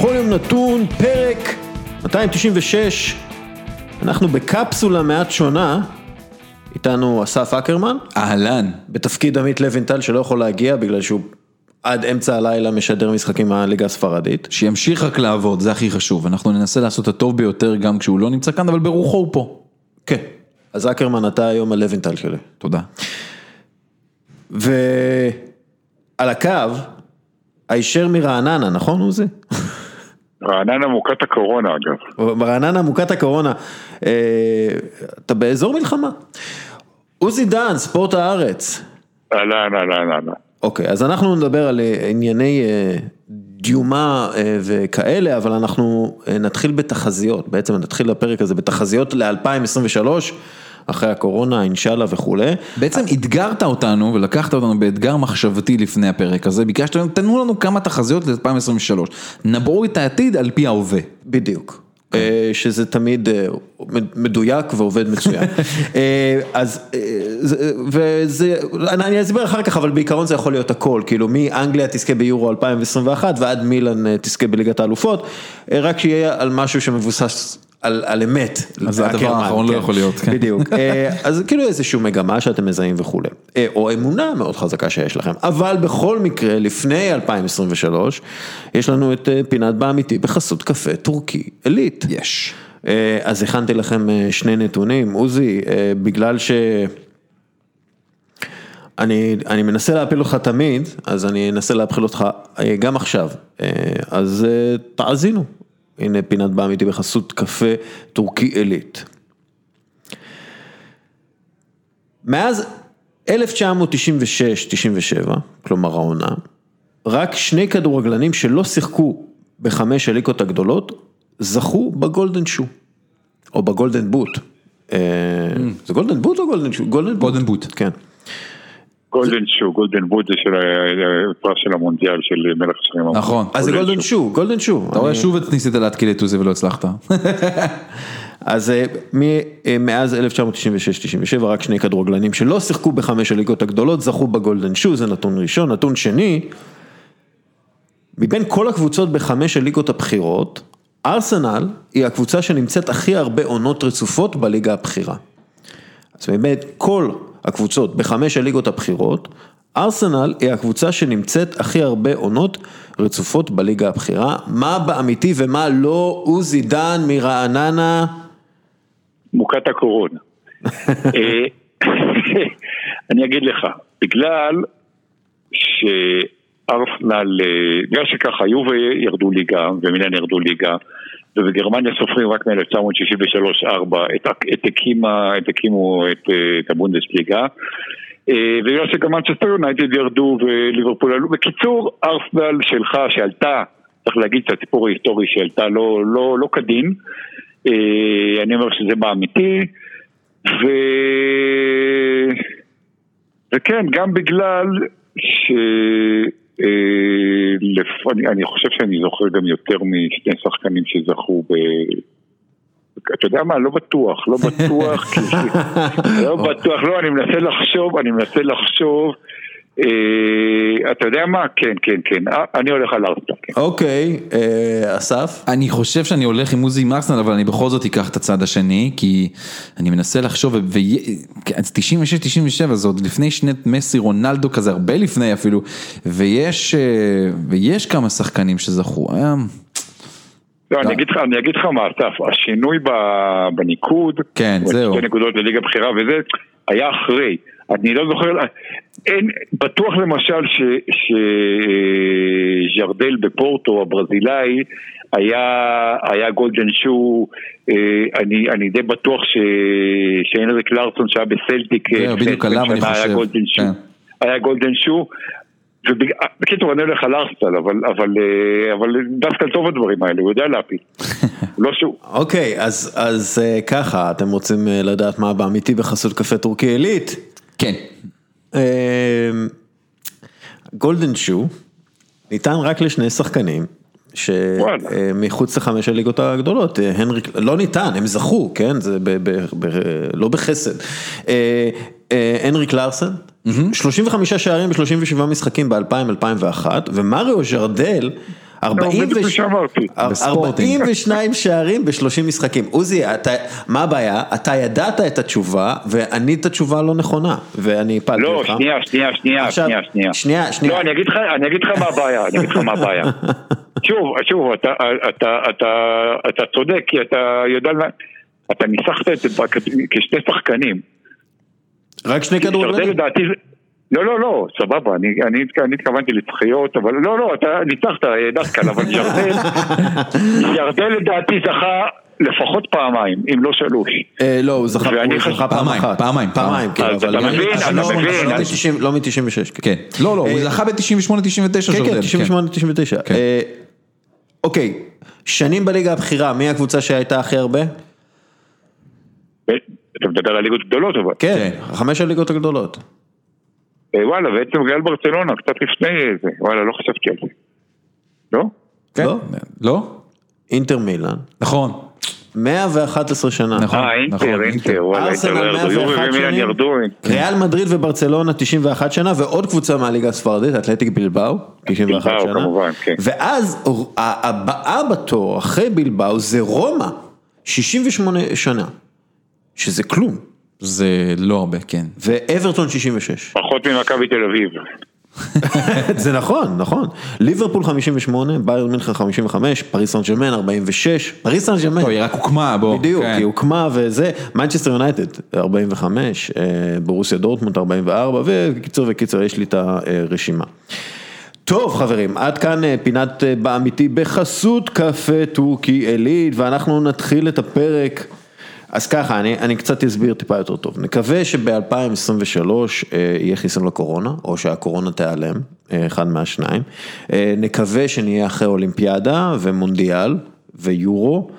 בכל יום נתון, פרק 296, אנחנו בקפסולה מעט שונה, איתנו אסף אקרמן, אהלן. בתפקיד עמית לוינטל שלא יכול להגיע בגלל שהוא עד אמצע הלילה משדר משחקים מהליגה הספרדית. שימשיך רק לעבוד, זה הכי חשוב. אנחנו ננסה לעשות את הטוב ביותר גם כשהוא לא נמצא כאן, אבל ברוחו הוא פה. כן, אז אקרמן אתה היום הלוינטל שלי. תודה. ועל הקו, הישר מרעננה, נכון עוזי? רעננה מוכת הקורונה אגב. רעננה מוכת הקורונה, אה, אתה באזור מלחמה. עוזי דן, ספורט הארץ. אהלן, אהלן, אהלן. אוקיי, אז אנחנו נדבר על אה, ענייני אה, דיומה אה, וכאלה, אבל אנחנו אה, נתחיל בתחזיות, בעצם נתחיל לפרק הזה בתחזיות ל-2023, אחרי הקורונה, אינשאללה וכולי. בעצם אתגרת אותנו ולקחת אותנו באתגר מחשבתי לפני הפרק הזה, ביקשת, תנו לנו כמה תחזיות ל-2023. נבעו את העתיד על פי ההווה. בדיוק. אה, שזה תמיד אה, מדויק ועובד מצוין. אה, אז, זה- וזה, אני אסביר אחר כך, אבל בעיקרון זה יכול להיות הכל, כאילו מאנגליה תזכה ביורו 2021 ועד מילאן תזכה בליגת האלופות, רק שיהיה על משהו שמבוסס על, על אמת. אז הדבר אקרמן, האחרון לא יכול להיות, כן. בדיוק. אה, אז כאילו איזושהי מגמה שאתם מזהים וכולי, אה, או אמונה מאוד חזקה שיש לכם, אבל בכל מקרה, לפני 2023, יש לנו את אה, פינת באמיתי בחסות קפה טורקי עילית. יש. אז הכנתי לכם שני נתונים, עוזי, בגלל ש... אני, אני מנסה להפיל אותך תמיד, אז אני אנסה להפיל אותך גם עכשיו. אז תאזינו, הנה פינת באמיתי בחסות קפה טורקי עילית. מאז 1996-97, כלומר העונה, רק שני כדורגלנים שלא שיחקו בחמש הליגות הגדולות, זכו ב golden shoe, או ב golden boot. אה, זה golden boot או golden shoe? golden boot. golden boot. כן. golden shoe, golden boot זה של ה- הפרס של המונדיאל של מלך השערים. נכון. אז זה גולדן שו, גולדן שו. אתה רואה שוב את ניסית להתקיל את עוזי ולא הצלחת. אז אה, אה, מאז 1996-97 רק שני כדורגלנים שלא שיחקו בחמש הליגות הגדולות זכו ב golden shoe, זה נתון ראשון. נתון שני, מבין כל הקבוצות בחמש הליגות הבכירות, ארסנל היא הקבוצה שנמצאת הכי הרבה עונות רצופות בליגה הבכירה. אז באמת כל הקבוצות בחמש הליגות הבכירות, ארסנל היא הקבוצה שנמצאת הכי הרבה עונות רצופות בליגה הבכירה. מה באמיתי ומה לא, עוזי דן מרעננה. מוכת הקורונה. אה, אני אגיד לך, בגלל שארסנל, אה, בגלל שככה יובה ירדו ליגה ומילן ירדו ליגה ובגרמניה סופרים רק מ-1963-4. את, הקימה- את הקימו את, אה, את הבונדסליגה. אה, ובגלל שגם מנצ'סטר יונייטד ירדו וליברפול עלו. בקיצור, ארסנל שלך שעלתה, צריך להגיד את הסיפור ההיסטורי שעלתה לא, לא, לא כדין, אה, אני אומר שזה באמיתי, ו... וכן, גם בגלל ש... אה. אני, אני חושב שאני זוכר גם יותר משני שחקנים שזכו ב... אתה יודע מה, לא בטוח, לא בטוח, כי... לא בטוח, לא, אני מנסה לחשוב, אני מנסה לחשוב, אתה יודע מה, כן, כן, כן, אה, אני הולך על ארסנל, כן. אוקיי, אה, אסף? אני חושב שאני הולך עם עוזי עם ארסנל, אבל אני בכל זאת אקח את הצד השני, כי אני מנסה לחשוב, ו-96-97 זה עוד לפני שני מסי רונלדו כזה, הרבה לפני אפילו, ויש, אה, ויש כמה שחקנים שזכו. היה- לא, אני אגיד לך, אני אגיד לך מה, אסף, השינוי ב- בניקוד, כן, זהו. שתי נקודות לליגה בכירה וזה, היה אחרי. אני לא זוכר, אין, בטוח למשל ש- שז'ארדל בפורטו, הברזילאי, היה, היה golden shoe, אה, אני, אני די בטוח ש, שהנריק לארסון שהיה בסלטיק, אה, בדיוק עליו אני שנה, היה חושב, golden shoe, כן. היה golden shoe. ובקיצור, אני הולך על ארסטל, אבל, אבל, אה, אבל דווקא טוב הדברים האלה, הוא יודע להפיל. לא שהוא. אוקיי, אז, אז ככה, אתם רוצים לדעת מה באמיתי בחסות קפה טורקי עילית? כן. אה, גולדן שו ניתן רק לשני שחקנים. שמחוץ לחמש הליגות הגדולות, אה, הנריק, לא ניתן, הם זכו, כן, זה ב, ב, ב, לא בחסד. אה, אה, הנריק לארסן, 35 שערים ב-37 משחקים ב-2000-2001, ומריו ז'רדל 40 בדיוק מה שאמרתי. בספורטינג. 42 שערים ב-30 משחקים. עוזי, אתה, מה הבעיה? אתה ידעת את התשובה וענית תשובה לא נכונה, ואני הפלתי לא, אותך. שנייה, שנייה, שנייה, עכשיו, שנייה, שנייה. שנייה, שנייה. לא, אני אגיד לך, אני אגיד לך מה הבעיה, אני אגיד לך מה הבעיה. שוב, שוב, אתה, אתה, אתה, אתה צודק, כי אתה יודע, מה- אתה ניסחת את זה כשתי שחקנים. רק שני כדורגלנים. לא, לא, לא, סבבה, אני, אני, אני התכוונתי לצחיות, אבל לא, לא, אתה ניצחת אה, דסקל, אבל ירדן, ירדן לדעתי זכה לפחות פעמיים, אם לא שלוש. אה, לא, הוא זכה פעמיים, אחת. פעמיים, פעמיים, כן, אז אבל... אתה מבין, אבל אתה לא- מבין, לא אז- מ-90 לא מ-96. כן, לא, לא, הוא אה, זכה ב-98-99 כן, כן, 98, 99. כן. אה, אוקיי, שנים בליגה הבכירה, מי הקבוצה שהייתה הכי הרבה? אתה מדבר על ליגות גדולות, אבל. כן, חמש הליגות הגדולות. אה, וואלה, בעצם ריאל ברצלונה, קצת לפני זה, וואלה, לא חשבתי על זה. לא? כן, לא? לא? אינטר מילאן, נכון, 111 שנה. נכון. אה, אינטר, אינטר, וואלה, אינטר ירדו, יובי 101 ומילאן שנים, ירדו. ריאל מדריד וברצלונה 91 שנה, ועוד קבוצה מהליגה הספרדית, אתלטיק בלבאו, 91 בילבאו, שנה. כמובן, כן. ואז הבאה בתור, אחרי בילבאו, זה רומא, 68 שנה, שזה כלום, זה לא הרבה, כן. ואברטון 66. פחות ממכבי תל אביב. זה נכון, נכון. ליברפול 58, ביירן מינכן 55, פריס סן ג'רמן 46, פריס סן. לא, היא רק הוקמה, בוא. בדיוק, כן. היא הוקמה וזה, מנצ'סטר יונייטד 45, אה, ברוסיה דורטמונד 44, וקיצור וקיצור יש לי את הרשימה. טוב חברים, עד כאן אה, פינת אה, באמיתי בחסות קפה טורקי עילית, ואנחנו נתחיל את הפרק. אז ככה, אני, אני קצת אסביר טיפה יותר טוב. נקווה שב-2023 אה, יהיה חיסון לקורונה, או שהקורונה תיעלם, אה, אחד מהשניים. אה, נקווה שנהיה אחרי אולימפיאדה ומונדיאל ויורו.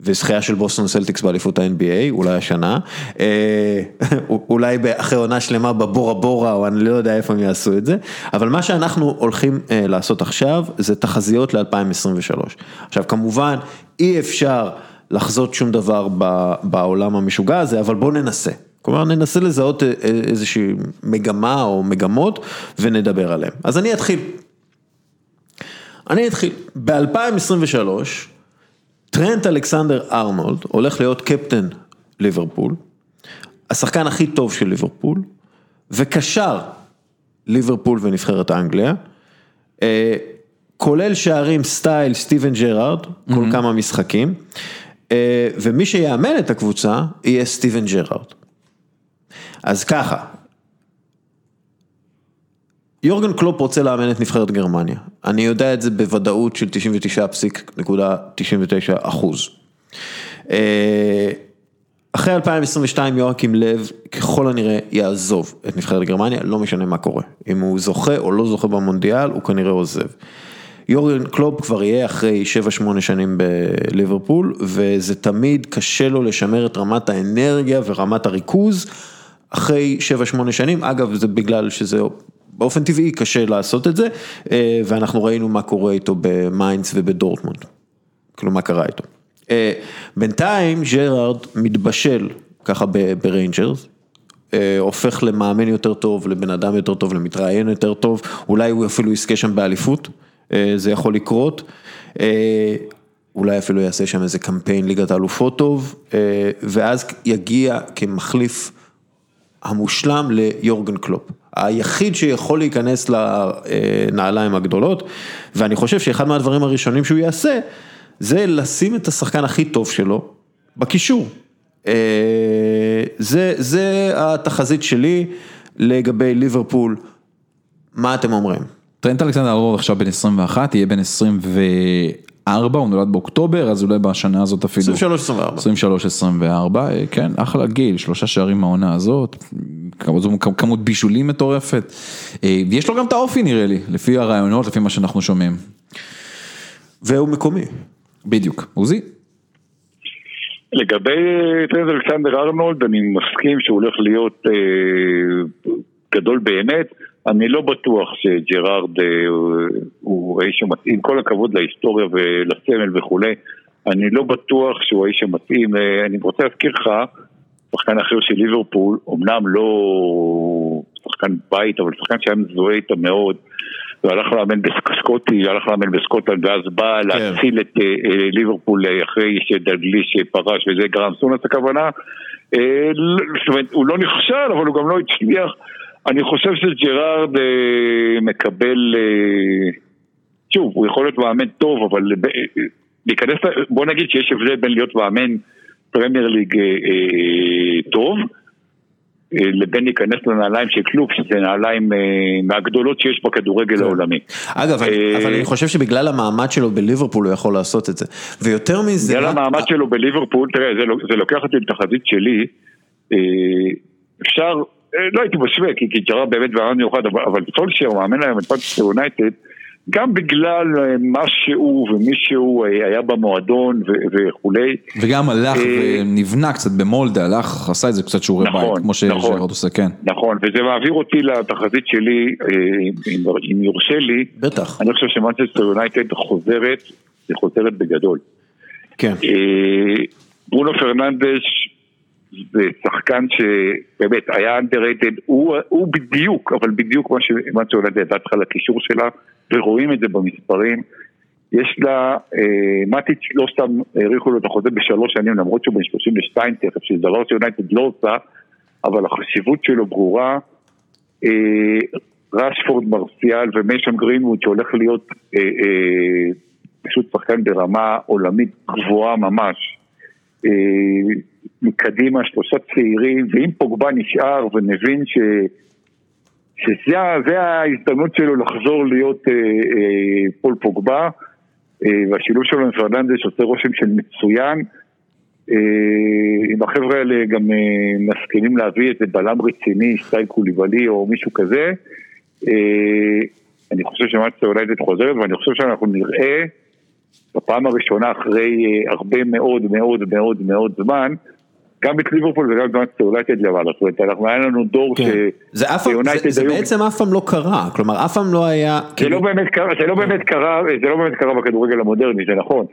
וזכייה של בוסטון סלטיקס באליפות ה-NBA, אולי השנה, אה, אולי אחרי עונה שלמה בבורה בורה, או אני לא יודע איפה הם יעשו את זה, אבל מה שאנחנו הולכים אה, לעשות עכשיו, זה תחזיות ל-2023. עכשיו כמובן, אי אפשר לחזות שום דבר בעולם המשוגע הזה, אבל בואו ננסה. כלומר ננסה לזהות אה, אה, איזושהי מגמה או מגמות ונדבר עליהן. אז אני אתחיל. אני אתחיל. ב-2023, טרנט אלכסנדר-ארנולד הולך להיות קפטן ליברפול, השחקן הכי טוב של ליברפול, וקשר ליברפול ונבחרת אנגליה, אה, כולל שערים סטייל סטיבן ג'רארד, כל כמה משחקים, ומי שיאמן את הקבוצה יהיה סטיבן ג'רארד. אז ככה, יורגן קלופ רוצה לאמן את נבחרת גרמניה, אני יודע את זה בוודאות של 99.99 אחוז. אה, אחרי 2022 יואקים לב ככל הנראה יעזוב את נבחרת גרמניה, לא משנה מה קורה. אם הוא זוכה או לא זוכה במונדיאל, הוא כנראה עוזב. יורגן קלופ כבר יהיה אחרי 7-8 שנים בליברפול, וזה תמיד קשה לו לשמר את רמת האנרגיה ורמת הריכוז אחרי 7-8 שנים, אגב זה בגלל שזה באופן טבעי קשה לעשות את זה, אה, ואנחנו ראינו מה קורה איתו במיינץ ובדורטמונד, כאילו מה קרה איתו. אה, בינתיים ג'רארד מתבשל ככה בריינג'רס, אה, הופך למאמן יותר טוב, לבן אדם יותר טוב, למתראיין יותר טוב, אולי הוא אפילו יזכה שם באליפות, זה יכול לקרות. אה, אולי אפילו יעשה שם איזה קמפיין ליגת האלופות טוב, אה, ואז יגיע כמחליף המושלם ליורגן קלופ. היחיד שיכול להיכנס לנעליים הגדולות, ואני חושב שאחד מהדברים הראשונים שהוא יעשה, זה לשים את השחקן הכי טוב שלו בקישור. אה, זה, זה התחזית שלי לגבי ליברפול, מה אתם אומרים? טרנט אלכסנדר ארנולד עכשיו בן 21, יהיה בן 24, הוא נולד באוקטובר, אז אולי בשנה הזאת אפילו. 23-24. 23-24, אה, כן, אחלה גיל, שלושה שערים מהעונה הזאת, כמות, כמות בישולים מטורפת. אה, ויש לו גם את האופי נראה לי, לפי הראיונות, לפי מה שאנחנו שומעים. והוא מקומי. בדיוק. עוזי? לגבי טרנט אלכסנדר ארנולד, אני מסכים שהוא הולך להיות אה, גדול באמת. אני לא בטוח שג'רארד אה, הוא האיש המתאים, עם כל הכבוד להיסטוריה ולסמל וכולי, אני לא בטוח שהוא האיש המתאים. אה, אני רוצה להזכיר לך, שחקן אחר של ליברפול, אמנם לא שחקן בית, אבל שחקן שהיה מזוהה איתה מאוד. והלך לאמן בסקוטי, הלך לאמן בסקוטלנד, ואז בא כן. להציל את אה, ליברפול אחרי שדגליש פרש, וזה גרם סונס הכוונה. זאת אומרת, הוא לא נכשל, אבל הוא גם לא הצליח. אני חושב שג'רארד אה, מקבל... אה, שוב, הוא יכול להיות מאמן טוב, אבל אה, להיכנס, בוא נגיד שיש הבדל בין להיות מאמן פרמייר ליג טוב, לבין להיכנס לנעליים של קלופ, שזה נעליים מהגדולות שיש בכדורגל העולמי. אגב, אבל אני חושב שבגלל המעמד שלו בליברפול הוא יכול לעשות את זה. ויותר מזה... בגלל המעמד שלו בליברפול, תראה, זה, לוקח אותי לתחזית שלי, אפשר, לא הייתי משווה, כי, כי ג'רארד באמת פה רעיון מיוחד, אבל, אבל סולשייר, מאמן היום את מנצ'סטר יונייטד, גם בגלל אה, מה שהוא ומי שהוא אה, היה במועדון וכולי, וגם הלך אה, ונבנה קצת במולדה, הלך, עשה את זה קצת שיעורי נכון, בית, כמו נכון. שג'רארד עושה, כן. נכון, וזה מעביר אותי לתחזית שלי, אה, אם, אם יורשה לי, בטח, אני חושב שמנצ'סטר יונייטד חוזרת, היא חוזרת בגדול. כן. אה, ברונו פרננדש זה שחקן שבאמת היה underrated, הוא, הוא בדיוק, אבל בדיוק מה שמה שהולדת ידעת לך לקישור שלה, ורואים את זה במספרים. יש לה, אה, מטיץ' לא סתם האריכו לו את החוזה בשלוש שנים, למרות שהוא בן 32 תכף, שזה דבר שיונייטד לא עושה, אבל החשיבות שלו ברורה. אה, רשפורד, מרסיאל ומיישון גרינווד שהולך להיות אה, אה, פשוט שחקן ברמה עולמית גבוהה ממש. אה, מקדימה שלושה צעירים, ואם פוגבה נשאר ומבין ש... שזה זה ההזדמנות שלו לחזור להיות אה, אה, פול פוגבה, אה, והשילוב שלו עם פרננדש עושה רושם של מצוין. אה, אם החבר'ה האלה גם אה, מסכימים להביא איזה בלם רציני, סטייל קוליבאלי או מישהו כזה, אה, אני חושב שמנצ'סטר יונייטד חוזרת, ואני חושב שאנחנו נראה בפעם הראשונה אחרי אה, הרבה מאוד מאוד מאוד מאוד זמן, גם את ליברפול וגם את יונייטד למעלה. זאת אומרת, אנחנו היה לנו דור כן. ש... זה אף זה- זה היו- בעצם אף פעם לא קרה, כלומר אף פעם לא היה, זה כאילו- לא באמת קרה, זה לא באמת קרה, זה לא באמת קרה בכדורגל המודרני, זה נכון.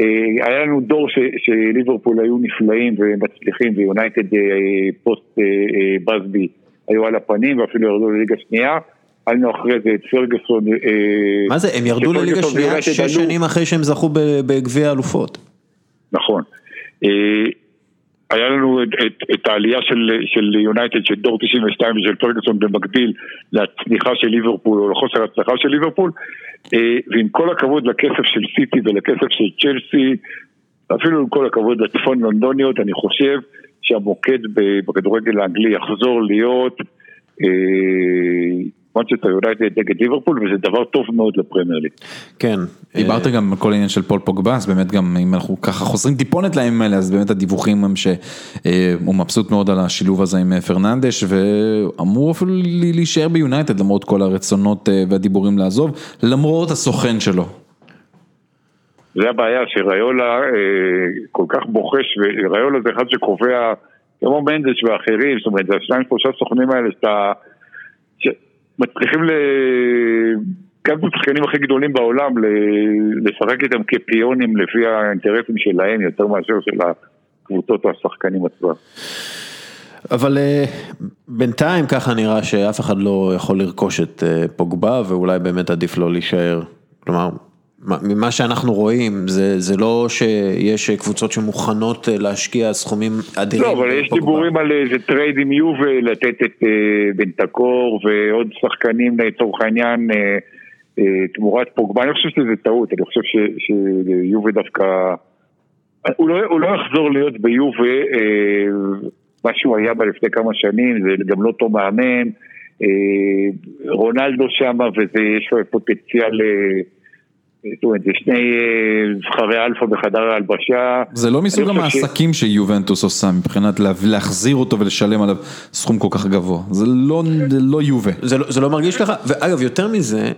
אה, היה לנו דור ש, שליברפול היו נפלאים ומצליחים ויונייטד אה, פוסט בסבי היו על הפנים ואפילו ירדו לליגה שנייה. היה לנו אחרי זה את פרגוסון. אה, מה זה, הם ירדו לליגה שנייה שש. שנים אחרי שהם זכו בגביע האלופות. נכון. אה, היה לנו את, את, את העלייה של, של יונייטד של דור 92 ושל פרגוסון במקביל לצניחה של ליברפול או לחוסר הצלחה של ליברפול אה, ועם כל הכבוד לכסף של סיטי ולכסף של צ'לסי אפילו עם כל הכבוד לצפון לונדוניות אני חושב שהמוקד בכדורגל האנגלי יחזור להיות מנצ'סטר יונייטד נגד ליברפול וזה דבר טוב מאוד לפרמייר ליג. כן. דיברת גם על כל העניין של פול פוגבה, אז באמת גם אם אנחנו ככה חוזרים טיפונת לימים האלה, אז באמת הדיווחים הם שהוא מבסוט מאוד על השילוב הזה עם אה, פרננדש, ואמור אפילו להישאר ביונייטד למרות כל הרצונות אה, והדיבורים לעזוב, למרות הסוכן שלו. זה הבעיה שריולה אה, כל כך בוחש, וריולה זה אחד שקובע, כמו מנדש ואחרים, זאת אומרת, זה השניים שלושה סוכנים האלה שאתה, שמצליחים ל... גם את השחקנים הכי גדולים בעולם, לשחק איתם כפיונים לפי האינטרסים שלהם, יותר מאשר של הקבוצות או השחקנים עצמם. אבל אה, בינתיים ככה נראה שאף אחד לא יכול לרכוש את אה, פוגבה ואולי באמת עדיף לא להישאר. כלומר, ממה שאנחנו רואים זה, זה לא שיש קבוצות שמוכנות אה, להשקיע סכומים אדירים. לא, אבל יש בפוגבה. דיבורים על איזה trade עם יובה, לתת את אה, בנטנקור ועוד שחקנים לצורך העניין אה, אה, תמורת פוגבה, אני חושב שזה טעות, אני חושב שיובה דווקא, הוא לא, הוא לא יחזור להיות ביובה אה, מה שהוא היה בה לפני כמה שנים, זה גם לא אותו מאמן, אה, רונלדו שמה ויש לו פוטנציאל, אה, זאת אומרת, זה שני אה, זכרי אלפא בחדר ההלבשה. זה לא מסוג חושב ש- העסקים שיובנטוס עושה מבחינת לה- להחזיר אותו ולשלם עליו סכום כל כך גבוה, זה לא, זה לא יובה. זה לא, זה לא מרגיש לך, ואגב יותר מזה,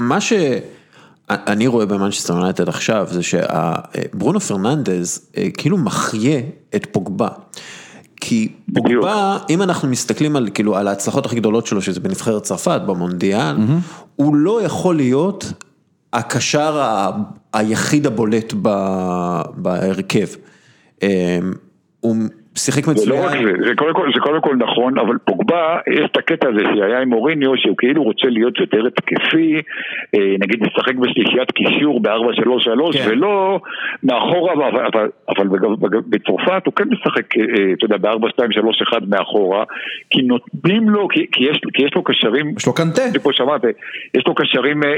מה שאני רואה במנצ'סטר יונייטד עכשיו זה שברונו פרננדז אה, כאילו מחיה את פוגבה. כי בדיוק. פוגבה, אם אנחנו מסתכלים על, כאילו, על ההצלחות הכי גדולות שלו, שזה בנבחרת צרפת, במונדיאל, הוא לא יכול להיות הקשר ה- היחיד הבולט ב- בהרכב. אה, הוא שיחק זה לא מצוין. רק זה, זה קודם, כל, זה קודם כל נכון, אבל פוגבה, יש את הקטע הזה שהיה עם מוריניו, שהוא כאילו רוצה להיות יותר התקפי, אה, נגיד לשחק בשלישיית קישור ב-4-3-3, כן. ולא מאחורה, אבל, אבל, אבל בצרפת הוא כן משחק, אה, אה, אתה יודע, ב-4-2-3-1 מאחורה, כי נותנים לו, כי, כי, יש, כי יש לו קשרים יש לו קנטה. פה שמעת, יש לו קשרים אה, אה,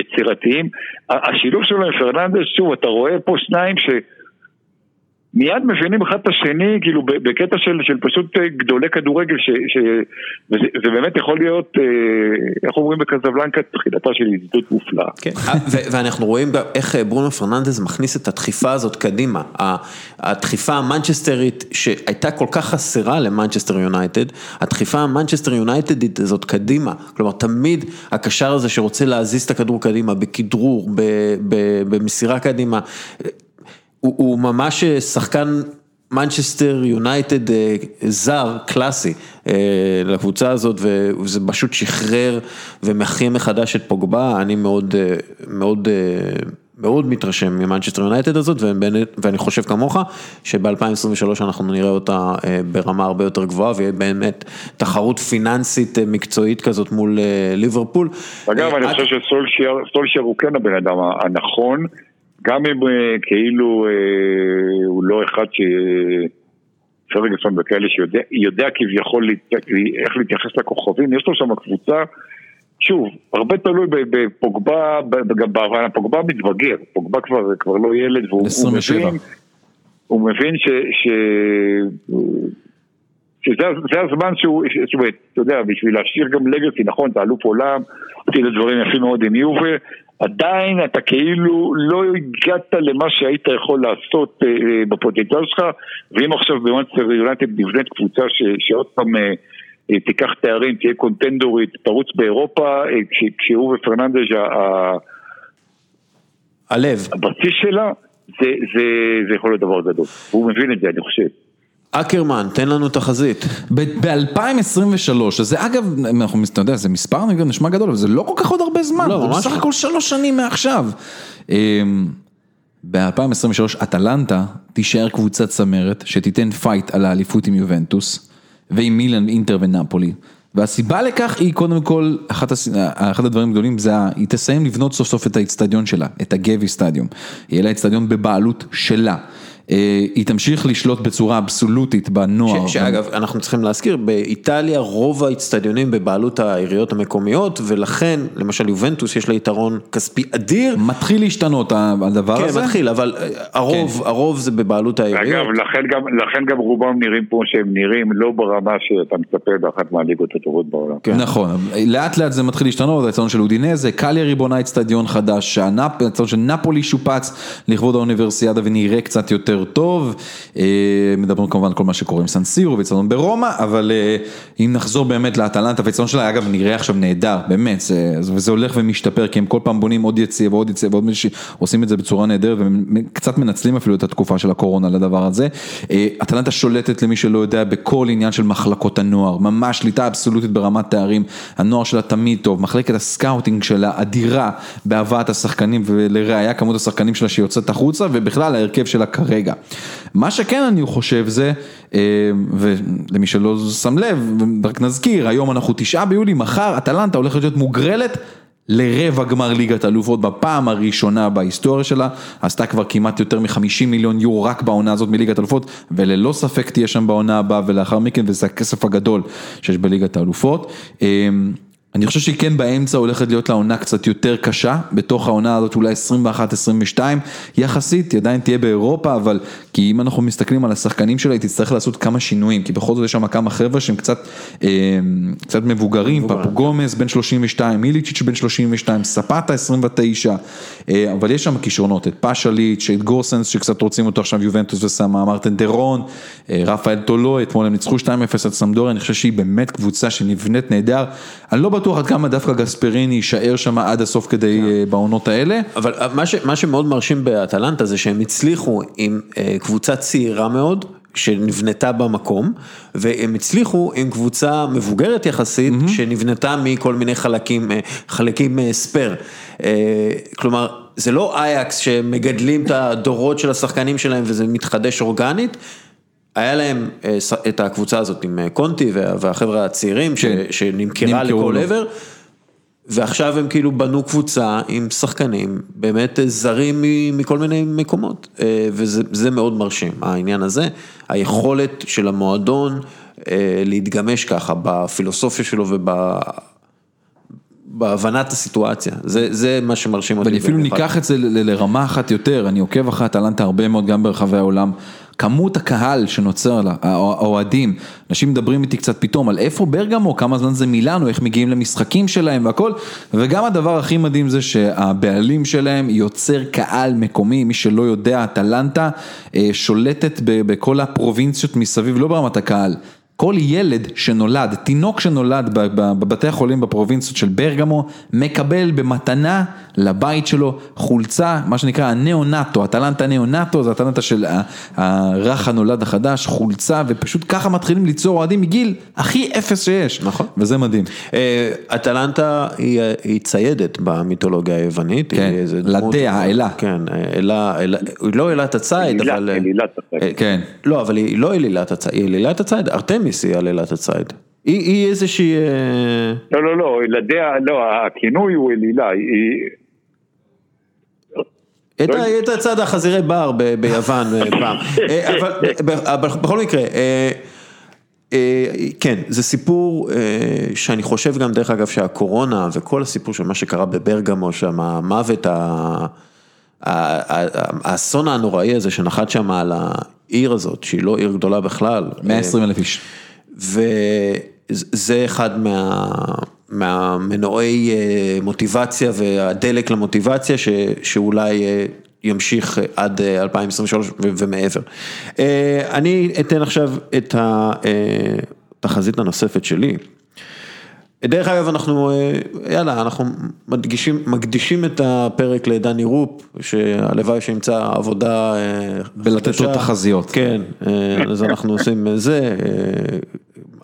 יצירתיים. השילוב שלו עם פרננדס, שוב, אתה רואה פה שניים ש... מיד מבינים אחד את השני, כאילו בקטע של, של פשוט אה, גדולי כדורגל, ש, ש, וזה, זה באמת יכול להיות, אה, איך אומרים בקזבלנקה, תחילתה של ידידות מופלאה. כן, ו- ואנחנו רואים איך אה, ברונו פרננדז מכניס את הדחיפה הזאת קדימה. הדחיפה המנצ'סטרית שהייתה כל כך חסרה למנצ'סטר יונייטד, הדחיפה המנצ'סטר יונייטדית הזאת קדימה. כלומר, תמיד הקשר הזה שרוצה להזיז את הכדור קדימה, בכדרור, במסירה קדימה, הוא, הוא ממש אה, שחקן מנצ'סטר יונייטד אה, זר, קלאסי, אה, לקבוצה הזאת, וזה פשוט שחרר ומחיה מחדש את פוגבה, אני מאוד, מאוד, מאוד מתרשם ממנצ'סטר יונייטד הזאת, ואני חושב כמוך, שב-2023 אנחנו נראה אותה ברמה הרבה יותר גבוהה, ויהיה באמת תחרות פיננסית מקצועית כזאת מול ליברפול. אגב, אני חושב שסולשר הוא כן הבן אדם הנכון, גם אם אה, כאילו אה, הוא לא אחד ש... פרגוסון וכאלה שיודע יודע כביכול איך להתייחס לכוכבים, יש לו שם קבוצה, שוב, הרבה תלוי בפוגבה, גם בהבנה, פוגבה מתבגר, פוגבה כבר, כבר לא ילד, והוא הוא 27. מבין, הוא מבין ש... ש... שזה זה הזמן שהוא, זאת אומרת, אתה יודע, בשביל להשאיר גם לגאסי, נכון, אתה אלוף עולם, עשית דברים יפים מאוד עם יובה, עדיין אתה כאילו לא הגעת למה שהיית יכול לעשות אה, אה, בפוטנציאל שלך, ואם עכשיו במאנסטר יונטד נבנית קבוצה ש, שעוד פעם אה, תיקח תארים, תהיה קונטנדורית, תרוץ באירופה, כש, כשהוא ופרננדז' ה- הלב. הבסיס שלה, זה, זה, זה יכול להיות דבר גדול. והוא מבין את זה, אני חושב. אקרמן, תן לנו תחזית. ב-2023, שזה אגב, אנחנו, אתה יודע, זה מספר נשמע גדול, אבל זה לא כל כך עוד הרבה זמן, לא, זה ממש בסך לא. הכל שלוש שנים מעכשיו. אמ, ב-2023 אטלנטה תישאר קבוצת צמרת שתיתן fight על האליפות עם יובנטוס ועם מילאן, אינטר ונפולי. והסיבה לכך היא קודם כל, אחת, הס- אחד הדברים הגדולים זה, היא תסיים לבנות סוף סוף את האיצטדיון שלה, את הגבי סטדיום. יהיה לה איצטדיון בבעלות שלה. אה, היא תמשיך לשלוט בצורה אבסולוטית בנוער. ש- שאגב, אנחנו צריכים להזכיר, באיטליה רוב האיצטדיונים בבעלות העיריות המקומיות, ולכן, למשל יובנטוס יש לה יתרון כספי אדיר. מתחיל להשתנות הדבר כן, הזה. מתחיל, אבל אה, הרוב, הרוב זה בבעלות העיריות. אגב, לכן גם, לכן גם רובם נראים כמו שהם נראים, לא ברמה שאתה מצפה באחת מהליגות הטובות בעולם. כן. נכון, לאט לאט זה מתחיל להשתנות, האצטדיון של אודינזה, קליירי בונה אצטדיון חדש, האצטדיון של נפולי שופץ לכבוד האוניברסיאדה ונראה קצת יותר טוב, אה, מדברים כמובן על כל מה שקורה עם סנסירו ואצטדיון ברומא, אבל אה, אם נחזור באמת לאטלנטה, והאצטדיון שלה אגב נראה עכשיו נהדר, באמת, זה, וזה הולך ומשתפר, כי הם כל פעם בונים עוד יציאה ועוד יציאה ועוד מישהו, עושים את זה בצורה נהדרת וקצת מנצלים אפילו את התקופה של הקורונה לדבר הזה. אה, אטלנטה שולטת למי שלא יודע בכל עניין של מחלקות הנוער, ממש שליטה אבסולוטית ברמת תארים, הנוער שלה תמיד טוב, מחלקת הסקאוטינג שלה אדירה בהבאת השחקנים ולראיה כמות השחקנים שלה שיוצאת החוצה ובכלל ההרכב שלה כרגע. מה שכן אני חושב זה, אה, ולמי שלא שם לב, רק נזכיר, היום אנחנו תשעה ביולי, מחר אטלנטה הולכת להיות מוגרלת. לרבע גמר ליגת אלופות בפעם הראשונה בהיסטוריה שלה, עשתה כבר כמעט יותר מ-50 מיליון יורו רק בעונה הזאת מליגת אלופות, וללא ספק תהיה שם בעונה הבאה ולאחר מכן, וזה הכסף הגדול שיש בליגת האלופות. אני חושב שהיא כן באמצע הולכת להיות לה עונה קצת יותר קשה, בתוך העונה הזאת אולי 21-22, יחסית, היא עדיין תהיה באירופה, אבל כי אם אנחנו מסתכלים על השחקנים שלה, היא תצטרך לעשות כמה שינויים, כי בכל זאת יש שם כמה חבר'ה שהם קצת, אמ, קצת מבוגרים, פפו גומז בן 32, מיליצ'יץ' בן 32, ספטה 29, אה, אבל יש שם כישרונות, את פאשליץ', את גורסנס שקצת רוצים אותו עכשיו יובנטוס וסמה, מרטן דרון, אה, רפאל טולו, אתמול הם ניצחו 2-0 את סמדוריה, אני חושב שהיא באמת קבוצה שנבנית נהדר, אני לא בטוח עד כמה דווקא גספריני יישאר שם עד הסוף כדי אה, בעונות האלה. אבל מה, ש, מה שמאוד מרשים באטלנטה זה שהם הצליחו עם אה, קבוצה צעירה מאוד. שנבנתה במקום, והם הצליחו עם קבוצה מבוגרת יחסית, mm-hmm. שנבנתה מכל מיני חלקים, אה, חלקים אה, ספייר. אה, כלומר, זה לא אייקס שמגדלים את הדורות של השחקנים שלהם וזה מתחדש אורגנית, היה להם את הקבוצה הזאת עם קונטי וה- והחבר'ה הצעירים ש- כן. שנמכרה נמכרו לכל. עבר, ועכשיו הם כאילו בנו קבוצה עם שחקנים באמת זרים מכל מיני מקומות, אה, וזה זה מאוד מרשים, העניין הזה, היכולת של המועדון אה, להתגמש ככה בפילוסופיה שלו וב... בהבנת הסיטואציה, זה, זה מה שמרשים אותי. ואני אפילו במיוחד. ניקח את זה לרמה אחת יותר, אני עוקב אחרי אטלנטה הרבה מאוד גם ברחבי העולם. כמות הקהל שנוצר לה, הא- האוהדים, אנשים מדברים איתי קצת פתאום על איפה ברגמו, כמה זמן זה מילאנו, איך מגיעים למשחקים שלהם והכל, וגם הדבר הכי מדהים זה שהבעלים שלהם יוצר קהל מקומי, מי שלא יודע, אטלנטה אה, שולטת בכל הפרובינציות מסביב, לא ברמת הקהל. כל ילד שנולד, תינוק שנולד בבתי החולים בפרובינציות של ברגמו, מקבל במתנה לבית שלו חולצה, מה שנקרא הנאונטו, אטלנטה נאונטו, זה אטלנטה של הרך הנולד החדש, חולצה, ופשוט ככה מתחילים ליצור אוהדים מגיל הכי אפס שיש. נכון. וזה מדהים. אה, אטלנטה היא, היא ציידת במיתולוגיה היוונית. כן, לדיה, האלה. כן, אה, אלה, לא אלת הציד, אבל... אלילת הציד. אה, כן. לא, אבל היא לא אלילת הציד, היא אלילת הציד, ארתמיס היא על אלילת הציד. היא, היא איזושהי... אה, לא, לא, לא, ילדיה, לא, הכינוי הוא אלילה, היא... את, לא- ה- את הצד החזירי בר ב- ביוון אה, פעם, אה, אבל, אבל בכל מקרה, כן, זה סיפור שאני חושב גם דרך אגב שהקורונה וכל הסיפור של מה שקרה בברגמו שם, המוות, ה- האסון הנוראי הזה שנחת שם על העיר הזאת, שהיא לא עיר גדולה בכלל. 120 אלף איש. וזה אחד מה, מהמנועי אה, מוטיבציה והדלק למוטיבציה ש, שאולי אה, ימשיך עד אה, 2023 ו- ומעבר. אה, אני אתן עכשיו את התחזית הנוספת שלי. דרך אגב, אנחנו, אה, יאללה, אנחנו מדגישים, מקדישים את הפרק לדני רופ, שהלוואי שימצא עבודה אה, בלתת לו. תחזיות. כן, אה, אז אנחנו עושים זה,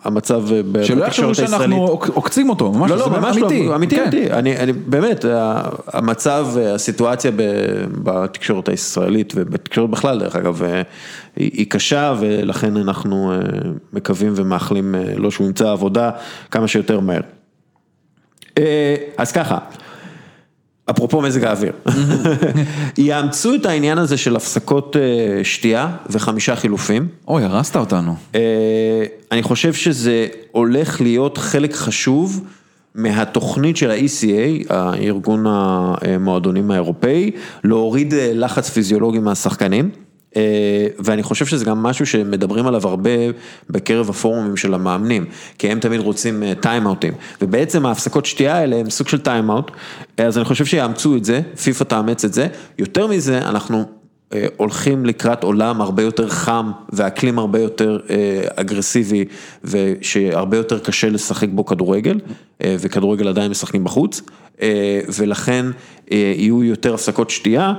המצב אה, ב- שלא בתקשורת יחשבו שאנחנו הישראלית. עוק- עוקצים אותו, ממש, לא, לא, ממש אמיתי. לא, אמיתי, כן. אמיתי, אני, אני באמת, ה- המצב, אה, הסיטואציה בתקשורת הישראלית ובתקשורת בכלל, דרך אגב, אה, היא, קשה ולכן אנחנו אה, מקווים ומאחלים אה, לו שהוא ימצא עבודה כמה שיותר מהר. אה, אז ככה, אפרופו מזג האוויר, יאמצו את העניין הזה של הפסקות אה, שתייה וחמישה חילופים. אוי, הרסת אותנו. אה, אני חושב שזה הולך להיות חלק חשוב מהתוכנית של ה-ECA, הארגון המועדונים האירופאי, להוריד אה, לחץ פיזיולוגי מהשחקנים. אה, ואני חושב שזה גם משהו שמדברים עליו הרבה בקרב הפורומים של המאמנים, כי הם תמיד רוצים טיימאוטים, ובעצם ההפסקות שתייה האלה הם סוג של טיימאוט, אז אני חושב שיאמצו את זה, פיפ"א תאמץ את זה, יותר מזה אנחנו אה, הולכים לקראת עולם הרבה יותר חם ואקלים הרבה יותר אה, אגרסיבי ושהרבה יותר קשה לשחק בו כדורגל אה, וכדורגל עדיין משחקים בחוץ אה, ולכן אה, יהיו יותר הפסקות שתייה.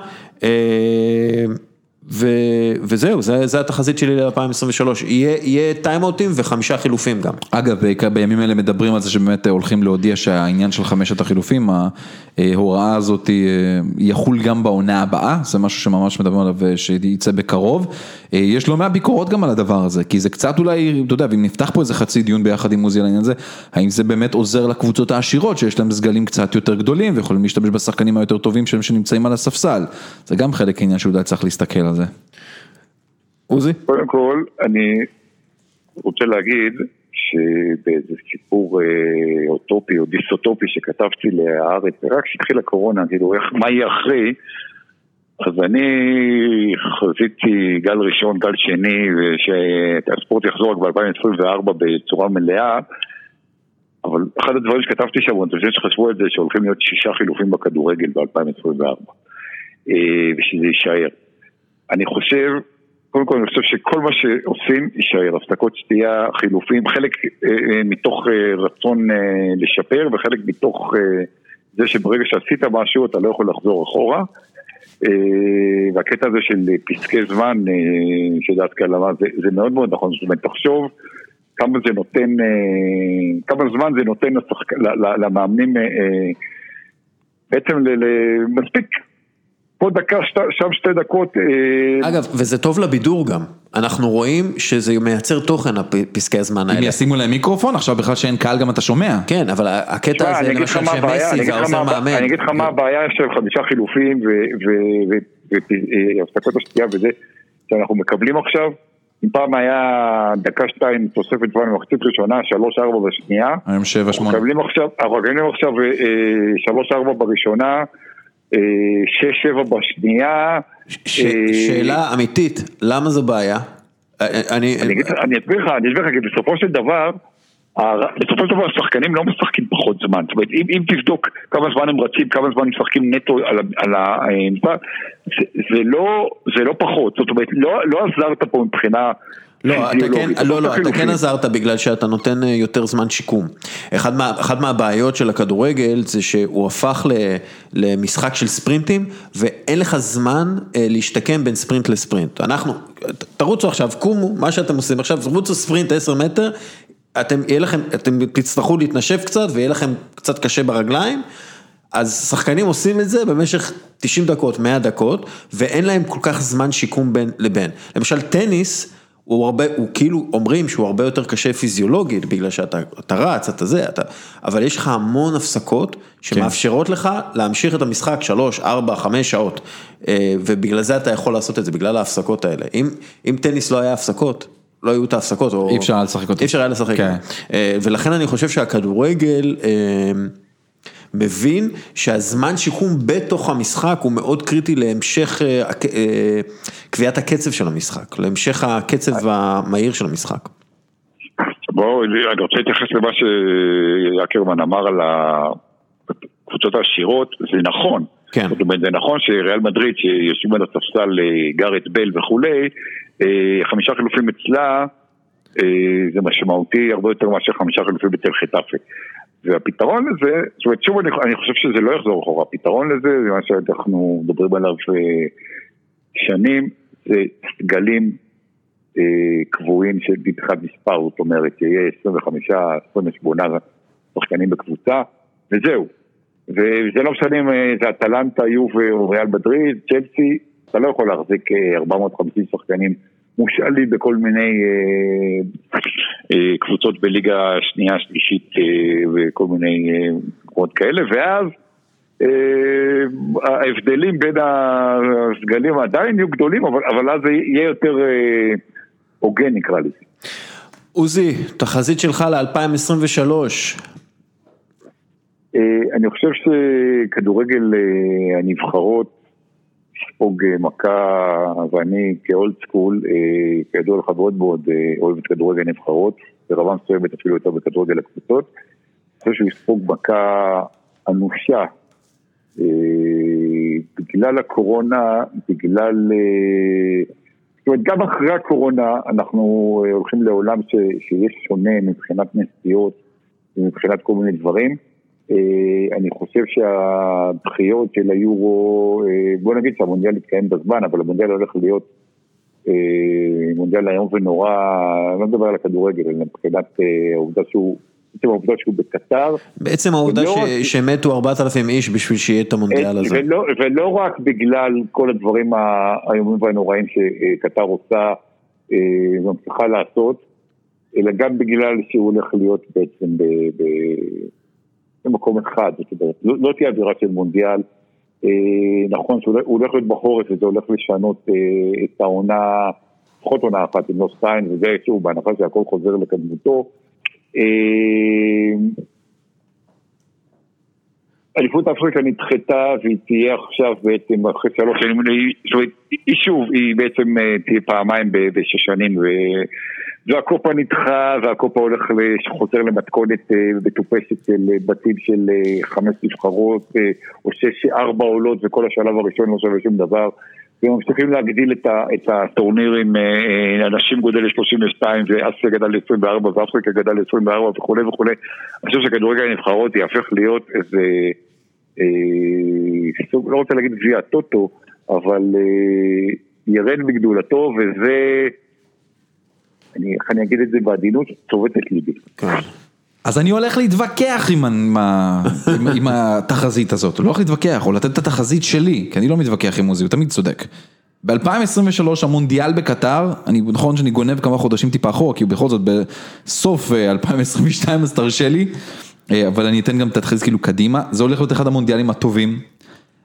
אה, ו, וזהו, זה, זה התחזית שלי ל-2023, יהיה, יהיה טיימאוטים וחמישה חילופים גם. אגב, בימים אלה מדברים על זה שבאמת הולכים להודיע שהעניין של חמשת החילופים, ההוראה הזאת אה, יחול גם בעונה הבאה, זה משהו שממש מדברים עליו אה, שייצא בקרוב. אה, יש לא מעט ביקורות גם על הדבר הזה, כי זה קצת אולי, אתה יודע, ואם נפתח פה איזה חצי דיון ביחד עם עוזי על העניין הזה, האם זה באמת עוזר לקבוצות העשירות שיש להם סגלים קצת יותר גדולים ויכולים להשתמש בשחקנים היותר טובים שלהם שנמצאים על הספסל. זה גם חלק עניין שאולי צריך להסתכל על זה. עוזי? קודם כל, אני רוצה להגיד שבאיזה סיפור אה, אוטופי או דיסוטופי שכתבתי להארץ, רק כשהתחילה הקורונה, כאילו, מה יהיה אחרי, אז אני חזיתי גל ראשון, גל שני, ושהספורט יחזור רק ב-2024 בצורה מלאה, אבל אחד הדברים שכתבתי שם, אני חושב שחשבו את זה, שהולכים להיות שישה חילופים בכדורגל ב-2024, ושזה יישאר. אני חושב, קודם כל אני חושב שכל מה שעושים יישאר, הפסקות שתייה, חילופים, חלק אה, אה, מתוך אה, רצון אה, לשפר וחלק מתוך אה, זה שברגע שעשית משהו אתה לא יכול לחזור אחורה. אה, והקטע הזה של פסקי זמן, אה, שדעת כלמה, זה, זה מאוד מאוד נכון, זאת אומרת תחשוב כמה זה נותן, אה, כמה זמן זה נותן לשחק, ל- ל- למאמנים אה, אה, בעצם ל- ל- מספיק פה דקה, שם שתי דקות. אה, אגב, וזה טוב לבידור גם. אנחנו רואים שזה מייצר תוכן, הפסקי הזמן האלה. אם ישימו להם מיקרופון, עכשיו בכלל שאין קהל גם אתה שומע. כן, אבל הקטע הזה, למשל שמסי והעוזר מאמן. אני אגיד לך מה הבעיה של חמישה חילופים והפסקות השתייה וזה, שאנחנו מקבלים עכשיו. אם פעם היה דקה שתיים תוספת זמן במחצית ראשונה, שלוש ארבע בשנייה. היום שבע שמונה. אנחנו מקבלים עכשיו, אה, שלוש ארבע בראשונה, אה, שש שבע בשנייה. שאלה אמיתית, למה זו בעיה? אני אסביר לך, אני אסביר לך, כי בסופו של דבר, בסופו של דבר השחקנים לא משחקים פחות זמן, זאת אומרת אם, אם תבדוק כמה זמן הם רצים, כמה זמן הם משחקים נטו על, על המשחק, זה, זה, לא, זה לא פחות, זאת אומרת לא, לא עזרת פה מבחינה לא, אתה כן, לא, לא, אתה כן עזרת בגלל שאתה נותן אה, יותר זמן שיקום. אחד מה, אחת מהבעיות של הכדורגל זה שהוא הפך ל, למשחק של ספרינטים ואין לך זמן אה, להשתקם בין ספרינט לספרינט. אנחנו, תרוצו עכשיו, קומו, מה שאתם עושים עכשיו, תרוצו ספרינט 10 מטר, אתם, לכם, אתם תצטרכו להתנשף קצת ויהיה לכם קצת קשה ברגליים. אז שחקנים עושים את זה במשך 90 דקות, 100 דקות, ואין להם כל כך זמן שיקום בין לבין. למשל טניס, הוא הרבה, הוא כאילו אומרים שהוא הרבה יותר קשה פיזיולוגית, בגלל שאתה אתה רץ, אתה זה, אתה, אבל יש לך המון הפסקות שמאפשרות כן. לך להמשיך את המשחק 3, 4, 5 שעות, אה, ובגלל זה אתה יכול לעשות את זה, בגלל ההפסקות האלה. אם, אם טניס לא היה הפסקות, לא היו את ההפסקות, או... אי אפשר היה לשחק אותו. אי אפשר היה לשחק. כן. אה, ולכן אני חושב שהכדורגל... אה, מבין שהזמן שיקום בתוך המשחק הוא מאוד קריטי להמשך אה, אה, קביעת הקצב של המשחק, להמשך הקצב המהיר של המשחק. בואו, אני רוצה להתייחס למה שאקרמן אמר על הקבוצות העשירות, זה נכון. כן. זאת אומרת, זה נכון שריאל מדריד, שיושבים על הספסל אה, גארט בל וכולי, חמישה חילופים אצלה, זה משמעותי הרבה יותר מאשר חמישה חילופים בתל חטאפה. והפתרון לזה, זאת אומרת, שוב אני, אני חושב שזה לא יחזור אחורה, הפתרון לזה זה מה שאנחנו מדברים עליו אה, שנים, זה סגלים אה, קבועים של מבחינת מספר, זאת אומרת, שיהיה 25, 28 שחקנים בקבוצה, וזהו. וזה לא משנה אם אה, זה אטלנטה, יובה או ריאל מדריד, צ'לסי, אתה לא יכול להחזיק 450 אה, שחקנים. מושאלים בכל מיני אה, אה, קבוצות בליגה שנייה, שלישית אה, וכל מיני מקומות כאלה, ואז ההבדלים בין הסגלים עדיין יהיו גדולים, אבל, אבל אז זה יהיה יותר הוגן נקרא לזה. עוזי, תחזית שלך ל-2023. אה, אני חושב שכדורגל הנבחרות לספוג אה, מכה, ואני כאולד סקול, אה, כידוע לך מאוד מאוד אה, אוהב את כדורגל נבחרות, ברמה מסוימת אפילו יותר בכדורגל הקבוצות. אני חושב שהוא יספוג מכה אנושה בגלל הקורונה, בגלל... זאת אומרת, גם אחרי הקורונה אנחנו הולכים לעולם ש, שיש שונה מבחינת נסיעות ומבחינת כל מיני דברים. אה, אני חושב שהדחיות של היורו, אה, בוא נגיד שהמונדיאל יתקיים בזמן, אבל המונדיאל הולך להיות אה, מונדיאל היום ונורא, אני לא מדבר על הכדורגל, אלא מבחינת העובדה שהוא... בעצם העובדה שהוא בקטר. בעצם העובדה ש... רק... שמתו 4,000 איש בשביל שיהיה את המונדיאל הזה. ולא, ולא רק בגלל כל הדברים האיומים והנוראים שקטר עושה ומצליחה לעשות, אלא גם בגלל שהוא הולך להיות בעצם ב... ב... במקום אחד, זאת אומרת, לא, לא תהיה אווירה של מונדיאל. אה, נכון שהוא הולך להיות בחורף וזה הולך לשנות אה, את העונה, לפחות עונה אחת עם לא שתיים, וזה שוב בהנחה שהכל חוזר לקדמותו. אה, אליפות אפריקה נדחתה והיא תהיה עכשיו בעצם אחרי שלוש שנים, זאת אומרת, שוב, היא בעצם אה, תהיה פעמיים בשש שנים והקופה נדחה והקופה הולך, חוזר למתכונת אה, מטופשת של אה, בתים של חמש נבחרות או שש, ארבע עולות וכל השלב הראשון לא שווה שום דבר. וממשיכים להגדיל את, ה, את הטורנירים, אנשים גודל ל-32 ואסיה גדל ל-24 ואפריקה גדל ל-24 וכולי וכולי אני חושב שכדורגל הנבחרות יהפך להיות איזה אה, לא רוצה להגיד גביע הטוטו, אבל אה, ירד בגדולתו, וזה, איך אני אגיד את זה בעדינות, צובט את ליבי. כן. אז אני הולך להתווכח עם, עם, עם, עם התחזית הזאת, לא הולך להתווכח, או לתת את התחזית שלי, כי אני לא מתווכח עם עוזי, הוא תמיד צודק. ב-2023 המונדיאל בקטר, אני נכון שאני גונב כמה חודשים טיפה אחורה, כי בכל זאת בסוף 2022 אז תרשה לי, אבל אני אתן גם את התחזית כאילו קדימה, זה הולך להיות אחד המונדיאלים הטובים.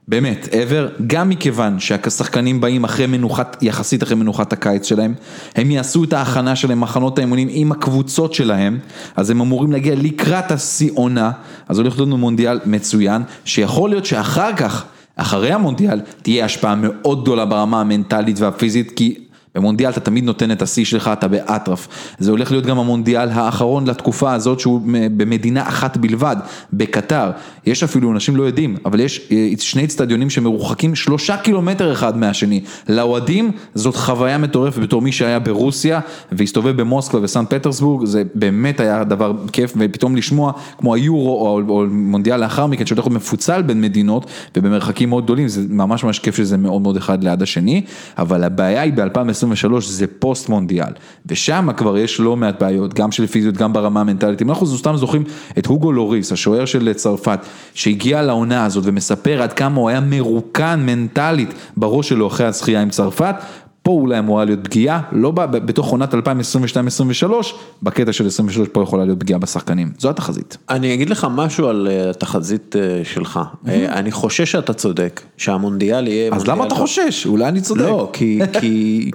באמת, ever, גם מכיוון שהשחקנים באים אחרי מנוחת, יחסית אחרי מנוחת הקיץ שלהם, הם יעשו את ההכנה שלהם, מחנות האימונים עם הקבוצות שלהם, אז הם אמורים להגיע לקראת השיא עונה, אז הולך להיות לנו מונדיאל מצוין, שיכול להיות שאחר כך, אחרי המונדיאל, תהיה השפעה מאוד גדולה ברמה המנטלית והפיזית, כי במונדיאל אתה תמיד נותן את השיא שלך, אתה באטרף. זה הולך להיות גם המונדיאל האחרון לתקופה הזאת שהוא במדינה אחת בלבד, בקטר. יש אפילו, אנשים לא יודעים, אבל יש אה, שני אצטדיונים שמרוחקים שלושה קילומטר אחד מהשני. לאוהדים זאת חוויה מטורפת בתור מי שהיה ברוסיה והסתובב במוסקבה וסן פטרסבורג, זה באמת היה דבר כיף, ופתאום לשמוע כמו היורו או, או מונדיאל לאחר מכן, שהולך להיות מפוצל בין מדינות ובמרחקים מאוד גדולים, זה ממש ממש כיף שזה מאוד מאוד אחד ליד השני, אבל הבעיה היא ב-2020 2023 זה פוסט מונדיאל, ושם כבר יש לא מעט בעיות, גם של פיזיות, גם ברמה המנטלית, אם אנחנו סתם זוכרים את הוגו לוריס, השוער של צרפת, שהגיע לעונה הזאת ומספר עד כמה הוא היה מרוקן מנטלית בראש שלו אחרי הזכייה עם צרפת, פה אולי אמורה להיות פגיעה, לא בתוך עונת 2022-2023, בקטע של 2023 פה יכולה להיות פגיעה בשחקנים, זו התחזית. אני אגיד לך משהו על אה, התחזית אה, שלך, אה, אני חושש שאתה צודק, שהמונדיאל יהיה... אז למה אתה חושש? אולי אני צודק. לא,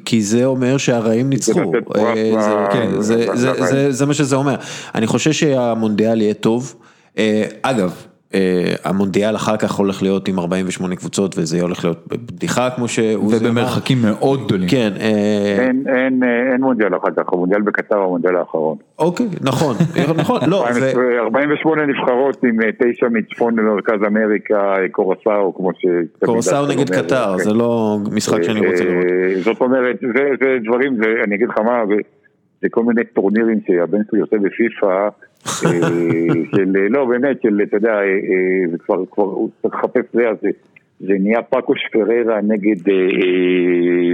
כי זה אומר שהרעים ניצחו, כן, זה מה שזה אומר. אני חושש שהמונדיאל יהיה טוב, אגב. אה, המונדיאל אחר כך הולך להיות עם 48 קבוצות וזה הולך להיות בדיחה כמו שהוא... ובמרחקים מאוד גדולים. כן. אה, אין מונדיאל אחר כך, המונדיאל בקטר המונדיאל האחרון. אוקיי, נכון, נכון, לא. 48 נבחרות עם אה, תשע מצפון למרכז אמריקה, קורסאו כמו ש... קורסאו נגד קטר, זה לא משחק שאני רוצה לראות. זאת אומרת, זה דברים, אני אגיד לך מה, זה כל מיני טורנירים שהבן שלי עושה בפיפ"א. אה, של, לא באמת, של, אתה יודע, אה, אה, זה כבר, כבר, צריך לחפש זה, זה, זה נהיה פאקוש פררה נגד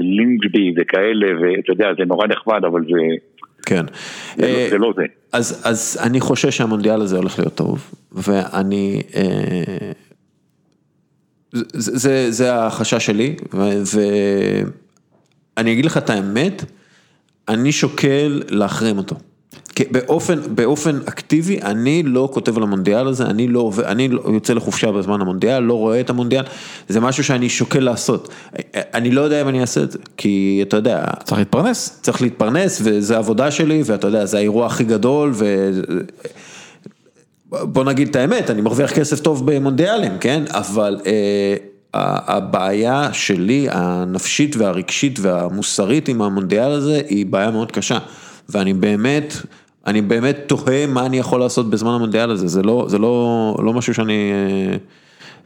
לינגבי וכאלה, ואתה יודע, זה נורא נחמד, אבל זה... כן. זה, לא, זה לא זה. אז, אז אני חושש שהמונדיאל הזה הולך להיות טוב, ואני... זה, זה, זה החשש שלי, ואני אגיד לך את האמת, אני שוקל להחרים אותו. באופן, באופן אקטיבי, אני לא כותב על המונדיאל הזה, אני לא, אני לא יוצא לחופשה בזמן המונדיאל, לא רואה את המונדיאל, זה משהו שאני שוקל לעשות. אני לא יודע אם אני אעשה את זה, כי אתה יודע... צריך להתפרנס. צריך להתפרנס, וזה העבודה שלי, ואתה יודע, זה האירוע הכי גדול, ו... בוא נגיד את האמת, אני מרוויח כסף טוב במונדיאלים, כן? אבל אה, הבעיה שלי, הנפשית והרגשית והמוסרית עם המונדיאל הזה, היא בעיה מאוד קשה. ואני באמת, אני באמת תוהה מה אני יכול לעשות בזמן המונדיאל הזה, זה לא, זה לא, לא משהו שאני אה,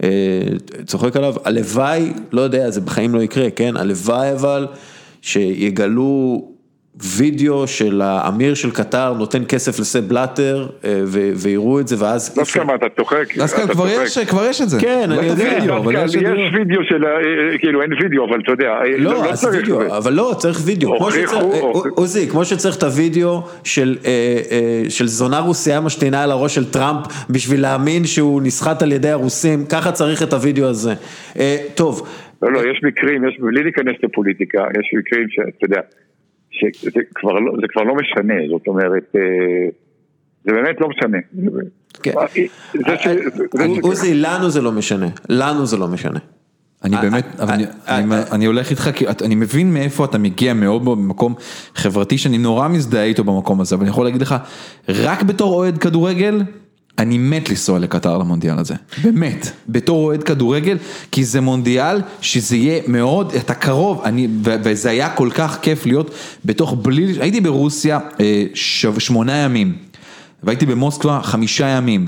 אה, צוחק עליו, הלוואי, לא יודע, זה בחיים לא יקרה, כן, הלוואי אבל שיגלו וידאו של האמיר של קטר נותן כסף לסב בלאטר אה, ויראו את זה ואז... דווקא מה אתה צוחק? דווקא כבר יש את זה. כן, אני יודע. יש וידאו של, אה, כאילו אין וידאו אבל אתה יודע. אה, לא, לא אז וידאו, אבל לא, צריך וידאו. עוזי, כמו שצריך את הוידאו של זונה רוסייה משתינה על הראש של טראמפ בשביל להאמין שהוא נסחט על ידי הרוסים, ככה צריך את הוידאו הזה. טוב. לא, לא, יש מקרים, יש, בלי להיכנס לפוליטיקה, יש מקרים שאתה יודע. שזה כבר לא, זה כבר לא משנה, זאת אומרת, אה, זה באמת לא משנה. כן. עוזי, לנו זה לא משנה, לנו זה לא משנה. אני באמת, אני הולך איתך, כי אני מבין מאיפה אתה מגיע מאוד מאוד במקום חברתי שאני נורא מזדהה איתו במקום הזה, אבל אני יכול להגיד לך, רק בתור אוהד כדורגל, אני מת לנסוע לקטר למונדיאל הזה, באמת, בתור אוהד כדורגל, כי זה מונדיאל שזה יהיה מאוד, אתה קרוב, אני, וזה היה כל כך כיף להיות בתוך בלי, הייתי ברוסיה אה, שמונה ימים, והייתי במוסקבה חמישה ימים.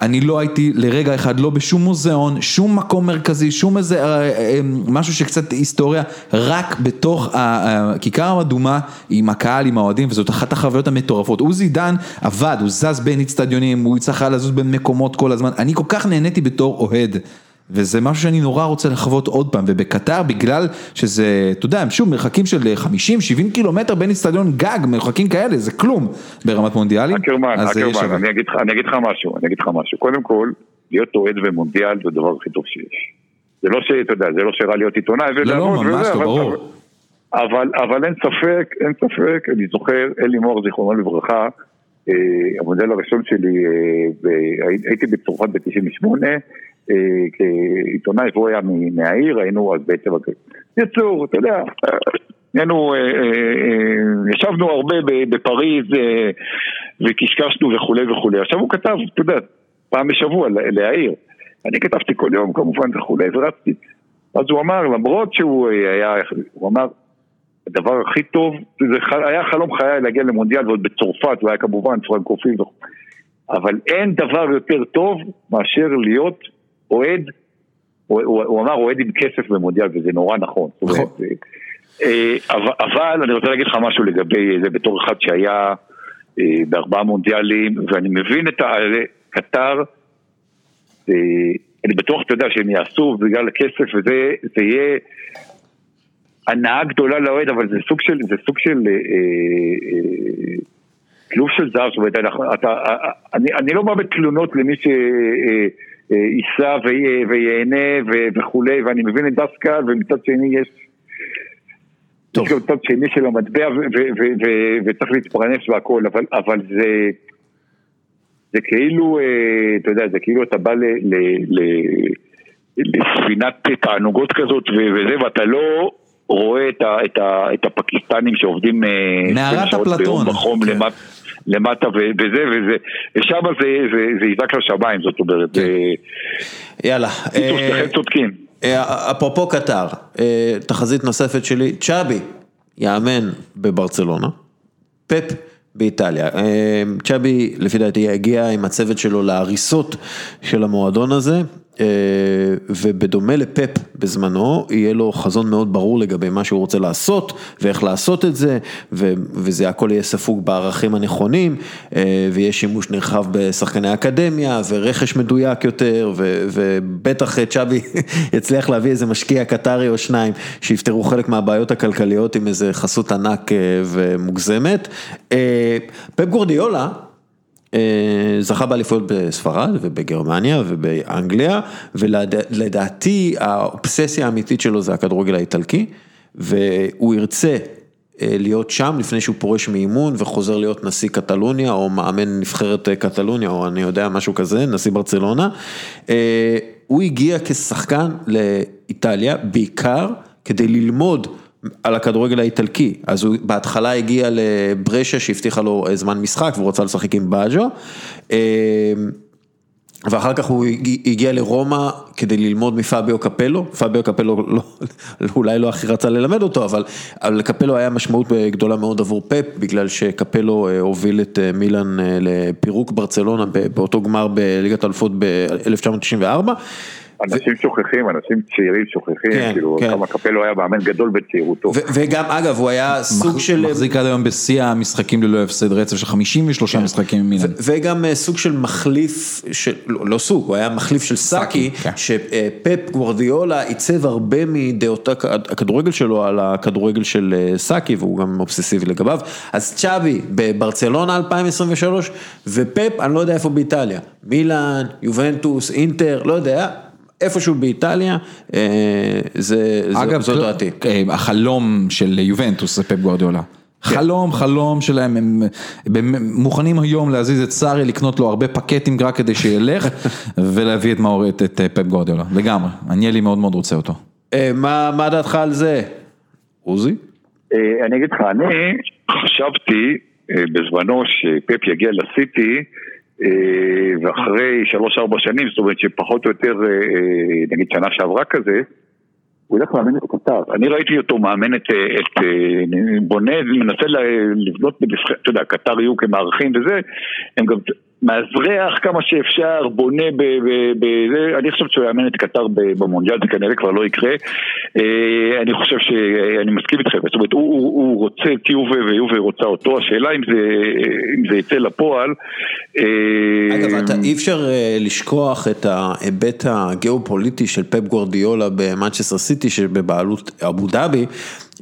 אני לא הייתי לרגע אחד לא בשום מוזיאון, שום מקום מרכזי, שום איזה אה, אה, משהו שקצת היסטוריה, רק בתוך הכיכר המדומה עם הקהל, עם האוהדים, וזאת אחת החוויות המטורפות. עוזי דן עבד, הוא זז בין אצטדיונים, הוא צריך לזוז בין מקומות כל הזמן, אני כל כך נהניתי בתור אוהד. וזה משהו שאני נורא רוצה לחוות עוד פעם, ובקטר בגלל שזה, אתה יודע, שוב מרחקים של 50-70 קילומטר בין איצטדיון גג, מרחקים כאלה, זה כלום ברמת מונדיאלים. אקרמן, אקרמן, אני אגיד, אני אגיד לך משהו, אני אגיד לך משהו, קודם כל, להיות אוהד במונדיאל זה הדבר הכי טוב שיש. זה לא שאתה יודע, זה לא שרע להיות עיתונאי לא, לא, ממש לא, ברור. אבל, אבל אין ספק, אין ספק, אני זוכר, אלי מור, זיכרונו לברכה, אה, המודל הראשון שלי, אה, הייתי בצרפת ב-98, אה, כעיתונאי, והוא היה מהעיר, היינו אז בעצם, יצור, אתה יודע, היינו, ישבנו הרבה בפריז וקשקשנו וכולי וכולי. עכשיו הוא כתב, אתה יודע, פעם בשבוע להעיר. אני כתבתי כל יום כמובן וכולי, ורצתי. אז הוא אמר, למרות שהוא היה, הוא אמר, הדבר הכי טוב, זה היה חלום חיי להגיע למונדיאל ועוד בצרפת, והיה כמובן פרנקופיל וכו', אבל אין דבר יותר טוב מאשר להיות אוהד, הוא, אמר אוהד עם כסף במונדיאל, וזה נורא נכון. נכון. אה, אבל אני רוצה להגיד לך משהו לגבי זה בתור אחד שהיה אה, בארבעה מונדיאלים, ואני מבין את קטר, אה, אני בטוח, אתה יודע, שהם יעשו בגלל הכסף וזה, זה יהיה הנאה גדולה לאוהד, אבל זה סוג של, זה סוג של כלוב של זר, זאת אומרת, אני, אני לא בא בתלונות למי שייסע וייהנה וכולי, ואני מבין את דסקל, ומצד שני יש... טוב. יש גם צד שני של המטבע וצריך להתפרנס והכל, אבל, אבל זה, זה כאילו, אתה יודע, זה כאילו אתה בא ל, ל, ל, לספינת תענוגות כזאת וזה, ואתה לא רואה את, ה, את, ה, את הפקיסטנים שעובדים אה, מערת אפלטון בחום כן. למטה, למטה וזה, וזה, ושם זה, זה, זה יזעק לשמיים, זאת אומרת. כן. יאללה. קיצור, שניכם אה, צודקים. אה, אפרופו קטר, תחזית נוספת שלי, צ'אבי יאמן בברצלונה, פפ באיטליה. צ'אבי לפי דעתי יגיע עם הצוות שלו להריסות של המועדון הזה. אה, ובדומה לפפ בזמנו, יהיה לו חזון מאוד ברור לגבי מה שהוא רוצה לעשות ואיך לעשות את זה, וזה הכל יהיה ספוג בערכים הנכונים, אה, ויהיה שימוש נרחב בשחקני אקדמיה ורכש מדויק יותר, ובטח צ'אבי יצליח להביא איזה משקיע קטרי או שניים שיפתרו חלק מהבעיות הכלכליות עם איזה חסות ענק אה, ומוגזמת. פפ גורדיולה אה, זכה באליפויות בספרד ובגרמניה ובאנגליה, ולדעתי האובססיה האמיתית שלו זה הכדורגל האיטלקי, והוא ירצה אה, להיות שם לפני שהוא פורש מאימון וחוזר להיות נשיא קטלוניה או מאמן נבחרת אה, קטלוניה או אני יודע משהו כזה, נשיא ברצלונה. הוא הגיע כשחקן לאיטליה בעיקר כדי ללמוד על הכדורגל האיטלקי, אז הוא בהתחלה הגיע לברשה שהבטיחה לו זמן משחק והוא רצה לשחק עם באג'ו. אמ, ואחר כך הוא הגיע לרומא כדי ללמוד מפביו קפלו, פביו קפלו לא, אולי לא הכי רצה ללמד אותו, אבל, אבל לקפלו היה משמעות גדולה מאוד עבור פפ, בגלל שקפלו אה, הוביל את אה, מילאן אה, לפירוק ברצלונה באותו גמר בליגת האלופות ב-1994. אנשים ו... שוכחים, אנשים צעירים שוכחים, כן, כאילו כן. כמה קפלו היה מאמן גדול בצעירותו. וגם אגב הוא היה סוג מח... של... מחזיק עד היום בשיא המשחקים ללא הפסד רצף של 53 כן. משחקים עם מילאן. וגם אה, סוג של מחליף, של... לא, לא סוג, הוא היה מחליף של סאקי, כן. שפפ גוורדיולה עיצב הרבה מדעות הכדורגל שלו על הכדורגל של אה, סאקי והוא גם אובססיבי לגביו. אז צ'אבי בברצלונה 2023 ופפ אני לא יודע איפה באיטליה, מילאן, יובנטוס, אינטר, לא יודע. איפשהו באיטליה, אה, זה, אגב, זו דעתי. אה, החלום של יובנטוס זה פפ גוארדיולה. כן. חלום, חלום שלהם, הם, הם מוכנים היום להזיז את סארי, לקנות לו הרבה פקטים רק כדי שילך, ולהביא את מאור, את, את פפ גוארדיולה, לגמרי, אניאלי מאוד מאוד רוצה אותו. אה, מה, מה דעתך על זה, עוזי? אני אגיד לך, אני חשבתי בזמנו שפפ יגיע לסיטי, ואחרי שלוש-ארבע שנים, זאת אומרת שפחות או יותר, אה, אה, נגיד שנה שעברה כזה, הוא ילך לאמן את קטר. אני ראיתי אותו מאמן את, את בונה, מנסה לבנות אתה יודע, קטר יהיו כמארחים וזה, הם גם, מאזרח כמה שאפשר, בונה ב... ב, ב זה, אני חושב שהוא יאמן את קטר במונדיאל, זה כנראה כבר לא יקרה. אה, אני חושב ש... אני מסכים איתכם, זאת אומרת, הוא, הוא, הוא רוצה את יובה ויובה רוצה אותו, השאלה אם זה, אם זה יצא לפועל. אה, אגב, אתה, אי אפשר אה, לשכוח את ההיבט הגיאופוליטי של פפ גורדיולה במנצ'סטר סיטי שבבעלות אבו דאבי,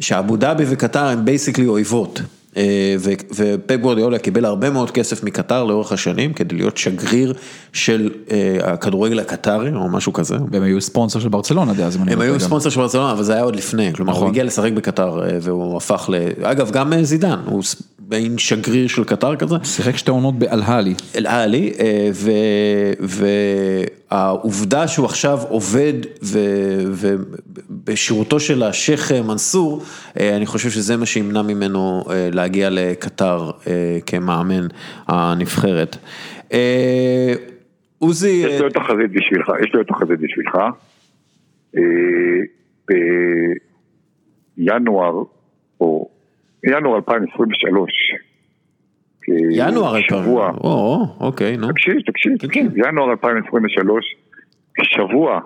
שאבו דאבי וקטר הם basically אויבות. אה, ופפ גווארדיולה קיבל הרבה מאוד כסף מקטר לאורך השנים כדי להיות שגריר של אה, הכדורגל הקטרי או משהו כזה. והם היו ספונסר של ברצלונה דאז. הם היו ספונסר של ברצלונה אבל זה היה עוד לפני, כלומר הוא נכון. הגיע לשחק בקטר אה, והוא הפך ל... אגב גם זידן, הוא מעין שגריר של קטר כזה. שיחק שתי עונות באל-הלי. אל-הלי, והעובדה שהוא עכשיו עובד ובשירותו של השייח' מנסור, אני חושב שזה מה שימנע ממנו להגיע לקטר כמאמן הנבחרת. עוזי... יש לי עוד תחזית בשבילך, יש לי עוד תחזית בשבילך. בינואר, או ינואר 2023. ינואר 2023, או, אוקיי, נו. תקשיב, תקשיב, כן, תקשיב, כן. ינואר 2023, שבוע,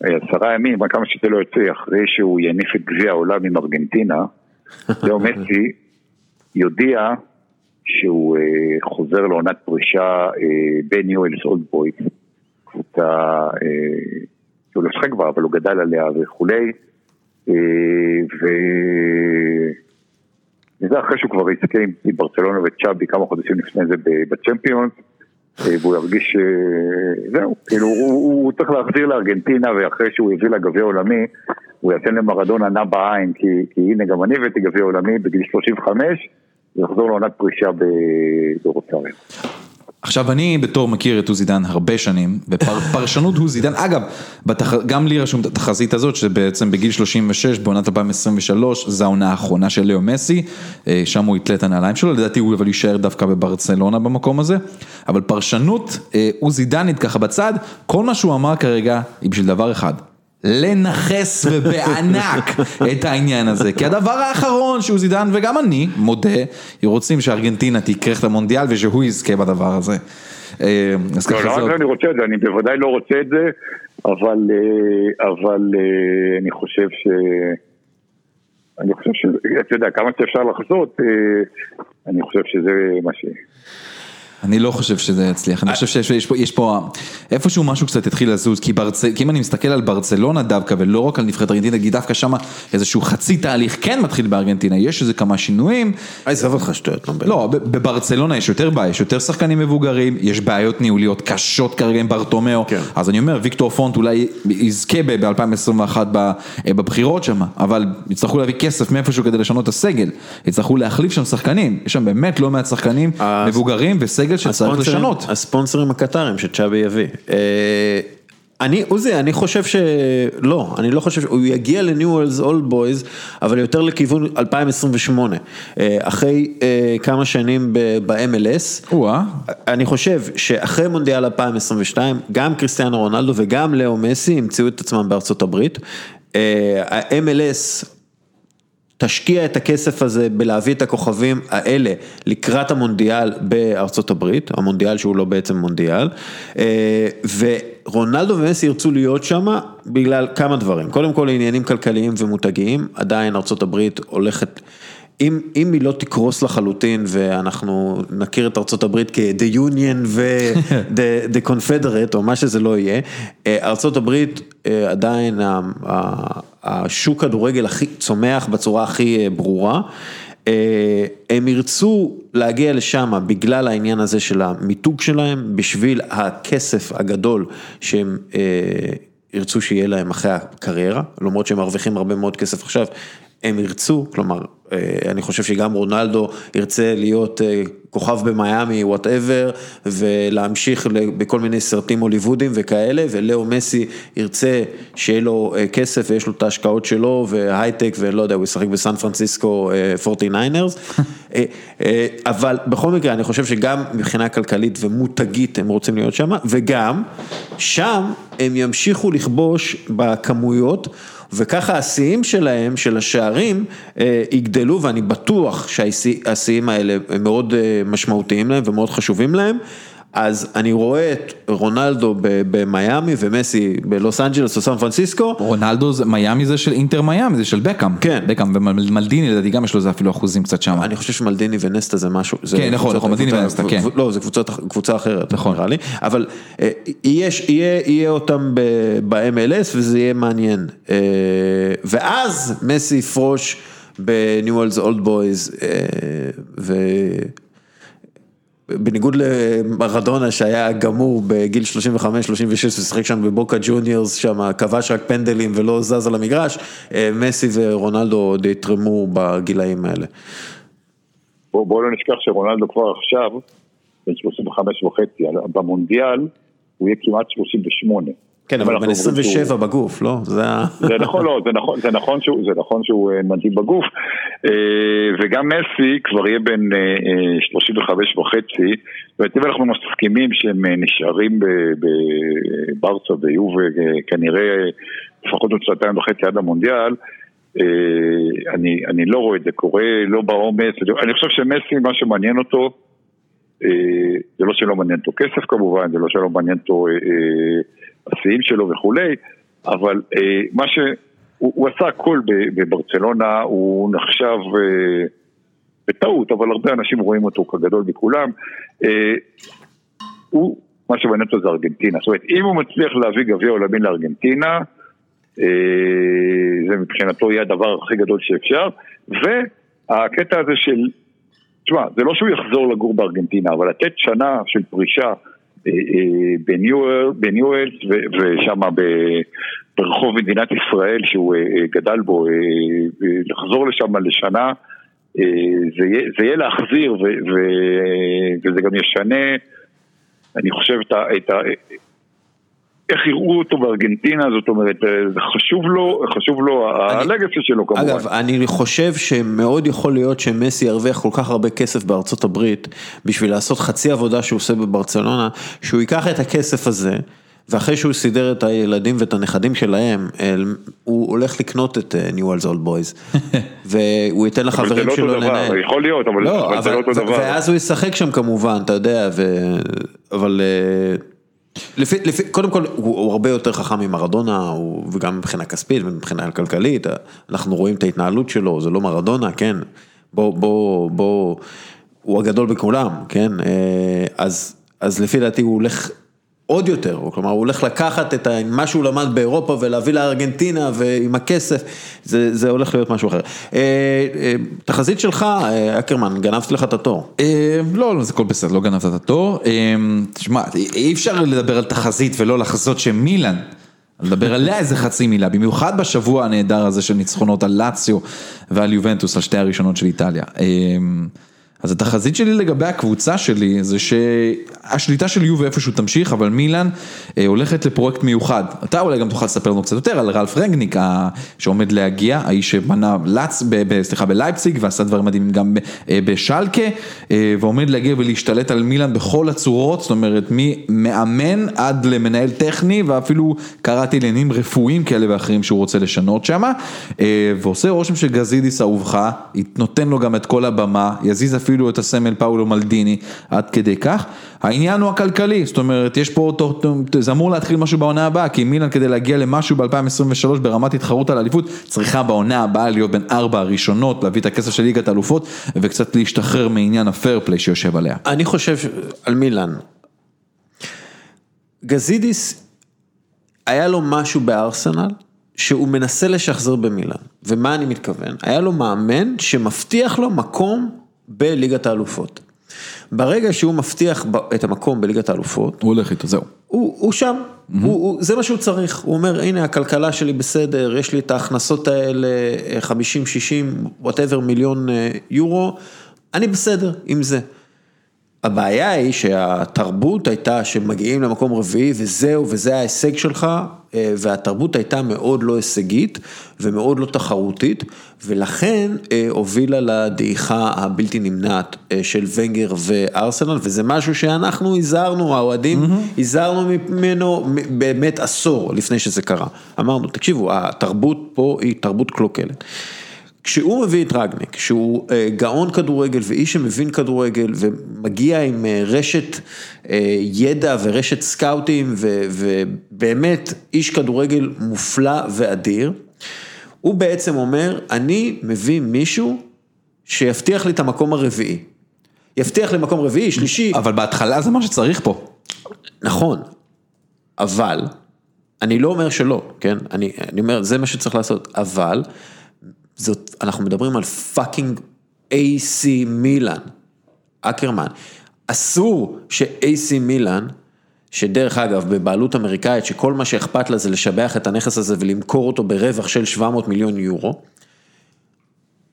עשרה ימים, כמה שזה לא יוצא, אחרי שהוא יניף את גביע העולם עם ארגנטינה, לאו מסי יודיע שהוא אה, חוזר לעונת פרישה אה, בניואלס אולדבויט, קבוצה, אה, שהוא לא שחק בה, אבל הוא גדל עליה וכולי, אה, ו... וזה אחרי שהוא כבר יזכה עם ברצלונה וצ'אבי כמה חודשים לפני זה בצ'מפיונס, אה, והוא ירגיש, אה, זהו, כאילו הוא, הוא צריך להחזיר לארגנטינה ואחרי שהוא הביא לה גביע עולמי, הוא יתן למרדונה נע בעין, כי, כי הנה גם אני הבאתי גביע עולמי בגיל 35, ויחזור לעונת פרישה ברוסריה. עכשיו אני בתור מכיר את עוזי דן הרבה שנים, בפרשנות עוזי דן, אגב, גם לי רשום את התחזית הזאת, שבעצם בגיל 36 בעונת 2023, זו העונה האחרונה של ליאו מסי, אה, שם הוא יתלה את הנעליים שלו, לדעתי הוא אבל יישאר דווקא בברצלונה במקום הזה, אבל פרשנות אה, עוזי דנית ככה בצד, כל מה שהוא אמר כרגע היא בשביל דבר אחד. לנכס ובענק את העניין הזה, כי הדבר האחרון שהוא זידן וגם אני מודה, רוצים שארגנטינה תקרח את המונדיאל ושהוא יזכה בדבר הזה. אה, אז ככה לא, לא אני רוצה את זה, אני בוודאי לא רוצה את זה, אבל, אה, אבל אה, אני חושב ש... אני חושב ש... אתה יודע, כמה שאפשר לחזות, אני חושב שזה מה ש... אני לא חושב שזה יצליח, אני חושב שיש פה, יש פה, איפשהו משהו קצת התחיל לזוז, כי, ברצ... כי אם אני מסתכל על ברצלונה דווקא, ולא רק על נבחרת ארגנטינה, כי דווקא שם איזשהו חצי תהליך כן מתחיל בארגנטינה, יש איזה כמה שינויים. עזוב אותך שטויות, לא לא, בברצלונה יש יותר בעיה, יש יותר שחקנים מבוגרים, יש בעיות ניהוליות קשות כרגע עם ברטומיאו, כן. אז אני אומר, ויקטור פונט אולי יזכה ב-2021 בבחירות שם, אבל יצטרכו להביא כסף מאיפשהו כדי לשנות את הסגל, יצטרכו להחליף שם שחקנים, יש שם באמת לא מעט שחקנים מבוגרים וסגל סגל שצריך לשנות. הספונסרים הקטרים שצ'אבי יביא. אה, אני, עוזי, אני חושב שלא, אני לא חושב, הוא יגיע לניו-וולס אולד בויז, אבל יותר לכיוון 2028, אה, אחרי אה, כמה שנים ב-MLS, אני חושב שאחרי מונדיאל 2022, גם קריסטיאנו רונלדו וגם לאו מסי ימצאו את עצמם בארצות הברית, ה-MLS תשקיע את הכסף הזה בלהביא את הכוכבים האלה לקראת המונדיאל בארצות הברית, המונדיאל שהוא לא בעצם מונדיאל, אה, ורונלדו ומסי ירצו להיות שם בגלל כמה דברים, קודם כל עניינים כלכליים ומותגיים, עדיין ארצות הברית הולכת... אם, אם היא לא תקרוס לחלוטין ואנחנו נכיר את ארה"ב כ-The Union ו-The Confederate או מה שזה לא יהיה, אה, ארה"ב אה, עדיין השוק כדורגל הכי צומח בצורה הכי אה, ברורה. הם ירצו להגיע לשם בגלל העניין הזה של המיתוג שלהם, בשביל הכסף הגדול שהם ירצו שיהיה להם אחרי הקריירה, למרות שהם מרוויחים הרבה מאוד כסף עכשיו, הם ירצו, כלומר, אה, אני חושב שגם רונלדו ירצה להיות אה, כוכב במיאמי, וואטאבר, ולהמשיך בכל מיני סרטים הוליוודיים וכאלה, ולאו מסי ירצה שיהיה לו אה, כסף ויש לו את ההשקעות שלו, והייטק, ולא יודע, הוא ישחק בסן פרנסיסקו 49ers, אבל בכל מקרה, אני חושב שגם מבחינה כלכלית ומותגית הם רוצים להיות שם, וגם שם הם ימשיכו לכבוש בכמויות. וככה השיאים שלהם, של השערים, אה, יגדלו ואני בטוח שהשיאים האלה הם מאוד אה, משמעותיים להם ומאוד חשובים להם, אז אני רואה את רונלדו במיאמי ומסי בלוס אנג'לס או סן פרנסיסקו. רונלדו, מיאמי זה של אינטר מיאמי, זה של בקאם. כן. בקאם ומלדיני לדעתי גם יש לו זה אפילו אחוזים קצת שם. אני חושב שמלדיני ונסטה זה משהו. זה כן, נכון, נכון, מלדיני קבוצה- ונסטה, כן. לא, זו קבוצות- קבוצה אחרת, נכון. נראה לי. אבל אה, יש, יהיה, יהיה אותם ב-MLS וזה יהיה מעניין. אה, ואז מסי יפרוש בניואלס אולד בויז, בניגוד למרדונה שהיה גמור בגיל 35-36 ושיחק שם בבוקה ג'וניורס שם, כבש רק פנדלים ולא זז על המגרש, אה, מסי ורונלדו עוד יתרמו בגילאים האלה. בואו בוא לא נשכח שרונלדו כבר עכשיו, בן 35 וחצי, במונדיאל הוא יהיה כמעט 38. כן, אבל בן אומרים שהוא- 27 בגוף, לא? זה. זה נכון, לא, זה נכון, זה נכון שהוא, זה נכון שהוא אה, מדהים בגוף, אה, וגם מסי כבר יהיה בן אה, אה, 35 וחצי, ואתם אנחנו מסכימים שהם נשארים בברצה ויובה אה, כנראה אה, לפחות עוד שנתיים וחצי עד המונדיאל, אני, אני לא רואה את זה קורה, לא בעומס, אני חושב שמסי, מה שמעניין אותו, זה לא שלא מעניין אותו כסף כמובן, זה לא שלא מעניין אותו השיאים שלו וכולי, אבל אה, מה ש... הוא, הוא עשה הכל בברצלונה, הוא נחשב אה, בטעות, אבל הרבה אנשים רואים אותו כגדול מכולם. אה, הוא, מה שמעניין אותו זה ארגנטינה, זאת אומרת, אם הוא מצליח להביא גביע עולמי לארגנטינה, אה, זה מבחינתו יהיה הדבר הכי גדול שאפשר, והקטע הזה של תשמע, זה לא שהוא יחזור לגור בארגנטינה, אבל לתת שנה של פרישה בניואלס ושם ברחוב מדינת ישראל שהוא אה, אה, גדל בו, אה, לחזור לשם לשנה, זה יהיה- להחזיר וזה גם ישנה, אני חושב. את ה איך יראו אותו בארגנטינה, זאת אומרת, אה, זה חשוב לו, חשוב לו, הלגסי שלו כמובן. אגב, אני חושב שמאוד יכול להיות שמסי ירוויח כל כך הרבה כסף בארצות הברית בשביל לעשות חצי עבודה שהוא עושה בברצלונה, שהוא ייקח את הכסף הזה. ואחרי שהוא סידר את הילדים ואת הנכדים שלהם, אל- הוא הולך לקנות את ניו אולס אולד בויז. והוא ייתן אבל זה לחברים לא אותו שלו דבר, לנהל. יכול להיות, אבל לא, אבל זה לא אבל, אותו דבר. ואז הוא ישחק שם כמובן, אתה יודע, ו... אבל אה, לפי, לפי, קודם כל הוא, הוא הרבה יותר חכם ממרדונה, הוא, וגם מבחינה כספית ומבחינה כלכלית, אנחנו רואים את ההתנהלות שלו, זה לא מרדונה, כן, בוא, בוא, בוא, הוא הגדול בכולם, כן, אה, אז, אז לפי דעתי הוא הולך עוד יותר, כלומר הוא הולך לקחת את מה שהוא למד באירופה ולהביא לארגנטינה ועם הכסף, זה, זה הולך להיות משהו אחר. אה, אה, תחזית שלך, אה, אקרמן, גנבתי לך את התור. אה, לא, לא, זה הכל בסדר, לא גנבת את התור. אה, תשמע, אי אפשר לדבר על תחזית ולא לחזות שמילאן, לדבר עליה איזה חצי מילה, במיוחד בשבוע הנהדר הזה של ניצחונות על לאציו ועל יובנטוס, על שתי הראשונות של איטליה. אה, אז התחזית שלי לגבי הקבוצה שלי זה שהשליטה של יובה איפשהו תמשיך, אבל מילאן אה, הולכת לפרויקט מיוחד. אתה אולי גם תוכל לספר לנו קצת יותר על רלף רגניק ה- שעומד להגיע, האיש שבנה לאץ, ב, ב, סליחה, בלייפציג ועשה דברים מדהימים גם ב- אה, בשלקה, אה, ועומד להגיע ולהשתלט על מילאן בכל הצורות, זאת אומרת ממאמן עד למנהל טכני ואפילו קראתי לעניינים רפואיים כאלה ואחרים שהוא רוצה לשנות שם, ועושה רושם שגזידיס אהובך, נותן לו גם את כל הבמה, יזיז אפילו את הסמל פאולו מלדיני עד כדי כך. העניין הוא הכלכלי, זאת אומרת, יש פה, זה אמור להתחיל משהו בעונה הבאה, כי מילאן כדי להגיע למשהו ב-2023 ברמת התחרות על אליפות, צריכה בעונה הבאה להיות בין ארבע הראשונות, להביא את הכסף של ליגת האלופות, וקצת להשתחרר מעניין הפייר פליי שיושב עליה. אני חושב על מילאן. גזידיס, היה לו משהו בארסנל שהוא מנסה לשחזר במילאן. ומה אני מתכוון? היה לו מאמן שמבטיח לו מקום בליגת האלופות. ברגע שהוא מבטיח את המקום בליגת האלופות, הוא הולך איתו, זהו. הוא, הוא שם, mm-hmm. הוא, הוא, זה מה שהוא צריך, הוא אומר הנה הכלכלה שלי בסדר, יש לי את ההכנסות האלה 50, 60, whatever מיליון אה, יורו, אני בסדר עם זה. הבעיה היא שהתרבות הייתה שמגיעים למקום רביעי וזהו וזה ההישג שלך אה, והתרבות הייתה מאוד לא הישגית ומאוד לא תחרותית ולכן אה, הובילה לדעיכה הבלתי נמנעת אה, של ונגר וארסנל וזה משהו שאנחנו הזהרנו, האוהדים הזהרנו ממנו באמת עשור לפני שזה קרה. אמרנו, תקשיבו, התרבות פה היא תרבות קלוקלת. כשהוא מביא את רגניק, שהוא אה, גאון כדורגל ואיש שמבין כדורגל ומגיע עם אה, רשת אה, ידע ורשת סקאוטים ובאמת איש כדורגל מופלא ואדיר, הוא בעצם אומר, אני מביא מישהו שיבטיח לי את המקום הרביעי. יבטיח לי מקום רביעי, שלישי. אבל בהתחלה זה מה שצריך פה. נכון, אבל, אני לא אומר שלא, כן? אני, אני אומר, זה מה שצריך לעשות, אבל, זאת, אנחנו מדברים על fucking AC מילאן, אקרמן. אסור ש-AC מילאן, שדרך אגב, בבעלות אמריקאית, שכל מה שאכפת לה זה להשביח את הנכס הזה ולמכור אותו ברווח של 700 מיליון יורו,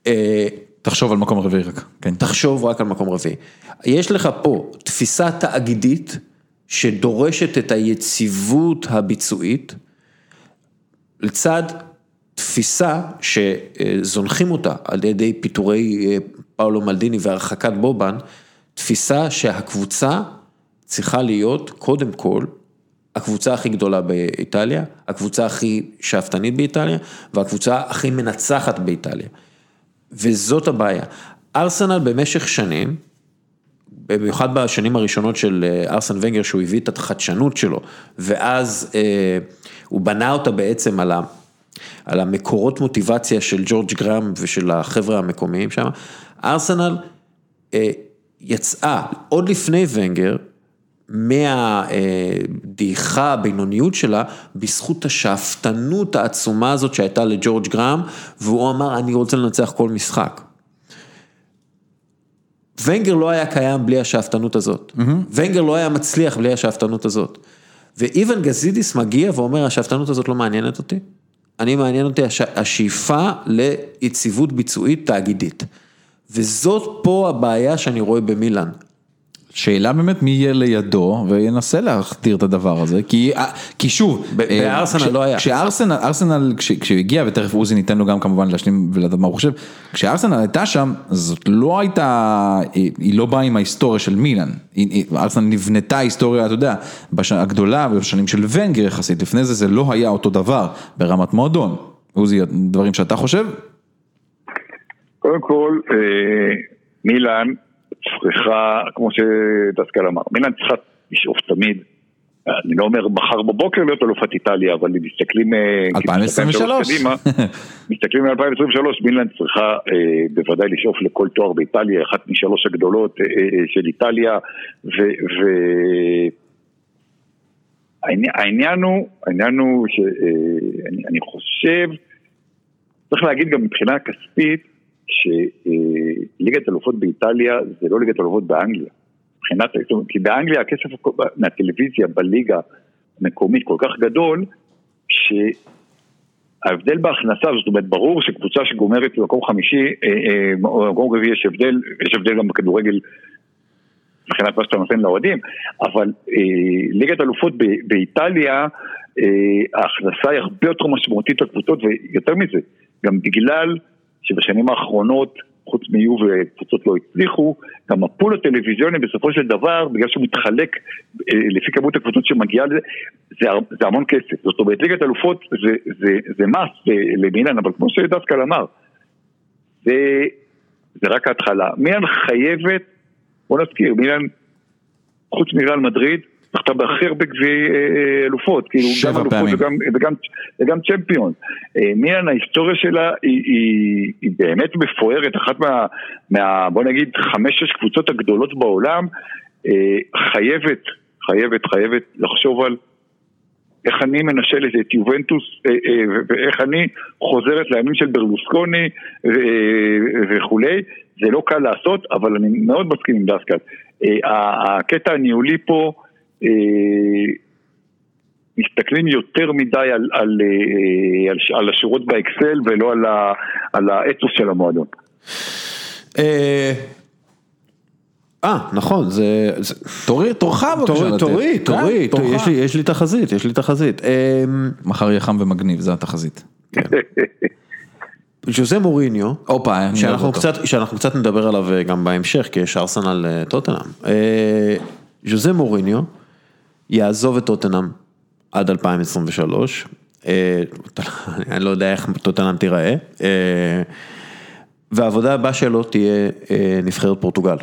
אה, תחשוב על מקום רביעי רק, כן. תחשוב רק על מקום רביעי. יש לך פה תפיסה תאגידית שדורשת את היציבות הביצועית, לצד תפיסה שזונחים אותה על ידי פיטורי אה, פאולו מלדיני והרחקת בובן, תפיסה שהקבוצה צריכה להיות קודם כל הקבוצה הכי גדולה באיטליה, הקבוצה הכי שאפתנית באיטליה והקבוצה הכי מנצחת באיטליה. וזאת הבעיה. ארסנל במשך שנים, במיוחד בשנים הראשונות של אה, ארסן ונגר, שהוא הביא את החדשנות שלו, ואז אה, הוא בנה אותה בעצם על, ה, על המקורות מוטיבציה של ג'ורג' גראם ושל החבר'ה המקומיים שם, ארסנל אה, יצאה עוד לפני ונגר, מהדעיכה, הבינוניות שלה, בזכות השאפתנות העצומה הזאת שהייתה לג'ורג' גראם, והוא אמר, אני רוצה לנצח כל משחק. ונגר לא היה קיים בלי השאפתנות הזאת. Mm-hmm. ונגר לא היה מצליח בלי השאפתנות הזאת. ואיוון גזידיס מגיע ואומר, השאפתנות הזאת לא מעניינת אותי. אני מעניין אותי הש... השאיפה ליציבות ביצועית תאגידית. וזאת פה הבעיה שאני רואה במילאן. שאלה באמת מי יהיה לידו וינסה להכתיר את הדבר הזה, כי, אה, כי שוב, בארסנל לא היה. כשארסנל, ארסנל, כשהוא הגיע, ותכף עוזי ניתן לו גם כמובן להשלים ולדעת מה הוא חושב, כשארסנל הייתה שם, זאת לא הייתה, היא לא באה עם ההיסטוריה של מילאן, ארסנל נבנתה היסטוריה, אתה יודע, בשנה הגדולה ובשנים של ונגר יחסית, לפני זה זה לא היה אותו דבר ברמת מועדון. עוזי, דברים שאתה חושב? קודם כל, אה, מילאן צריכה, כמו שדסקל אמר, מילאן צריכה לשאוף תמיד. אני לא אומר מחר בבוקר להיות אלופת איטליה, אבל אם מסתכלים... 2023. קדימה, מסתכלים ל-2023, מילאן צריכה אה, בוודאי לשאוף לכל תואר באיטליה, אחת משלוש הגדולות אה, אה, של איטליה, והעניין הוא, העניין הוא שאני חושב, צריך להגיד גם מבחינה כספית, שליגת אלופות באיטליה זה לא ליגת אלופות באנגליה. מבחינת, כי באנגליה הכסף מהטלוויזיה בליגה המקומית כל כך גדול, שההבדל בהכנסה, זאת אומרת, ברור שקבוצה שגומרת במקום חמישי, אה, אה, במקום רביעי יש הבדל, יש הבדל גם בכדורגל מבחינת מה שאתה נותן לאוהדים, אבל אה, ליגת אלופות באיטליה, ההכנסה היא הרבה יותר משמעותית לקבוצות, ויותר מזה, גם בגלל שבשנים האחרונות, חוץ מיו וקבוצות לא הצליחו, גם הפול הטלוויזיוני בסופו של דבר, בגלל שהוא מתחלק אה, לפי כמות הקבוצות שמגיעה לזה, זה, זה המון כסף. זאת אומרת, ליגת אלופות זה, זה, זה מס למילן, אבל כמו שדסקל אמר, זה, זה רק ההתחלה. מילן חייבת, בוא נזכיר, מילן, חוץ מריאל מדריד, זכתה בהכי הרבה גביעי אה, אה, אלופות, כאילו גם אלופות וגם, וגם, וגם צ'מפיון. אה, מילן ההיסטוריה שלה היא, היא, היא באמת מפוארת, אחת מה, מה בוא נגיד חמש-שש קבוצות הגדולות בעולם, חייבת, חייבת, חייבת לחשוב על איך אני מנשלת את יובנטוס ואיך אני חוזרת לימים של ברלוסקוני וכולי, זה לא קל לעשות, אבל אני מאוד מסכים עם דסקל. הקטע הניהולי פה מסתכלים יותר מדי על, על, אה, על, על השורות באקסל ולא על, ה, על האתוס של המועדון. אה, אה נכון, זה... תורי, תורך בבקשה תורי, תורי, תורי, יש לי תחזית, יש לי תחזית. מחר יהיה חם ומגניב, זה התחזית. כן. ז'וזה מוריניו, שאנחנו קצת נדבר עליו גם בהמשך, כי יש ארסנל טוטנאם. ז'וזה מוריניו, יעזוב את טוטנאם עד 2023, אה, אני לא יודע איך טוטנאם תיראה. אה, והעבודה הבאה שלו תהיה אה, נבחרת פורטוגל.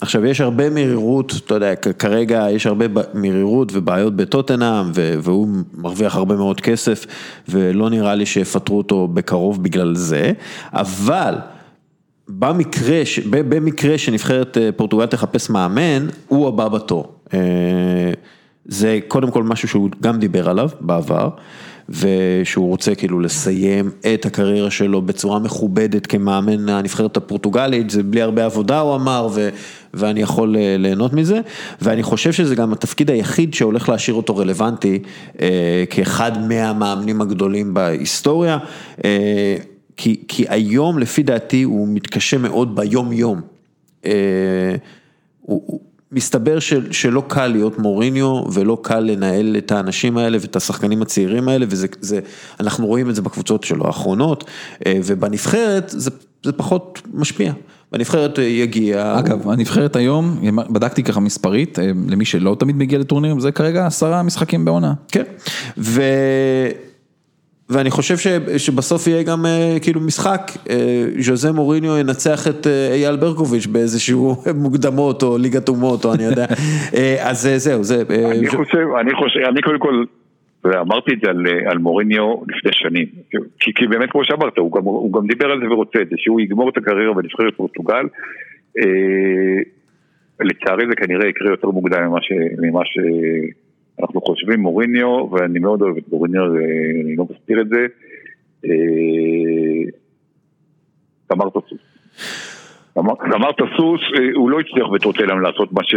עכשיו יש הרבה מרירות, אתה יודע, כרגע יש הרבה מרירות ובעיות בטוטנאם והוא מרוויח הרבה מאוד כסף ולא נראה לי שיפטרו אותו בקרוב בגלל זה, אבל במקרה, במקרה שנבחרת פורטוגל תחפש מאמן, הוא הבא בתור. זה קודם כל משהו שהוא גם דיבר עליו בעבר, ושהוא רוצה כאילו לסיים את הקריירה שלו בצורה מכובדת כמאמן הנבחרת הפורטוגלית, זה בלי הרבה עבודה הוא אמר, ו, ואני יכול אה, ליהנות מזה, ואני חושב שזה גם התפקיד היחיד שהולך להשאיר אותו רלוונטי אה, כאחד מהמאמנים הגדולים בהיסטוריה. אה, כי, כי היום לפי דעתי הוא מתקשה מאוד ביום יום. אה, הוא, מסתבר של, שלא קל להיות מוריניו ולא קל לנהל את האנשים האלה ואת השחקנים הצעירים האלה וזה, זה, אנחנו רואים את זה בקבוצות שלו האחרונות אה, ובנבחרת זה, זה פחות משפיע. בנבחרת אה, יגיע. אגב, הנבחרת היום, בדקתי ככה מספרית, אה, למי שלא תמיד מגיע לטורנירים, זה כרגע עשרה משחקים בעונה. כן, ו... ואני חושב ש... שבסוף יהיה גם אה, כאילו משחק, אה, ז'וזה מוריניו ינצח את אה, אייל ברקוביץ' באיזשהו מוקדמות או ליגת אומות או אני יודע, אז זהו, זה... אני חושב, אני חושב, אני קודם כל, אמרתי את זה על, על מוריניו לפני שנים, כי, כי באמת כמו שאמרת, הוא גם, הוא גם דיבר על זה ורוצה את זה, שהוא יגמור את הקריירה בנבחרת פורטוגל, לצערי זה כנראה יקרה יותר מוקדם ממה, ש, ממה שאנחנו חושבים, מוריניו, ואני מאוד אוהב את מוריניו, ואני לא מסתיר את זה, אה, הסוס. גמר גמר את הסוס, אה, הוא לא הצליח בטוטלם לעשות מה ש...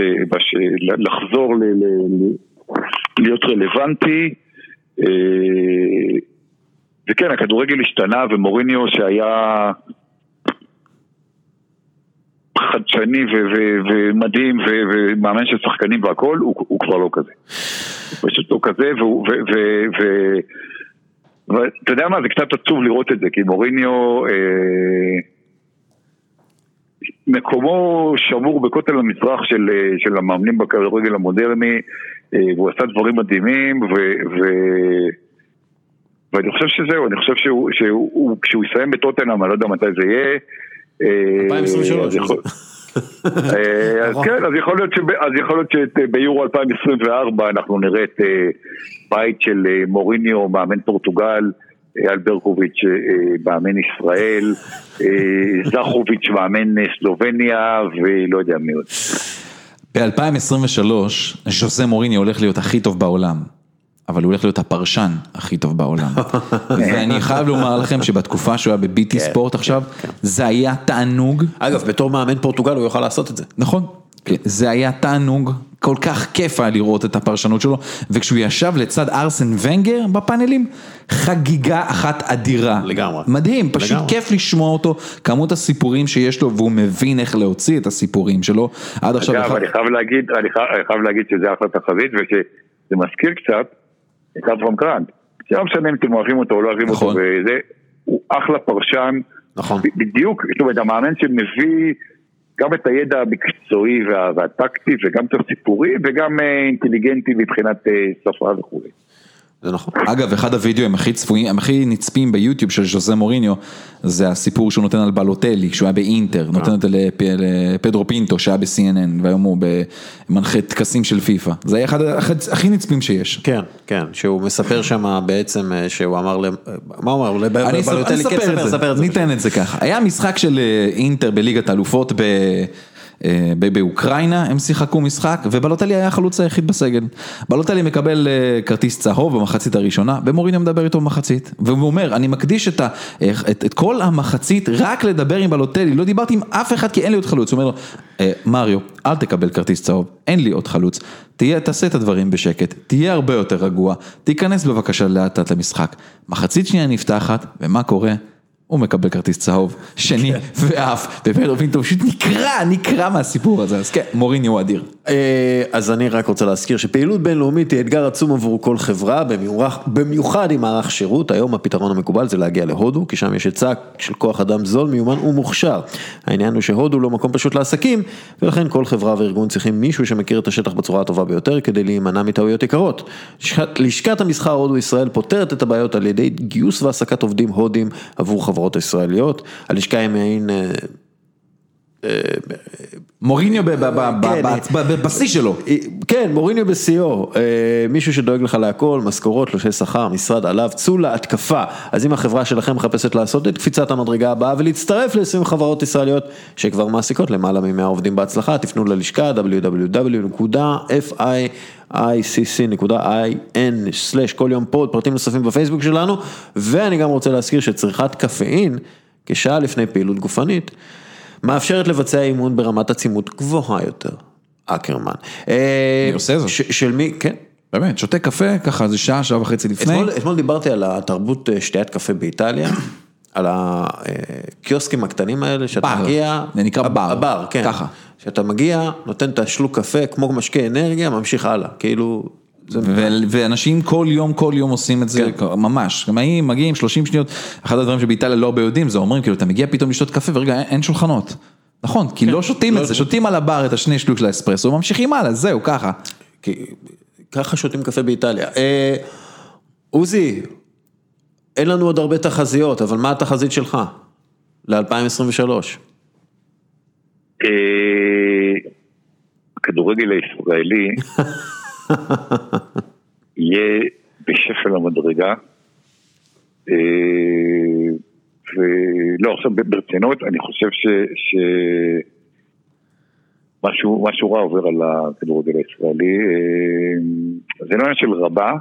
לחזור ל... להיות רלוונטי. אה, וכן, הכדורגל השתנה ומוריניו שהיה חדשני ומדהים ומאמן של שחקנים והכל, הוא, הוא כבר לא כזה. הוא פשוט לא כזה, ואתה יודע מה, זה קצת עצוב לראות את זה, כי מוריניו, אה, מקומו שמור בכותל המזרח של, אה, של המאמנים בכדורגל המודרני, אה, והוא עשה דברים מדהימים, ו, ו, ואני חושב שזהו, אני חושב שהוא, שהוא, הוא- כשהוא יסיים בטוטנאם, אני לא יודע מתי זה יהיה. אה, 2023. אז יכול- אה, אז נכון. כן, אז יכול להיות שב- אז יכול להיות שביורו 2024 אנחנו נראה את אה, בית של אה, מוריניו, מאמן פורטוגל, אה, אלברקוביץ', אה, מאמן ישראל, אה, זכוביץ', מאמן אה, סלובניה, ולא יודע מי עוד. ב-2023, ז'וזה מוריני הולך להיות הכי טוב בעולם, אבל הוא הולך להיות הפרשן הכי טוב בעולם. ואני חייב לומר לכם שבתקופה שהוא היה בביטי כן, ספורט עכשיו, זה היה תענוג, אגב, בתור מאמן פורטוגל הוא יוכל לעשות את זה. נכון, זה היה תענוג, כל כך כיף היה לראות את הפרשנות שלו, וכשהוא ישב לצד ארסן ונגר בפאנלים, חגיגה אחת אדירה. לגמרי. מדהים, פשוט לגמרי. כיף לשמוע אותו, כמות הסיפורים שיש לו, והוא מבין איך להוציא את הסיפורים שלו. עד עכשיו... אגב, אחד- אני חייב להגיד, אני חייב- אני חייב להגיד שזה אחלה תחזית, ושזה מזכיר קצת את אברהם קרנט. שלא משנה אם אתם אוהבים אותו או לא אוהבים אותו, נכון. וזה, הוא אחלה פרשן. נכון. בדיוק, זאת אומרת, המאמן שמביא גם את הידע המקצועי וה, והטקטי וגם את הסיפורי וגם אה, אינטליגנטי מבחינת אה, שפה וכולי. זה נכון. אגב, אחד הוידאוים הכי צפויים, הם הכי נצפים ביוטיוב של ז'וזה מוריניו, זה הסיפור שהוא נותן על בלוטלי, כשהוא היה באינטר, נותן את זה לפ- לפדרו פינטו שהיה ב-CNN, והיום הוא במנחה טקסים של פיפא. זה היה אחד אחד הכי נצפים שיש. כן, כן, שהוא מספר שם בעצם אה, שהוא אמר, ל- מה הוא אמר? לב- אני בלוטלי, כן, ספר, את זה, ניתן את זה ככה. היה משחק של אה, אינטר בליגת האלופות ב... באוקראינה, הם שיחקו משחק, ובלוטלי היה החלוץ היחיד בסגל. בלוטלי מקבל אה, כרטיס צהוב במחצית הראשונה, ומוריניו מדבר איתו במחצית. והוא אומר, אני מקדיש את, ה, אה, את, את כל המחצית רק לדבר עם בלוטלי, לא דיברתי עם אף אחד כי אין לי עוד חלוץ. הוא אומר לו, "אה, מריו, אל תקבל כרטיס צהוב, אין לי עוד חלוץ. תהיה, תעשה את הדברים בשקט, תהיה הרבה יותר רגוע, תיכנס בבקשה לאט לאט למשחק. מחצית שנייה נפתחת, ומה קורה? הוא מקבל כרטיס צהוב, שני ואף, ופדרו פינטו פשוט נקרע, נקרע מהסיפור הזה, אז כן, מוריני הוא אדיר. אה, אז אני רק רוצה להזכיר שפעילות בינלאומית היא אתגר עצום עבור כל חברה, במיוחד, עם מערך שירות, היום הפתרון המקובל זה להגיע להודו, כי שם יש היצע של כוח אדם זול, מיומן ומוכשר. העניין הוא שהודו לא מקום פשוט לעסקים, ולכן כל חברה וארגון צריכים מישהו שמכיר את השטח בצורה הטובה ביותר, כדי להימנע מטעויות יקרות. לשכת, המסחר הודו ישראל פותרת את הבעיות על ידי גיוס והעסקת עובדים הודים עבור חברות החברות הישראליות, הלשכה היא מעין... אה, מוריניו ב- ב- ב- כן, שלו. כן, מוריניו בשיאו, אה, מישהו שדואג לך להכל, משכורות, תלושי שכר, משרד עליו, צאו להתקפה. אז אם החברה שלכם מחפשת לעשות את קפיצת המדרגה הבאה ולהצטרף ל-20 חברות ישראליות שכבר מעסיקות למעלה מ-100 עובדים בהצלחה, תפנו ללשכה www.ficc.in/, כל יום פוד, פרטים נוספים בפייסבוק שלנו, ואני גם רוצה להזכיר שצריכת קפאין, כשעה לפני פעילות גופנית, מאפשרת לבצע אימון ברמת עצימות גבוהה יותר. אקרמן. אני עושה זאת. של מי, כן. באמת, שותה קפה, ככה זה שעה, שעה וחצי לפני. אתמול, אתמול דיברתי על התרבות אה, שתיית קפה באיטליה, על הקיוסקים הקטנים האלה, שאתה בר. מגיע, זה נקרא בר. הבר, כן, ככה. שאתה מגיע, נותן את השלוק קפה, כמו משקה אנרגיה, ממשיך הלאה, כאילו, ואנשים כל יום, כל יום עושים את זה, כן. ממש, מגיעים, מגיעים 30 שניות, אחד הדברים שבאיטליה לא הרבה יודעים, זה אומרים, כאילו, אתה מגיע פתאום לשתות קפה ורגע, אין- אין שולחנות. נכון, כי לא שותים את זה, שותים על הבר את השני שלוק של האספרסו, ממשיכים הלאה, זהו, ככה. כי ככה שותים קפה באיטליה. אה, עוזי, אין לנו עוד הרבה תחזיות, אבל מה התחזית שלך ל-2023? אה, הכדורגל הישראלי יהיה בשפל המדרגה. אה, ולא, עכשיו ברצינות, אני חושב ש... ש... משהו, משהו רע עובר על הכדורגל הישראלי. אה, זה לא עניין של רבה,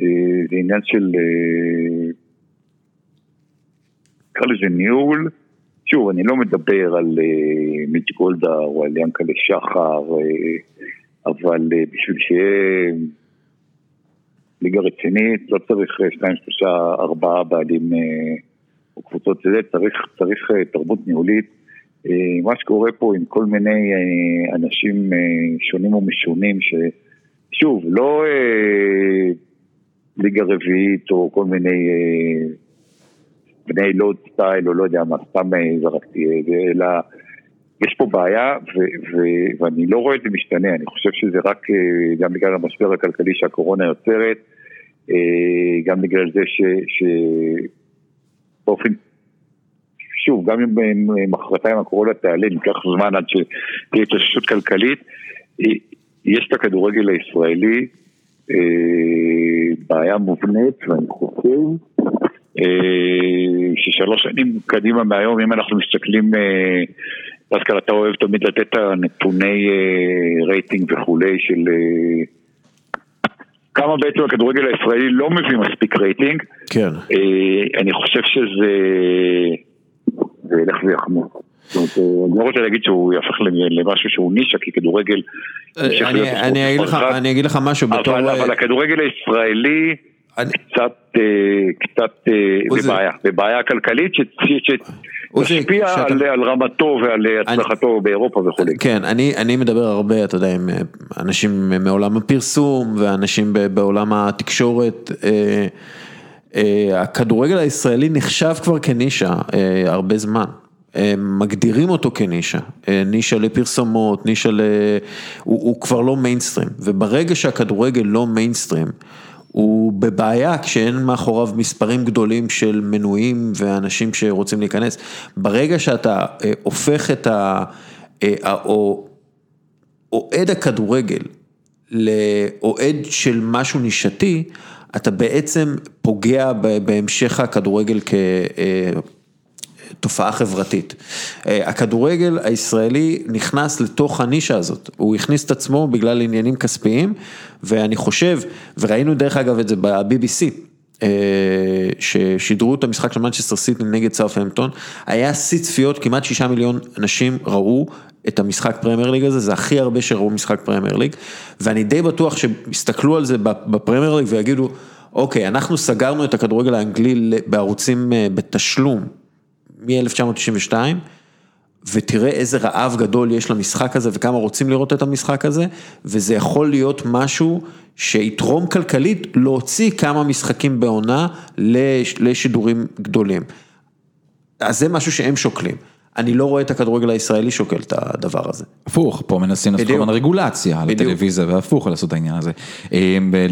אה, זה עניין של... נקרא לזה ניהול. שוב, אני לא מדבר על מיץ' גולדה או על ינקלה שחר, אבל אה, בשביל שיהיה ליגה רצינית, לא צריך אה, שניים, שלושה, ארבעה בעלים אה, או קבוצות זה, צריך, צריך אה, תרבות ניהולית. אה, מה שקורה פה עם כל מיני אה, אנשים אה, שונים ומשונים, ששוב, לא אה, ליגה רביעית או כל מיני... אה, בני לוד סטייל, או לא יודע מה, סתם אה, זרקתי, אה, אלא יש פה בעיה, ו- ו- ואני לא רואה את זה משתנה, אני חושב שזה רק אה, גם בגלל המשבר הכלכלי שהקורונה יוצרת, אה, גם בגלל זה שבאופן, שוב, גם אם מחרתיים הקורונה תיעלם, ייקח זמן עד שתהיה התאוששות כלכלית, אה, יש את הכדורגל הישראלי בעיה מובנית, ואני חושב ששלוש שנים קדימה מהיום, אם אנחנו מסתכלים, דווקא אתה אוהב תמיד לתת את הנתוני אה, רייטינג וכולי של אה, כמה בעצם הכדורגל הישראלי לא מביא מספיק רייטינג, כן. אה, אני חושב שזה זה ילך ויחמור. אה, אני לא רוצה להגיד שהוא יהפך למשהו שהוא נישה, כי כדורגל... להיות אני- אני אגיד לך- ספורט חזק. אני אגיד לך משהו בתור... אבל, אה, הכדורגל הישראלי אני- קצת, אה, קצת, אה, עוזי. זה בעיה, זה בעיה כלכלית ש- עוזי, שתשפיע שאתה- על, על רמתו ועל הצלחתו באירופה וכולי. כן, אני, אני מדבר הרבה, אתה יודע, עם אה, אנשים מעולם הפרסום ואנשים בעולם התקשורת. אה, אה, הכדורגל הישראלי נחשב כבר כנישה אה, הרבה זמן. אה, מגדירים אותו כנישה, נישה לפרסומות, נישה ל... הוא, הוא כבר לא מיינסטרים, וברגע שהכדורגל לא מיינסטרים, הוא בבעיה כשאין מאחוריו מספרים גדולים של מנויים ואנשים שרוצים להיכנס. ברגע שאתה אה, הופך את ה... אה, או אוהד הכדורגל לאוהד של משהו נישתי, אתה בעצם פוגע בהמשך הכדורגל כתופעה חברתית. אה, הכדורגל הישראלי נכנס לתוך הנישה הזאת, הוא הכניס את עצמו בגלל עניינים כספיים, ואני חושב, וראינו דרך אגב את זה ב-BBC, אה, ששידרו את המשחק של מנצ'סטר סיטי נגד סאות'המפטון, היה שיא צפיות, כמעט שישה מיליון אנשים ראו את המשחק פרמייר ליג הזה, זה הכי הרבה שראו משחק פרמייר ליג, ואני די בטוח שיסתכלו על זה בפרמייר ליג ויגידו, אוקיי, אנחנו סגרנו את הכדורגל האנגלי בערוצים אה, בתשלום מ-1992, ותראה איזה רעב גדול יש למשחק הזה וכמה רוצים לראות את המשחק הזה, וזה יכול להיות משהו שיתרום כלכלית להוציא כמה משחקים בעונה לש- לשידורים גדולים. אז זה משהו שהם שוקלים. אני לא רואה את הכדורגל הישראלי שוקל את הדבר הזה. הפוך, פה מנסים לעשות בדיוק. הזמן רגולציה על בדיוק. הטלוויזיה והפוך לעשות את העניין הזה.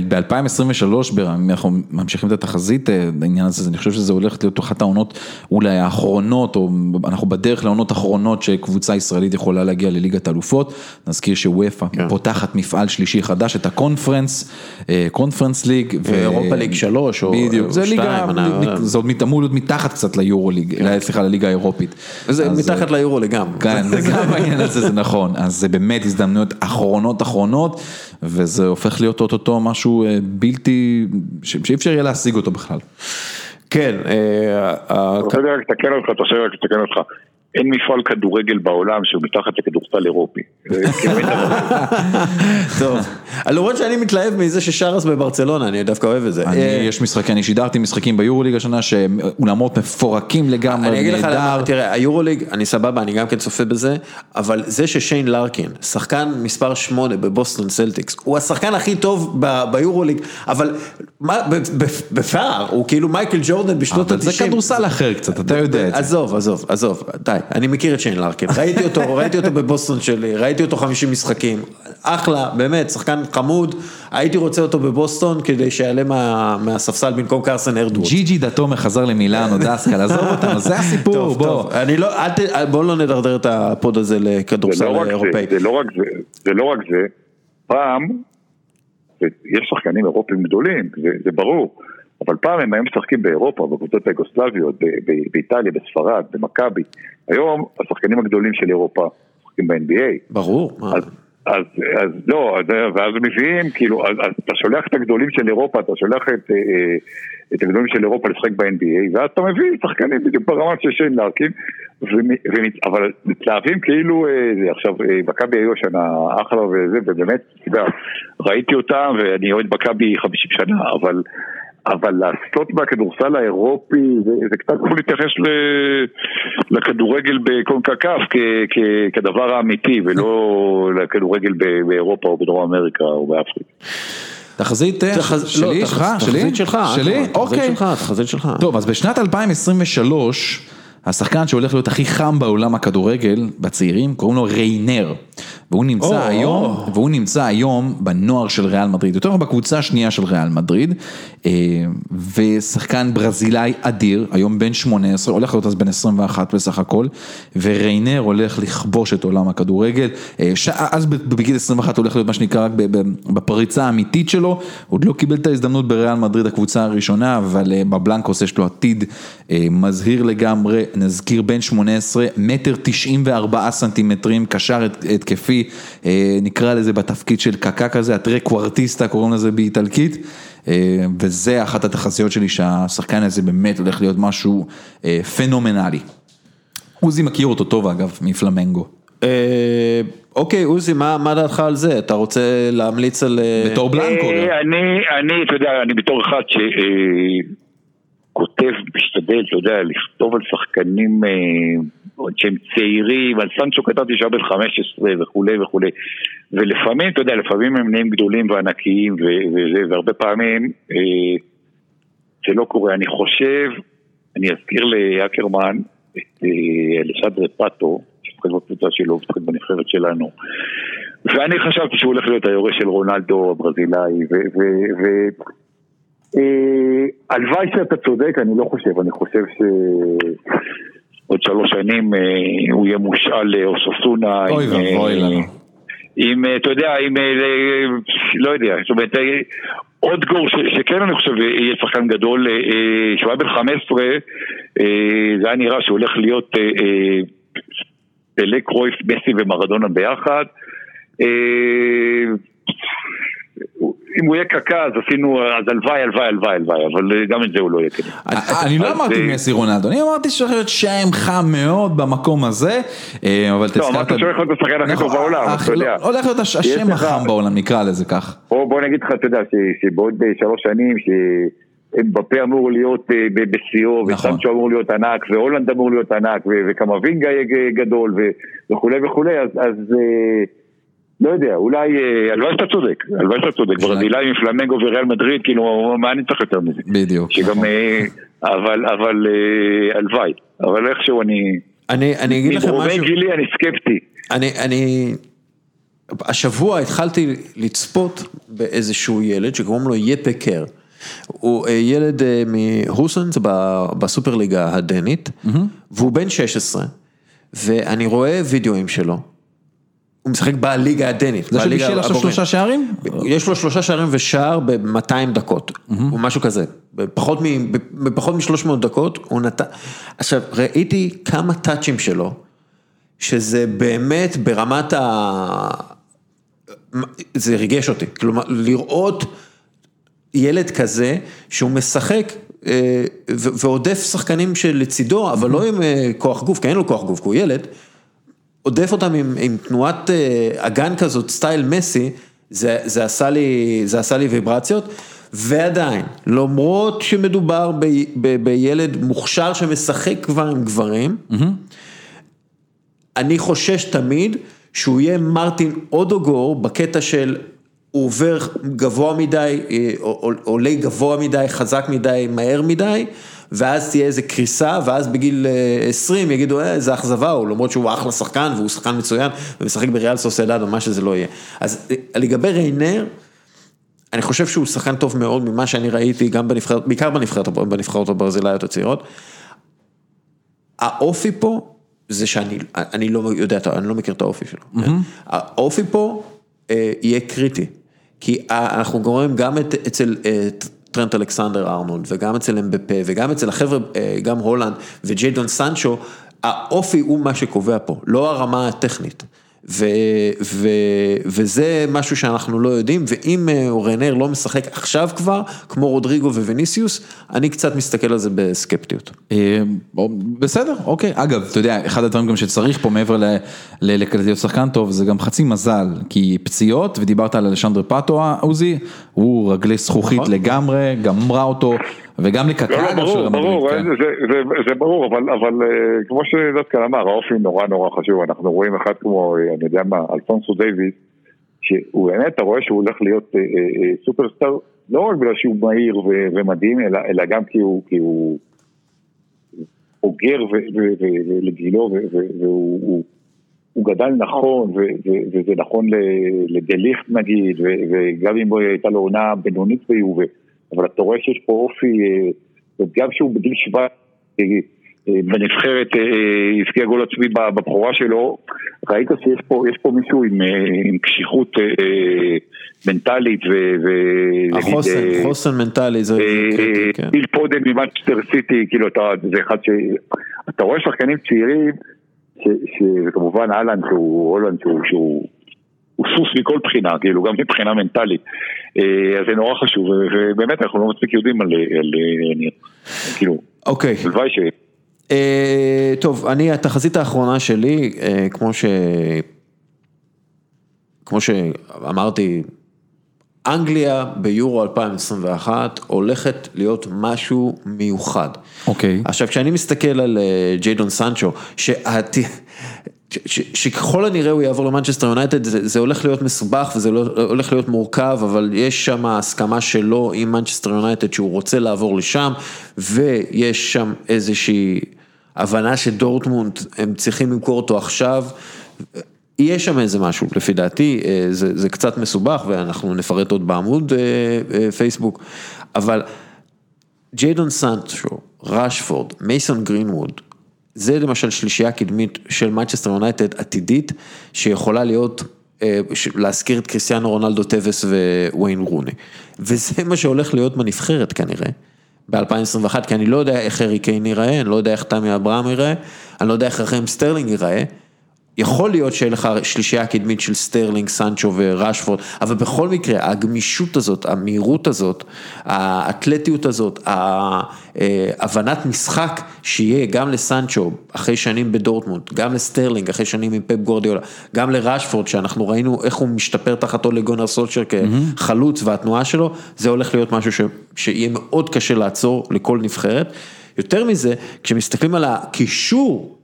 ב-2023, אנחנו ממשיכים את התחזית, אה, העניין הזה, אני חושב שזה הולך להיות אחת העונות אולי האחרונות, או אנחנו בדרך לעונות אחרונות שקבוצה ישראלית יכולה להגיע לליגת האלופות. נזכיר שוופא כן. פותחת מפעל שלישי חדש, את הקונפרנס, אה, קונפרנס ליג. ו- אירופה ליג שלוש, או- בדיוק, או זה ליגה, זה עוד מת- אמור להיות מתחת קצת ליורו ליג, סליחה, לליגה האירופית. אז, מתחת ליורו לגמרי. כן, זה גם העניין הזה, זה נכון, אז זה באמת הזדמנויות אחרונות אחרונות, וזה הופך להיות אוטוטו משהו אה, בלתי, שאי אפשר יהיה להשיג אותו בכלל. כן, אה, אני רוצה רק לתקן אותך, תרשה לי רק לתקן אותך. אין מפעל כדורגל בעולם שהוא מתחת לכדורסל אירופי. טוב, למרות שאני מתלהב מזה ששרס בברצלונה, אני דווקא אוהב את זה. אני, אה, יש משחקים, אני שידרתי משחקים ביורוליג השנה, שאולמות מפורקים לגמרי, אני אגיד לך, למה, נהדר. תראה, היורוליג, אני סבבה, אני גם כן צופה בזה, אבל זה ששיין לארקין, שחקן מספר 8 בבוסטון סלטיקס, הוא השחקן הכי טוב ביורוליג, אבל בפער, הוא כאילו מייקל ג'ורדן בשנות אבל זה ה-90. כדורסל אחר קצת, אתה יודע את זה. עזוב, עזוב, עזוב, די, אני מכיר את שיין לארקין, ראיתי אותו, ראיתי אותו בבוסטון שלי, ראיתי אותו 50 משחקים, אחלה, באמת, שחקן חמוד, הייתי רוצה אותו בבוסטון כדי שיעלה מה- מהספסל במקום קרסן ארדוורדס. ג'י ג'י דתו מחזר למילאנו, דסקל, עזוב אותנו, זה הסיפור, טוב, בוא. טוב, אני לא, אל ת, בואו לא נדרדר את הפוד הזה זה לכדורסל לא אירופאי. זה, זה לא רק זה, זה לא רק זה, פעם, יש שחקנים אירופים גדולים, זה, זה ברור, אבל פעם הם היו משחקים באירופה, בקבוצות היוגוסלביות, באיטליה, בספרד, במכבי, היום השחקנים הגדולים של אירופה משחקים ב-NBA, ברור. אז, אז, אז לא, אז, ואז מביאים, כאילו, אז, אז אתה שולח את הגדולים של אירופה, אתה שולח את, אה, אה, את הגדולים של אירופה לשחק ב-NBA, ואז אתה מביא שחקנים בדיוק ברמה של שיין לארקין, אבל מתלהבים כאילו, אה, עכשיו, אה, מכבי היו השנה אחלה וזה, ובאמת, אתה יודע, ראיתי אותם, ואני אוהד מכבי 50 שנה, אבל... אבל לעשות מהכדורסל האירופי, זה, זה קצת כמו להתייחס ל, לכדורגל בקונקקף כ- כ- כדבר האמיתי, ולא לכדורגל ב- באירופה או בדרום אמריקה או באפריקה. תחזית אה, תחז- שלי, לא, שלך, תחז- שלי, תחזית שלך, שלי, תחזית אוקיי. שלך, תחזית שלך. טוב, אז בשנת 2023, השחקן שהולך להיות הכי חם בעולם הכדורגל, בצעירים, קוראים לו ריינר. והוא נמצא או, היום, או. והוא נמצא היום בנוער של ריאל מדריד, יותר נכון בקבוצה השנייה של ריאל מדריד, אה, ושחקן ברזילאי אדיר, היום בן 18, הולך להיות אז בן 21 בסך הכל, וריינר הולך לכבוש את עולם הכדורגל, אה, אז בגיל 21 הוא הולך להיות מה שנקרא רק בפריצה האמיתית שלו, עוד לא קיבל את ההזדמנות בריאל מדריד הקבוצה הראשונה, אבל אה, בבלנקוס יש לו עתיד מזהיר לגמרי, נזכיר בן 18, מטר 94 סנטימטרים, קשר הת- התקפי, אה, נקרא לזה בתפקיד של קקה כזה, הטרקוורטיסטה קוראים לזה באיטלקית. אה, וזה אחת התחזיות שלי שהשחקן הזה באמת הולך להיות משהו אה, פנומנלי. עוזי מכיר אותו טוב אגב, מפלמנגו. אוקיי, עוזי, מה מה דעתך על זה? אתה רוצה להמליץ על... בתור בלנקו. אני, אני, אתה יודע, אני בתור אחד שכותב, משתדל, אתה יודע, לכתוב על שחקנים אה, שהם צעירים, על סנצ'ו כתבתי שהיה בן 15 וכולי וכולי, ולפעמים, אתה יודע, לפעמים הם נהיים גדולים וענקיים והרבה פעמים אה, זה לא קורה. אני חושב, אני אזכיר לאקרמן את אה, אלשד רפטו, שמשחק בקבוצה שלו, משחק בנבחרת שלנו. ואני חשבתי שהוא הולך להיות היורש של רונלדו הברזילאי, ו... ו- אה, הלוואי שאתה צודק, אני לא חושב, אני חושב ש... עוד שלוש שנים אה, הוא יהיה מושאל לאוססונה. אוי עם, אה, ואבוי לנו. אה, אתה יודע, אה, לא יודע, זאת אומרת, אה, עוד גור ש- שכן אני חושב יהיה שחקן גדול, אה, אה, שהוא היה בן 15, אה, זה היה נראה שהוא הולך להיות אה, אה, פלא קרויף, מסי ומרדונה ביחד. אם הוא יהיה קקה אז עשינו, אז הלוואי, הלוואי, הלוואי, הלוואי, אבל אה, גם את זה הוא לא יהיה כנראה. אני לא אמרתי אה, מסי רונלדו, אני אמרתי שצריך להיות שם חם מאוד במקום הזה, אה, אבל לא, אמרת שהוא הולך להיות השחקן הכי טוב נכון, בעולם, אתה יודע. לא, הולך להיות הש- השם החם בעולם, נקרא לזה כך. בוא, בוא נגיד לך, אתה יודע, שבעוד שלוש שנים, שאמבפה אמור להיות בשיאו, נכון. וסנצ'ו אמור להיות ענק, והולנד אמור להיות ענק, ו- וקמבינגה גדול, וכולי וכולי, אז, לא יודע, אולי, אה, הלוואי שאתה צודק, הלוואי שאתה צודק, שלהם. ברזילאי עם פלמנגו וריאל מדריד, כאילו, מה אני צריך יותר מזה? בדיוק. שגם. אה, אבל, אבל, אה, הלוואי, אבל איכשהו אני... אני, אני אגיד לכם משהו, גילי אני סקפטי. אני, אני, השבוע התחלתי לצפות באיזשהו ילד שקוראים לו יפה קר. הוא ילד מהוסנס ב- בסופר ליגה הדנית, והוא בן 16, ואני רואה וידאוים שלו. הוא משחק בליגה הדנית. זה שבישל עכשיו. שלושה שערים? יש לו שלושה שערים ושער ב-200 דקות, או משהו כזה, בפחות מ- בפחות מ-300 דקות הוא נתן, עכשיו ראיתי כמה טאצ'ים שלו, שזה באמת ברמת ה... זה ריגש אותי, כלומר לראות ילד כזה שהוא משחק אה, ועודף שחקנים שלצידו, אבל לא עם אה, כוח גוף, כי אין לו כוח גוף, כי הוא ילד, עודף אותם עם, עם תנועת אה, אגן כזאת, סטייל מסי, זה, זה, עשה לי, זה עשה לי ויברציות, ועדיין, למרות שמדובר ב, ב, בילד מוכשר שמשחק כבר עם גברים, אני חושש תמיד שהוא יהיה מרטין אודוגור בקטע של הוא עובר גבוה מדי, אה, עולה גבוה מדי, חזק מדי, מהר מדי, ואז תהיה איזה קריסה, ואז בגיל אה, 20 יגידו, אה, איזה אכזבה הוא, למרות שהוא אחלה שחקן והוא שחקן מצוין, ומשחק בריאל סוסיידד או מה שזה לא יהיה. אז אה, לגבי ריינר, אני חושב שהוא שחקן טוב מאוד ממה שאני ראיתי, גם בנבחרת, בעיקר בנבחרת, בנבחרות הברזילאיות הצעירות. האופי פה, זה שאני אני לא יודע, אני לא מכיר את האופי שלו. כן? האופי פה אה, יהיה קריטי, כי אה, אנחנו רואים גם את, אצל אה, טרנט אלכסנדר ארנולד, וגם אצל אמבפה, וגם אצל החבר'ה, אה, גם הולנד וג'יידון סנצ'ו, האופי הוא מה שקובע פה, לא הרמה הטכנית. ו, ו, וזה משהו שאנחנו לא יודעים, ואם אה, רנר לא משחק עכשיו כבר, כמו רודריגו ווניסיוס, אני קצת מסתכל על זה בסקפטיות. אה, בסדר, אוקיי. אגב, אתה יודע, אחד הדברים גם שצריך פה מעבר להיות שחקן טוב, זה גם חצי מזל, כי פציעות, ודיברת על אלשנדר פאטו, עוזי, הוא רגלי זכוכית נכון. לגמרי, גמרה אותו, וגם לקקה. לא, לא, ברור, ברור, דוד, כן. זה, זה, זה ברור, אבל, אבל אה, כמו שדווקא אמר, האופי נורא נורא חשוב, אנחנו רואים אחד כמו, אה, אני יודע מה, אלפונסו דייוויס, שהוא באמת, אתה רואה שהוא הולך להיות אה, אה, אה, סופרסטאר, לא רק בגלל שהוא מהיר ו- ומדהים, אלא, אלא גם כי הוא, כי הוא אוגר ו- ו- ו- ו- לגילו, ו- ו- והוא הוא, גדל נכון, ו- ו- וזה נכון לדליכט נגיד, ו- וגם אם הייתה לו עונה בינונית ביובה, אבל אתה רואה שיש פה אופי, אה, וגם שהוא בגיל 17, אה, אה, בנבחרת הבקיע גול עצמי ב- בבכורה שלו, ראית שיש פה, פה מישהו עם, עם קשיחות מנטלית ו... נגיד, החוסן, חוסן מנטלי, זה זה קריטי, כן. ביל פודן ממנצ'סטר סיטי, כאילו אתה, זה אחד ש... אתה רואה שחקנים צעירים, ש- ש- וכמובן אהלן שהוא, הולנד שהוא, שהוא הוא סוס מכל בחינה, כאילו גם מבחינה מנטלית, אה, אז זה נורא חשוב, ובאמת אנחנו לא מספיק יודעים על, על, על כאילו, אוקיי. הלוואי ש... אה, טוב, אני, התחזית האחרונה שלי, אה, כמו ש... כמו שאמרתי, אנגליה ביורו 2021 הולכת להיות משהו מיוחד. אוקיי. עכשיו, כשאני מסתכל על אה, ג'יידון סנצ'ו, שהת... ש- ש- שככל הנראה הוא יעבור למנצ'סטר יונייטד, זה, זה הולך להיות מסובך וזה לא, הולך להיות מורכב, אבל יש שם הסכמה שלו עם מנצ'סטר יונייטד שהוא רוצה לעבור לשם, ויש שם איזושהי הבנה שדורטמונד, הם צריכים למכור אותו עכשיו. יש שם איזה משהו, לפי דעתי, אה, זה, זה קצת מסובך ואנחנו נפרט עוד בעמוד אה, אה, פייסבוק, אבל ג'יידון סנצ'ו, ראשפורד, מייסון גרינווד, זה למשל שלישייה קדמית של מנצ'סטר יונייטד עתידית, שיכולה להיות, להזכיר את קריסטיאנו רונלדו טבס וויין רוני. וזה מה שהולך להיות בנבחרת כנראה, ב-2021, כי אני לא יודע איך הארי קיין ייראה, אני לא יודע איך תמי אברהם ייראה, אני לא יודע איך רחים סטרלינג ייראה. יכול להיות שיהיה לך שלישייה קדמית של סטרלינג, סנצ'ו וראשפורד, אבל בכל מקרה, הגמישות הזאת, המהירות הזאת, האתלטיות הזאת, ההבנת משחק שיהיה גם לסנצ'ו אחרי שנים בדורטמונד, גם לסטרלינג אחרי שנים עם פפ גורדיולה, גם לראשפורד שאנחנו ראינו איך הוא משתפר תחתו לגונר סולשר כחלוץ והתנועה שלו, זה הולך להיות משהו ש, שיהיה מאוד קשה לעצור לכל נבחרת. יותר מזה, כשמסתכלים על הקישור אה,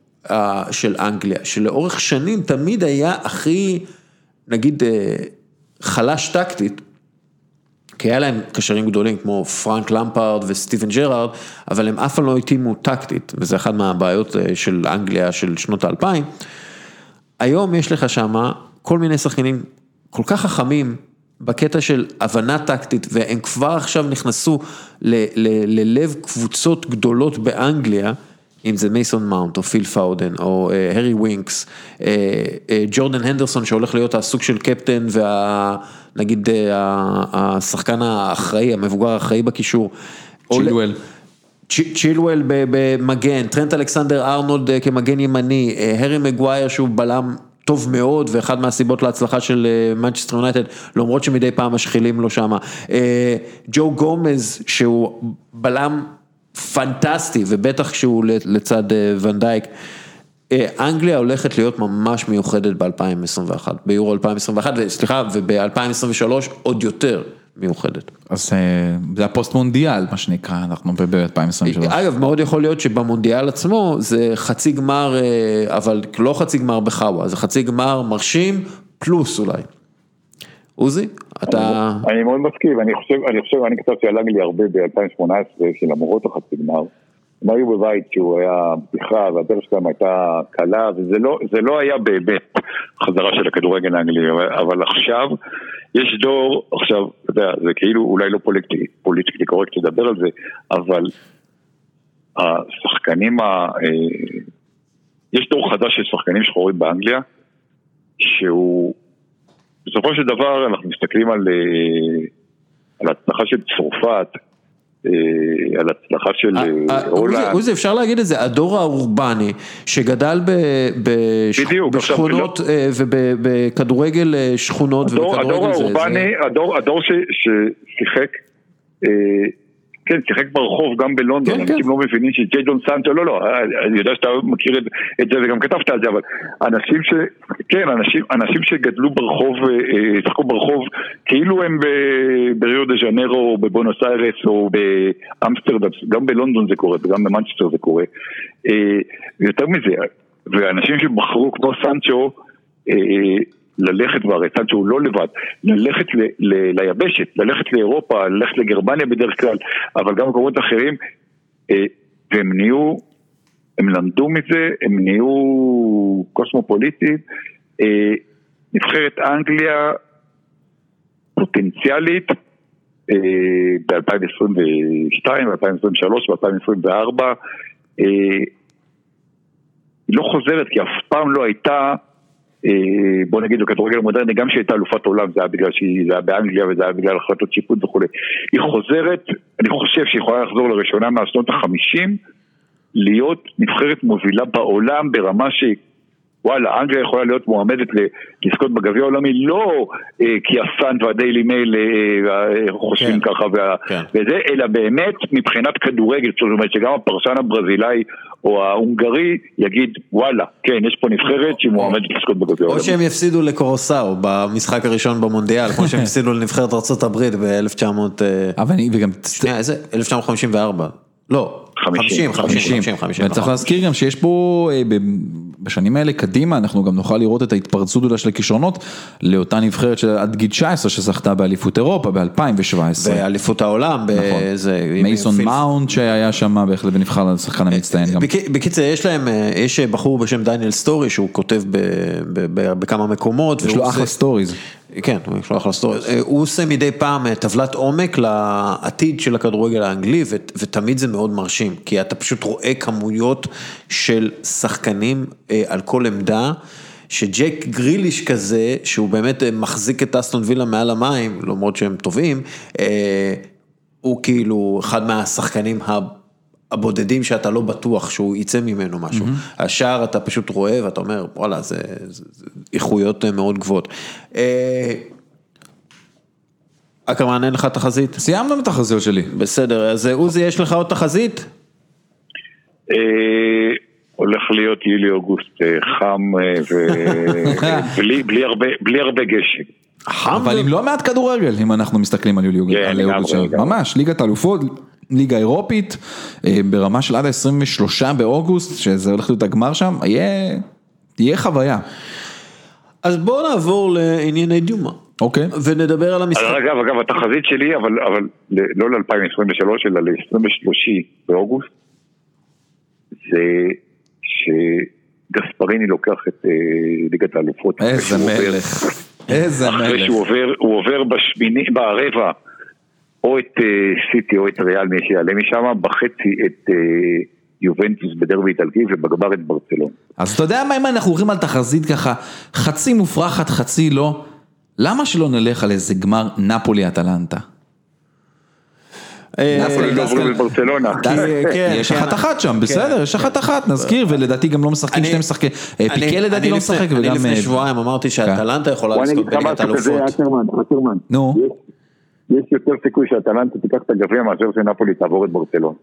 של אנגליה, שלאורך שנים תמיד היה הכי, נגיד, אה, חלש טקטית, כי היה להם קשרים גדולים כמו פרנק למפארד וסטיבן ג'רארד, אבל הם אף פעם לא התאימו טקטית, וזה אחת מהבעיות אה, של אנגליה של שנות האלפיים. היום יש לך שם כל מיני שחקנים כל כך חכמים בקטע של הבנה טקטית, והם כבר עכשיו נכנסו ללב קבוצות גדולות באנגליה. אם זה מייסון מאונט או פיל פודן או אה, הארי ווינקס, אה, אה, ג'ורדן הנדרסון שהולך להיות הסוג של קפטן ונגיד השחקן האחראי, המבוגר האחראי בקישור. צ'ילואל. צ'ילואל במגן, טרנט אלכסנדר ארנולד כמגן ימני, הארי מגווייר שהוא בלם טוב מאוד ואחד מהסיבות להצלחה של מנצ'סטר יונייטד, למרות שמדי פעם משחילים לו שמה. ג'ו גומז שהוא בלם פנטסטי, ובטח כשהוא לצד ואן דייק. אנגליה הולכת להיות ממש מיוחדת ב-2021, ביורו 2021, סליחה, וב-2023 עוד יותר מיוחדת. אז זה הפוסט מונדיאל, מה שנקרא, אנחנו ב-2023. אגב, מאוד יכול להיות שבמונדיאל עצמו זה חצי גמר, אבל לא חצי גמר בחאווה, זה חצי גמר מרשים, פלוס אולי. עוזי, אתה... אני מאוד מסכים, אני חושב, אני חושב, אני כתבתי על אנגליה הרבה ב-2018, שלמרות החצי גמר, הם היו בבית שהוא היה בדיחה והדרך שלהם הייתה קלה, וזה לא, לא היה באמת חזרה של הכדורגל האנגלי, אבל עכשיו יש דור, עכשיו, אתה יודע, זה כאילו אולי לא politically, politically correct לדבר על זה, אבל השחקנים ה... אה, יש דור חדש של שחקנים שחורים באנגליה, שהוא בסופו של דבר אנחנו מסתכלים על, אה, על הצלחה של צרפת, אה, על הצלחה של אה, הולנד. עוזי, אפשר להגיד את זה, הדור האורבני שגדל בשכונות ובכדורגל שכונות ובכדורגל זה. הדור האורבני, הדור ששיחק כן, שיחק ברחוב גם בלונדון, כן, אנשים כן. לא מבינים שג'יידון סנטו, לא, לא, אני יודע שאתה מכיר את, את זה וגם כתבת על זה, אבל אנשים ש... כן, אנשים, אנשים שגדלו ברחוב, אה, אה, שחקו ברחוב, כאילו הם בריו דה ז'נרו או בבונוס איירס או באמסטרדם, גם בלונדון זה קורה וגם במנצ'סטר זה קורה. אה, יותר מזה, ואנשים שבחרו כמו סנצ'ו, ללכת כבר, צד שהוא לא לבד, ללכת ל, ל, ליבשת, ללכת לאירופה, ללכת לגרמניה בדרך כלל, אבל גם במקומות אחרים, אה, והם נהיו, הם למדו מזה, הם נהיו קוסמופוליטיים. אה, נבחרת אנגליה פוטנציאלית ב-2022, ב-2023, ב-2024, היא לא חוזרת כי אף פעם לא הייתה בוא נגיד בכדורגל המודרני, גם שהייתה אלופת עולם זה היה בגלל שהיא, זה היה באנגליה וזה היה בגלל החלטות שיפוט וכולי. היא חוזרת, אני חושב שהיא יכולה לחזור לראשונה מהשנות החמישים, להיות נבחרת מובילה בעולם ברמה שהיא וואלה, אנגליה יכולה להיות מועמדת לזכות בגביע העולמי לא אה, כי הסאנט והדיילי מייל אה, אה, חושבים כן, ככה וה, כן. וזה, אלא באמת מבחינת כדורגל, זאת אומרת שגם הפרשן הברזילאי או ההונגרי יגיד וואלה, כן, יש פה נבחרת שהיא מועמדת לזכות בגביע העולמי. או שהם יפסידו לקורוסאו במשחק הראשון במונדיאל, כמו שהם הפסידו לנבחרת ארה"ב ב-1900... אבל אני וגם... שנייה, איזה? 1954. לא, 50, 50, 50, 50. וצריך להזכיר גם שיש פה, אה, בשנים האלה קדימה, אנחנו גם נוכל לראות את ההתפרצות אולי של הכישרונות לאותה נבחרת עד גיל 19 שזכתה באליפות אירופה ב-2017. באליפות העולם. נכון. מייסון מאונט שהיה שם בהחלט ונבחר לשחקן המצטיין גם. בקיצר, יש להם, אה, יש בחור בשם דניאל סטורי שהוא כותב בכמה מקומות. יש לו אחלה stories. כן, יש לו אחלה story. אה, הוא עושה מדי פעם טבלת עומק לעתיד של הכדורגל האנגלי, ותמיד זה מאוד מרשים, כי אתה פשוט רואה כמויות של שחקנים אה, על כל עמדה. שג'ק גריליש כזה, שהוא באמת אה, מחזיק את אסטון וילה מעל המים, למרות שהם טובים, הוא כאילו אחד מהשחקנים הבודדים שאתה לא בטוח שהוא יצא ממנו משהו. Mm-hmm. השער אתה פשוט רואה ואתה אומר, וואלה, זה, זה, זה איכויות מאוד גבוהות. אקרמן, אין לך תחזית? סיימנו עם התחזיות שלי. בסדר, אז עוזי, יש לך עוד תחזית? אה, הולך להיות יולי-אוגוסט אה, חם אה, ובלי הרבה גשם. אבל עם לא מעט כדורגל, אם אנחנו מסתכלים על יולי-אוגוסט. כן, ממש, ליגת אלופות. ליגה אירופית, ברמה של עד ה-23 באוגוסט, שזה הולך להיות הגמר שם, יהיה חוויה. אז בואו נעבור לענייני דיומה. אוקיי. ונדבר על המשחק. אגב, אגב, התחזית שלי, אבל, אבל לא ל-2023, אלא ל-23 באוגוסט, זה שגספריני לוקח את אה, ליגת האלופות. אחרי איזה שהוא עובר- מלך. איזה אחרי מלך. שהוא עובר, הוא עובר בשמיני, ברבע, או את אה, סיטי או את ריאל, מי שיעלה משם, בחצי את אה, יובנטוס בדרבי איטלקי ובגמר את ברצלון. אז אתה יודע מה, אם אנחנו הולכים על תחזית ככה, חצי מופרכת, חצי לא, למה שלא נלך על איזה גמר נפולי-אטלנטה? אה, נפולי לא עוברים לברצלונה. כי- כן, יש כן. אחת אחת שם, כן. בסדר, יש אחת אחת, נזכיר, ולדעתי גם לא משחקים אני- שני משחקים, אני- פיקה לדעתי אני לא לפני- משחק, אני וגם... לפני אה, שבועיים אמרתי שאטלנטה יכולה אני לזכות בליגת האלופות. נו. יש- יותר סיכוי שאטלנטה תיקח את הגביע מאשר שנפולי תעבור את ברצלון.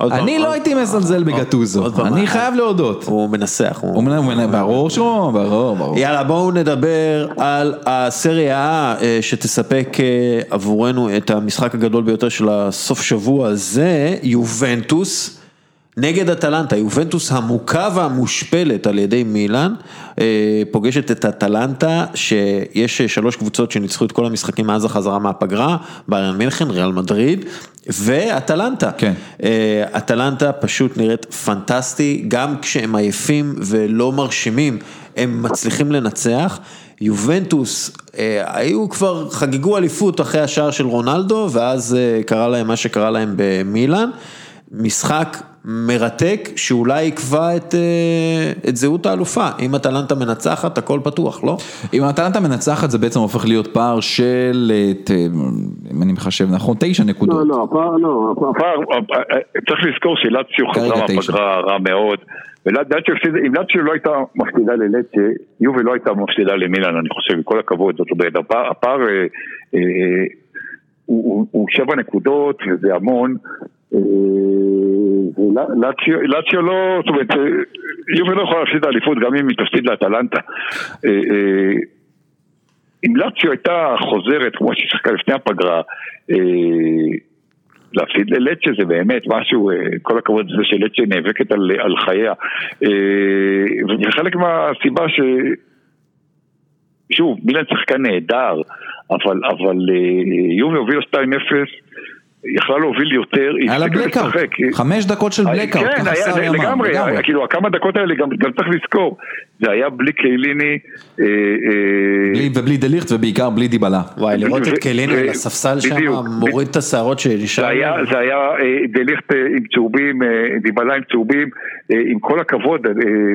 אני לא הייתי מזלזל בגטוזו, אני אה, חייב להודות. הוא מנסח. הוא- מנהל, ברור שהוא, ברור, ברור. יאללה בואו נדבר על הסריה A אה, שתספק אה, עבורנו את המשחק הגדול ביותר של הסוף שבוע הזה, יובנטוס. נגד אטלנטה, יובנטוס המוכה והמושפלת על ידי מילאן, אה, פוגשת את אטלנטה, שיש שלוש קבוצות שניצחו את כל המשחקים מאז החזרה מהפגרה, ביירן מינכן, ריאל מדריד, ואטלנטה. כן. אה, אטלנטה פשוט נראית פנטסטי, גם כשהם עייפים ולא מרשימים, הם מצליחים לנצח. יובנטוס, אה, היו כבר, חגגו אליפות אחרי השער של רונלדו, ואז אה, קרה להם מה שקרה להם במילאן. משחק מרתק, שאולי יקבע את, אה, את זהות האלופה. אם אטלנטה מנצחת, הכל פתוח, לא? אם אטלנטה מנצחת זה בעצם הופך להיות פער של, אה, ת- אם אני מחשב נכון, תשע נקודות. לא, לא, הפער, לא, הפער, צריך לזכור שלאציו כרגע חזרה. מהפגרה רע מאוד. אם לאציו לא הייתה מפסידה ללצ'ה, יובל לא הייתה מפסידה למילאן, אני חושב, עם כל הכבוד, זאת אומרת, הפער, הפער אה, אה, הוא, הוא, הוא שבע נקודות, וזה המון. אה, לאציו לא, זאת אומרת, אה, יובל לא יכולה להפסיד האליפות גם אם היא תפסיד לאטלנטה. אה, אם לאציו הייתה חוזרת כמו שהיא שיחקה לפני הפגרה, להפסיד ללצ'ה זה באמת משהו, כל הכבוד לזה שלצ'ה נאבקת על, על חייה. וזה חלק מהסיבה ש... שוב, מילן שחקן נהדר, אבל, אבל יובי הובילה 2-0, יכלה להוביל יותר, היא היה לה הפסיקה בלקאוט, לשחק. חמש דקות של בלקאוט, כן, זה ימ"מ, לגמרי. כאילו הכמה דקות האלה גם צריך לזכור, זה היה בלי קייליני, אה, אה, בלי- ובלי דליכט ובעיקר בלי דיבלה. וואי, לראות ו- את קליני ו- על הספסל שם. מוריד את השערות זה שנשאר. היה, זה היה אה, דליכט עם צהובים, אה, דיבלה עם צהובים, אה, עם כל הכבוד, אה,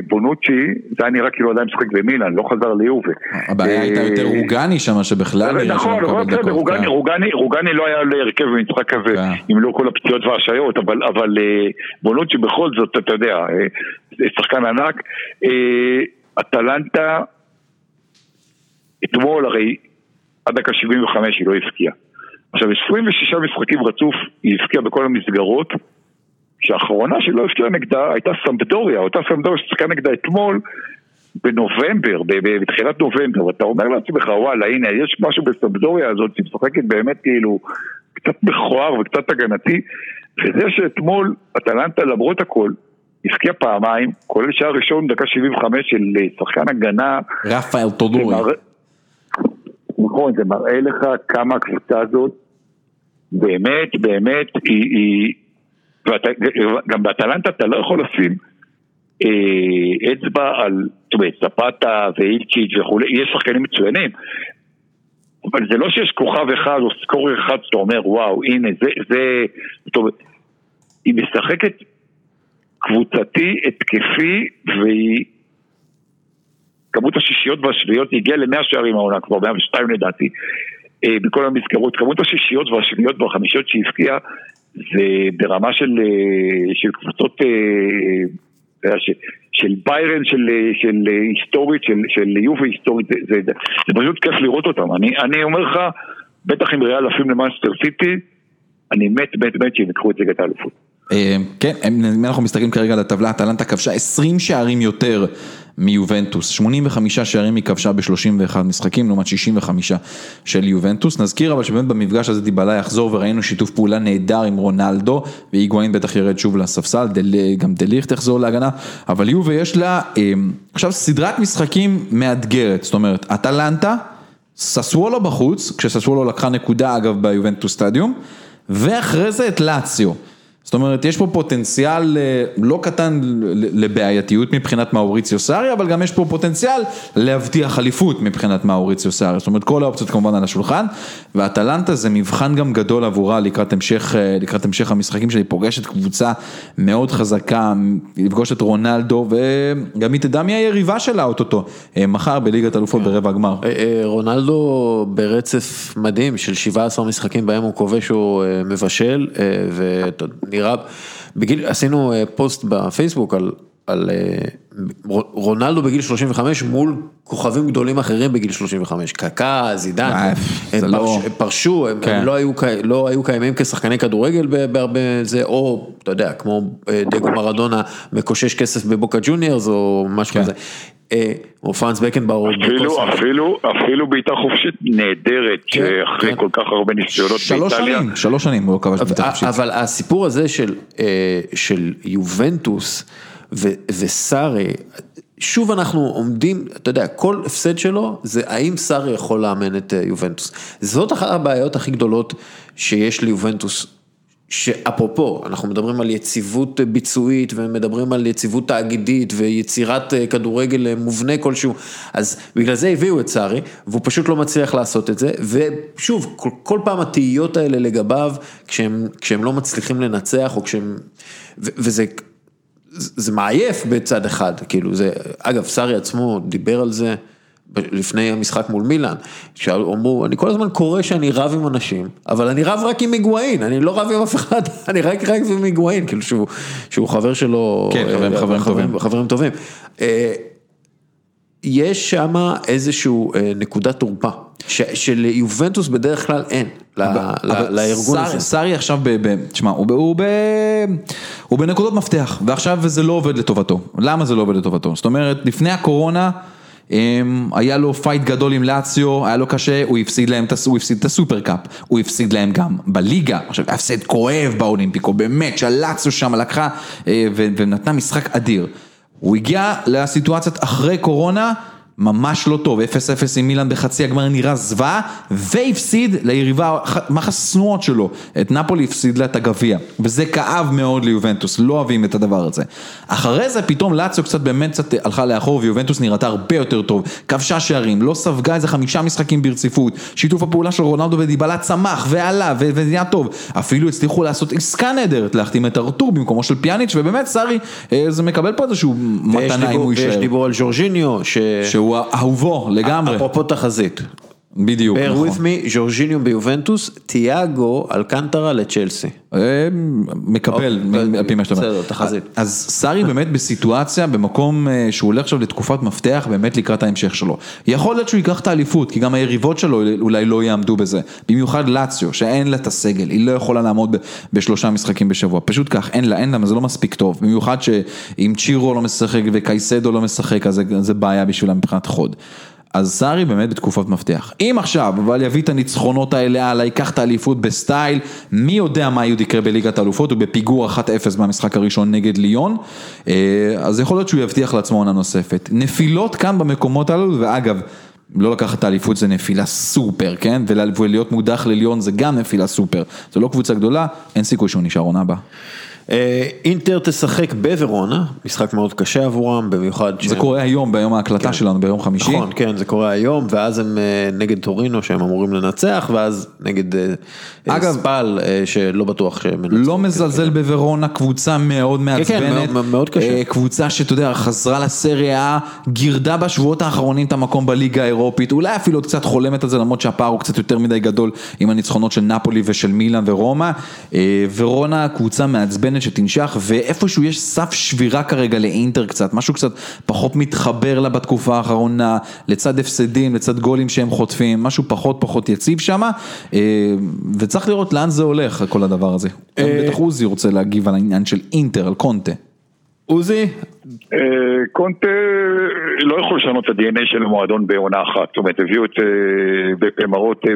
בונוצ'י, זה היה נראה כאילו עדיין משחק במילאן, לא חזר ליובה. הבעיה הייתה אה, יותר רוגני שם, שבכלל נראה נכון, בסדר. רוגני, כן. רוגני, רוגני לא היה להרכב במשחק כזה, כן. אם לא כל הפציעות וההשעיות, אבל, אבל אה, בונוצ'י בכל זאת, אתה יודע, אה, זה שחקן ענק. אטלנטה, אתמול הרי עד דקה 75 היא לא הבקיעה. עכשיו 26 משחקים רצוף היא הבקיעה בכל המסגרות, שהאחרונה שלא הבקיעה נגדה הייתה סמפדוריה, אותה סמפדוריה ששיחקה נגדה אתמול בנובמבר, בתחילת נובמבר, ואתה אומר לעצמך וואלה הנה יש משהו בסמפדוריה הזאת שהיא משחקת באמת כאילו קצת מכוער וקצת הגנתי, וזה שאתמול אטלנטה למרות הכל הבקיע פעמיים, כולל שער ראשון דקה 75 של אה, שחקן הגנה רפאל. מראה- נכון, זה מראה לך כמה הקבוצה הזאת באמת, באמת, היא... היא ואתה, גם באטלנטה אתה לא יכול לשים אה, אצבע על, זאת אומרת, זפתה ואילצ'יץ' וכולי, יש שחקנים מצוינים, אבל זה לא שיש כוכב אחד או סקורר אחד שאתה אומר, וואו, הנה, זה, זה, זאת אומרת, היא משחקת קבוצתי, התקפי, והיא כמות השישיות והשביעיות הגיעה למאה שערים העונה כבר, 102 לדעתי, אה, בכל המסגרות. כמות השישיות והשביעיות והחמישיות שהיא הבקיעה זה ברמה של, אה, של קבוצות, אה, של ביירן, של, של היסטורית, של, של יובה היסטורית, זה, זה, זה, זה פשוט כיף לראות אותם. אני, אני אומר לך, בטח אם ריאל עפים למאנסטר סיטי, אני מת מת מת שהם יקחו את ליגת האלופות. אה, כן, אם אנחנו מסתכלים כרגע על הטבלה, אטלנטה כבשה 20 שערים יותר מיובנטוס, 85 שערים היא כבשה ב-31 משחקים לעומת 65 של יובנטוס, נזכיר אבל שבאמת במפגש הזה דיבלה יחזור וראינו שיתוף פעולה נהדר עם רונלדו, והיגואין בטח ירד שוב לספסל, דל, גם דליך תחזור להגנה, אבל יובה יש לה אה, עכשיו סדרת משחקים מאתגרת, זאת אומרת, אטלנטה, ססוולו בחוץ, כשססוולו לקחה נקודה אגב ביובנטוס סטדיום, ואחרי זה את לאציו. זאת אומרת, יש פה פוטנציאל אה, לא קטן לבעייתיות מבחינת מאוריציו סארי, אבל גם יש פה פוטנציאל להבטיח אליפות מבחינת מאוריציו סארי. זאת אומרת, כל האופציות כמובן על השולחן, ואטלנטה זה מבחן גם גדול עבורה לקראת המשך, אה, לקראת המשך המשחקים שלי, פוגשת קבוצה מאוד חזקה, לפגוש את רונלדו, וגם היא תדע מי היריבה שלה אוטוטו, אה, מחר בליגת אלופות ברבע הגמר. רונלדו ברצף מדהים של 17 משחקים בהם הוא כובש שהוא מבשל, ואתה נראה, בגיל, עשינו אה, פוסט בפייסבוק על, על אה, רונלדו בגיל 35 מול כוכבים גדולים אחרים בגיל 35, קקה, זידן, אה, הם לא- פרשו, הם כן. לא היו, לא היו קיימים כשחקני כדורגל בהרבה זה, או אתה יודע, כמו דגו מרדונה מקושש כסף בבוקה ג'וניורס או משהו כן. כזה. או פרנס בקנבאואר. אפילו, אפילו, אפילו בעיטה חופשית נהדרת, כן, שאחרי כן. כל כך הרבה ניסיונות שלוש באיטליה. שנים, שלוש שנים הוא לא כבש בעיטה חופשית. אבל הסיפור הזה של, אה, של יובנטוס וסארי, שוב אנחנו עומדים, אתה יודע, כל הפסד שלו זה האם סארי יכול לאמן את אה, יובנטוס. זאת אחת הבעיות הכי גדולות שיש ליובנטוס. שאפרופו, אנחנו מדברים על יציבות ביצועית ומדברים על יציבות תאגידית ויצירת אה, כדורגל אה, מובנה כלשהו, אז בגלל זה הביאו את סארי, והוא פשוט לא מצליח לעשות את זה, ושוב, כל, כל פעם התהיות האלה לגביו, כשהם, כשהם לא מצליחים לנצח, או כשהם, ו, וזה... זה מעייף בצד אחד, כאילו זה, אגב, סארי עצמו דיבר על זה לפני המשחק מול מילאן, שאמרו, אני כל הזמן קורא שאני רב עם אנשים, אבל אני רב רק עם היגואין, אני לא רב עם אף אחד, אני רק רק עם היגואין, כאילו שהוא, שהוא חבר שלו, כן, חברים, חברים טובים. חברים טובים. יש שם איזשהו אה, נקודת תורפה, שליובנטוס בדרך כלל אין, ל- ל- אבל לארגון הזה. סארי עכשיו, תשמע, הוא ב- הוא בנקודות מפתח, ועכשיו זה לא עובד לטובתו. למה זה לא עובד לטובתו? זאת אומרת, לפני הקורונה, אמ, היה לו fight גדול עם לאציו, היה לו קשה, הוא הפסיד להם, הוא הפסיד את הסופרקאפ, הוא הפסיד להם גם בליגה, עכשיו הפסד כואב באולימפיקו, באמת, שהלאציו שם לקחה אה, ונתנה משחק אדיר. הוא הגיע לסיטואציית אחרי קורונה, ממש לא טוב, 0-0 עם מילאן בחצי הגמר נראה זוועה, והפסיד ליריבה, מה השנואות שלו, את נפולי הפסיד לה את הגביע, וזה כאב מאוד ליובנטוס, לא אוהבים את הדבר הזה. אחרי זה פתאום לאציו קצת באמת קצת הלכה לאחור, ויובנטוס נראתה הרבה יותר טוב, כבשה שערים, לא ספגה איזה חמישה משחקים ברציפות, שיתוף הפעולה של רונלדו ודיבלה צמח ועלה ונהיה טוב, אפילו הצליחו לעשות עסקה נהדרת, להחתים את ארתור במקומו של פיאניץ', ובאמת סארי, אה, זה מקבל פה איזשהו ויש מתנה אם הוא ויש יישאר. דיבור על ז'ורג'יניו, ש... שהוא אהובו לגמרי, אפרופו תחזית. בדיוק, bear נכון. with me, ז'ורג'יניו ביובנטוס, תיאגו אלקנטרה לצ'לסי. אה, מקבל, אוקיי, על פי מה שאתה אומר. בסדר, תחזית. אז סארי באמת בסיטואציה, במקום אה, שהוא הולך עכשיו לתקופת מפתח, באמת לקראת ההמשך שלו. יכול להיות שהוא ייקח את האליפות, כי גם היריבות שלו אולי לא יעמדו בזה. במיוחד לאציו, שאין לה את הסגל, היא לא יכולה לעמוד בשלושה משחקים בשבוע. פשוט כך, אין לה, אין לה, זה לא מספיק טוב. במיוחד שאם צ'ירו לא משחק וקייסדו לא משחק, אז זה- זה בעיה בשבילה מבחינת חוד. אז סארי באמת בתקופת מפתח. אם עכשיו, אבל יביא את הניצחונות האלה הלאה, ייקח את האליפות בסטייל, מי יודע מה עוד יקרה בליגת האלופות, הוא בפיגור 1-0 במשחק הראשון נגד ליון, אה, אז יכול להיות שהוא יבטיח לעצמו עונה נוספת. נפילות כאן במקומות הללו, ואגב, לא לקחת את האליפות זה נפילה סופר, כן? ול- ולהיות מודח לליון זה גם נפילה סופר. זו לא קבוצה גדולה, אין סיכוי שהוא נשאר עונה הבאה. אה, אינטר תשחק בוורונה, משחק מאוד קשה עבורם, במיוחד זה שהם- קורה היום, ביום ההקלטה שלנו, ביום חמישי. נכון, כן, זה קורה היום, ואז הם אה, נגד טורינו שהם אמורים לנצח, ואז נגד אה, אגב- ספל שלא בטוח שהם ינצחו. לא מזלזל בוורונה, קבוצה מאוד כן, מעצבנת. מאוד- מאוד קשה. קבוצה שאתה יודע, חזרה לסריה, גירדה בשבועות האחרונים את המקום בליגה האירופית, אולי אפילו עוד קצת חולמת על זה, למרות שהפער הוא קצת יותר מדי גדול עם הניצחונות של נפולי ושל מילאן ורומא. אה, ורונה קבוצה מעצבנת שתנשך, ואיפשהו יש סף שבירה כרגע לאינטר קצת, משהו קצת פחות מתחבר לה בתקופה האחרונה, לצד הפסדים, לצד גולים שהם חוטפים, משהו פחות פחות יציב שם, וצריך לראות לאן זה הולך, כל הדבר הזה. אה, בטח עוזי רוצה להגיב על העניין של אינטר, על קונטה. עוזי, אה, קונטה לא יכול לשנות את ה-DNA של המועדון בעונה אחת, זאת אומרת הביאו את אה, בפמרות, אה,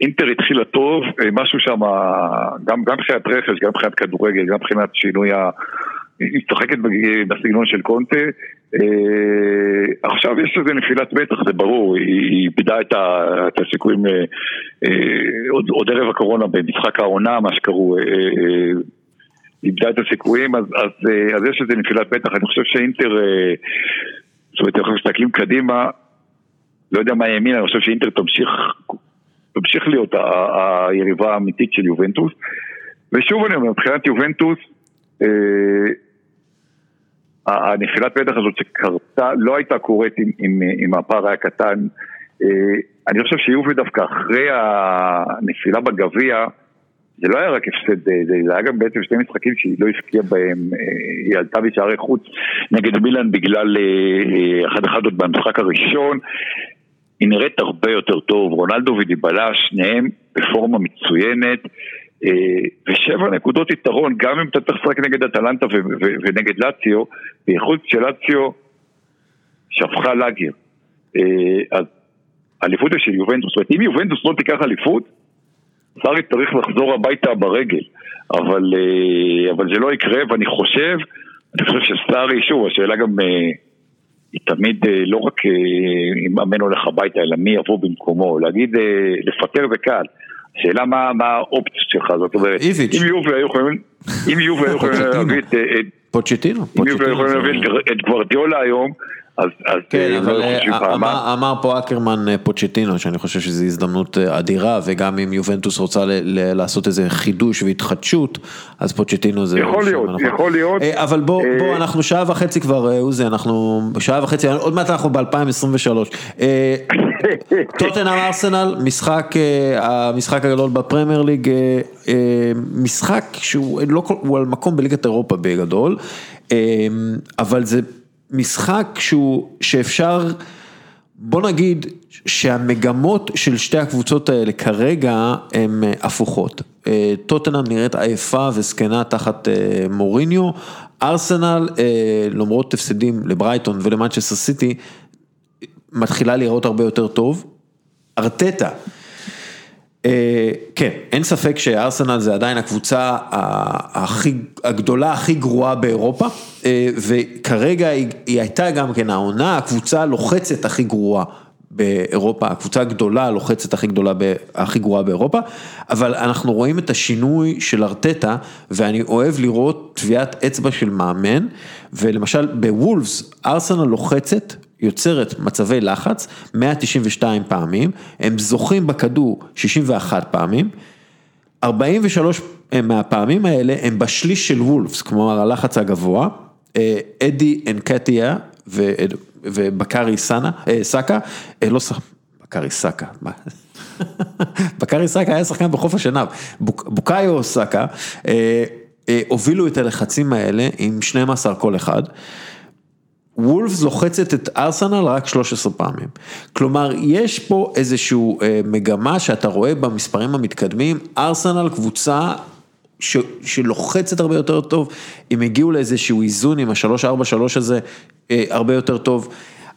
אינטר התחילה טוב, משהו שם, גם מבחינת רכש, גם מבחינת כדורגל, גם מבחינת שינוי ה... היא משחקת בסגנון של קונטה, עכשיו יש איזה נפילת מתח, זה ברור, היא איבדה את, הסיכויים עוד, ערב הקורונה במשחק העונה, מה שקראו, איבדה את הסיכויים, אז, אז, אה, אז יש איזה נפילת מתח, אני חושב שאינטר, אה, זאת אומרת, אנחנו מסתכלים קדימה, לא יודע מה ימין, אני חושב שאינטר תמשיך, תמשיך להיות היריבה האמיתית של יובנטוס, ושוב אני אומר, מבחינת יובנטוס, אה, הנפילת מתח הזאת שקרתה, לא הייתה קורית אם, אם, אם הפער היה קטן. אה, אני חושב שיובי דווקא אחרי הנפילה בגביע, זה לא היה רק הפסד, אה, זה, היה גם בעצם שני משחקים שהיא לא הפקיעה בהם, אה, היא עלתה בשערי חוץ נגד מילאן בגלל אחד אחד עוד במשחק הראשון. היא נראית הרבה יותר טוב, רונלדו ודיבלה, שניהם בפורמה מצוינת. אה, ושבע נקודות יתרון, גם אם אתה צריך לשחק נגד אטלנטה ונגד לאציו, בייחוד כשלאציו שפכה לאגר. אה, אז אליפות של יובנטוס, זאת אומרת אם יובנטוס לא תיקח אליפות, סארי צריך לחזור הביתה ברגל, אבל, אה, אבל זה לא יקרה ואני חושב, אני חושב שסארי, שוב, השאלה גם היא תמיד לא רק אם מאמן הולך הביתה, אלא מי יבוא במקומו, להגיד לפטר זה קל. השאלה מה האופציות שלך, זאת אומרת, אם יובי היו יכולים, אם יובי היו יכולים להביא את... פוצ'טינו. אם יובי היו יכולים להביא את גוורדיולה היום, אז כן, לא אבל אה, אמר פה אקרמן אה, פוצ'טינו שאני חושב שזו הזדמנות אה, אדירה וגם אם יובנטוס רוצה לעשות איזה חידוש והתחדשות אז פוצ'טינו זה... יכול להיות, יכול להיות. אבל בוא, בוא, אנחנו שעה וחצי כבר, עוזי, אנחנו שעה וחצי, עוד מעט אנחנו ב-2023. טוטנאם ארסנל, משחק, המשחק הגדול בפרמייר ליג, משחק שהוא לא, על מקום בליגת אירופה בגדול, אבל זה... משחק שהוא, שאפשר, בוא נגיד שהמגמות של שתי הקבוצות האלה כרגע הן אה, הפוכות. אה, טוטנאם נראית עייפה וזקנה תחת אה, מוריניו, ארסנל למרות הפסדים לברייטון ולמנצ'סטר סיטי מתחילה להיראות הרבה יותר טוב. ארטטה כן, אין ספק שארסנל זה עדיין הקבוצה הכי, הגדולה, הכי גרועה באירופה, אה, וכרגע היא, היא הייתה גם כן העונה, הקבוצה הלוחצת הכי גרועה באירופה, הקבוצה הגדולה הלוחצת הכי גדולה, הכי גרועה באירופה, אבל אנחנו רואים את השינוי של ארטטה, ואני אוהב לראות טביעת אצבע של מאמן, ולמשל בוולפס, ארסנל לוחצת יוצרת מצבי לחץ 192 פעמים, הם זוכים בכדור 61 פעמים, 43 מהפעמים האלה הם בשליש של וולפס, כלומר הלחץ הגבוה, אה, אדי אנקטיה ובקארי סאנה, אה, סאקה, אה, לא סאקה, בקארי סאקה, בקארי סאקה היה שחקן בחוף השנהב, בוקאיו סאקה, הובילו את הלחצים האלה עם 12 כל אחד. וולפס לוחצת את ארסנל רק 13 פעמים. כלומר, יש פה איזושהי אה, מגמה שאתה רואה במספרים המתקדמים, ארסנל קבוצה ש, שלוחצת הרבה יותר טוב, הם הגיעו לאיזשהו איזון עם ה-343 הזה אה, הרבה יותר טוב.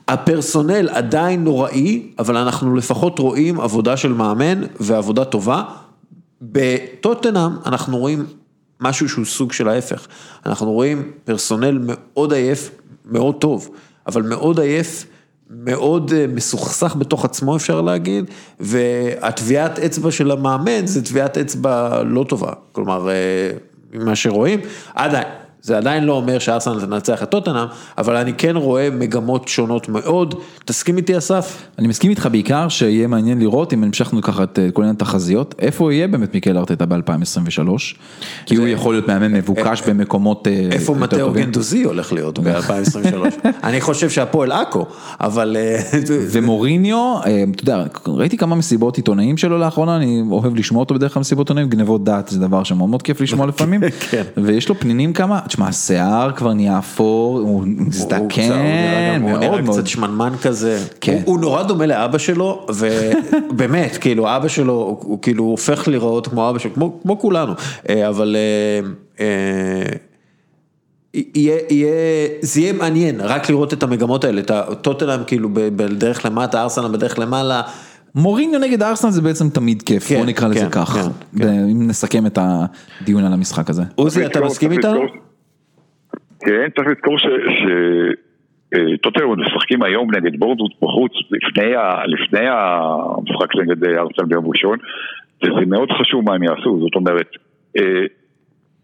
הפרסונל עדיין נוראי, אבל אנחנו לפחות רואים עבודה של מאמן ועבודה טובה. בטוטנאם אנחנו רואים משהו שהוא סוג של ההפך. אנחנו רואים פרסונל מאוד עייף, מאוד טוב, אבל מאוד עייף, מאוד אה, מסוכסך בתוך עצמו אפשר להגיד, והטביעת אצבע של המאמן זה טביעת אצבע לא טובה, כלומר, אה, ממה שרואים, עדיין. זה עדיין לא אומר שארסנל תנצח את טוטנאם, אבל אני כן רואה מגמות שונות מאוד. תסכים איתי אסף? אני מסכים איתך בעיקר שיהיה מעניין לראות אם המשכנו ככה את כל עניין התחזיות, איפה יהיה באמת מיקל ארטטה ב-2023, כי הוא יכול להיות מאמן מבוקש אה, במקומות אה, יותר טובים. איפה מתאו גנדוזי הולך להיות ב-2023? אני חושב שהפועל עכו, אבל... אה, ומוריניו, אתה יודע, ראיתי כמה מסיבות עיתונאים שלו לאחרונה, אני אוהב לשמוע אותו בדרך כלל מסיבות עיתונאים, גנבות דעת זה דבר שמאוד מאוד כיף לשמוע לפעמים, כן. ויש לו פנינים כמה, תשמע, השיער כבר נהיה אפור, הוא מזדקן, מאוד מאוד. הוא נראה קצת שמנמן כזה. כן. הוא נורא דומה לאבא שלו, ובאמת, כאילו, אבא שלו, הוא כאילו הופך לראות כמו אבא שלו, כמו כולנו, אה, אבל... אה, אה, יהיה, יהיה, זה יהיה מעניין רק לראות את המגמות האלה, את הטוטלם כאילו בדרך למטה, ארסנל בדרך למעלה. מוריניו נגד ארסנל זה בעצם תמיד כיף, כן, בוא נקרא כן, לזה כך, כן, כן. אם נסכם את הדיון על המשחק הזה. עוזי, אתה מסכים איתנו? כן, צריך לזכור ש... ש... טוטנאם משחקים היום נגד בורדות בחוץ לפני, ה, לפני המשחק נגד ארסנל ביום ראשון וזה מאוד חשוב מה הם יעשו, זאת אומרת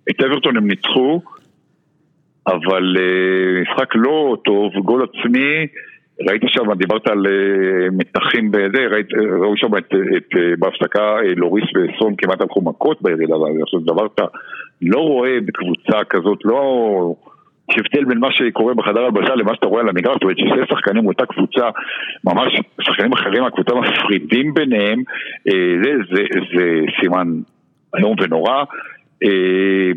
את אברטון הם ניצחו אבל משחק לא טוב, גול עצמי ראית שם, דיברת על מתחים בזה, ראו שם את, את, בהפסקה לוריס וסון כמעט הלכו מכות בירידה, עכשיו דבר אתה לא רואה בקבוצה כזאת, לא... יש הבדל בין מה שקורה בחדר הלבשה למה שאתה רואה על המגרש, זאת אומרת ששני שחקנים מאותה קבוצה, ממש שחקנים אחרים מהקבוצה מפרידים ביניהם, זה, זה, זה סימן איום ונורא.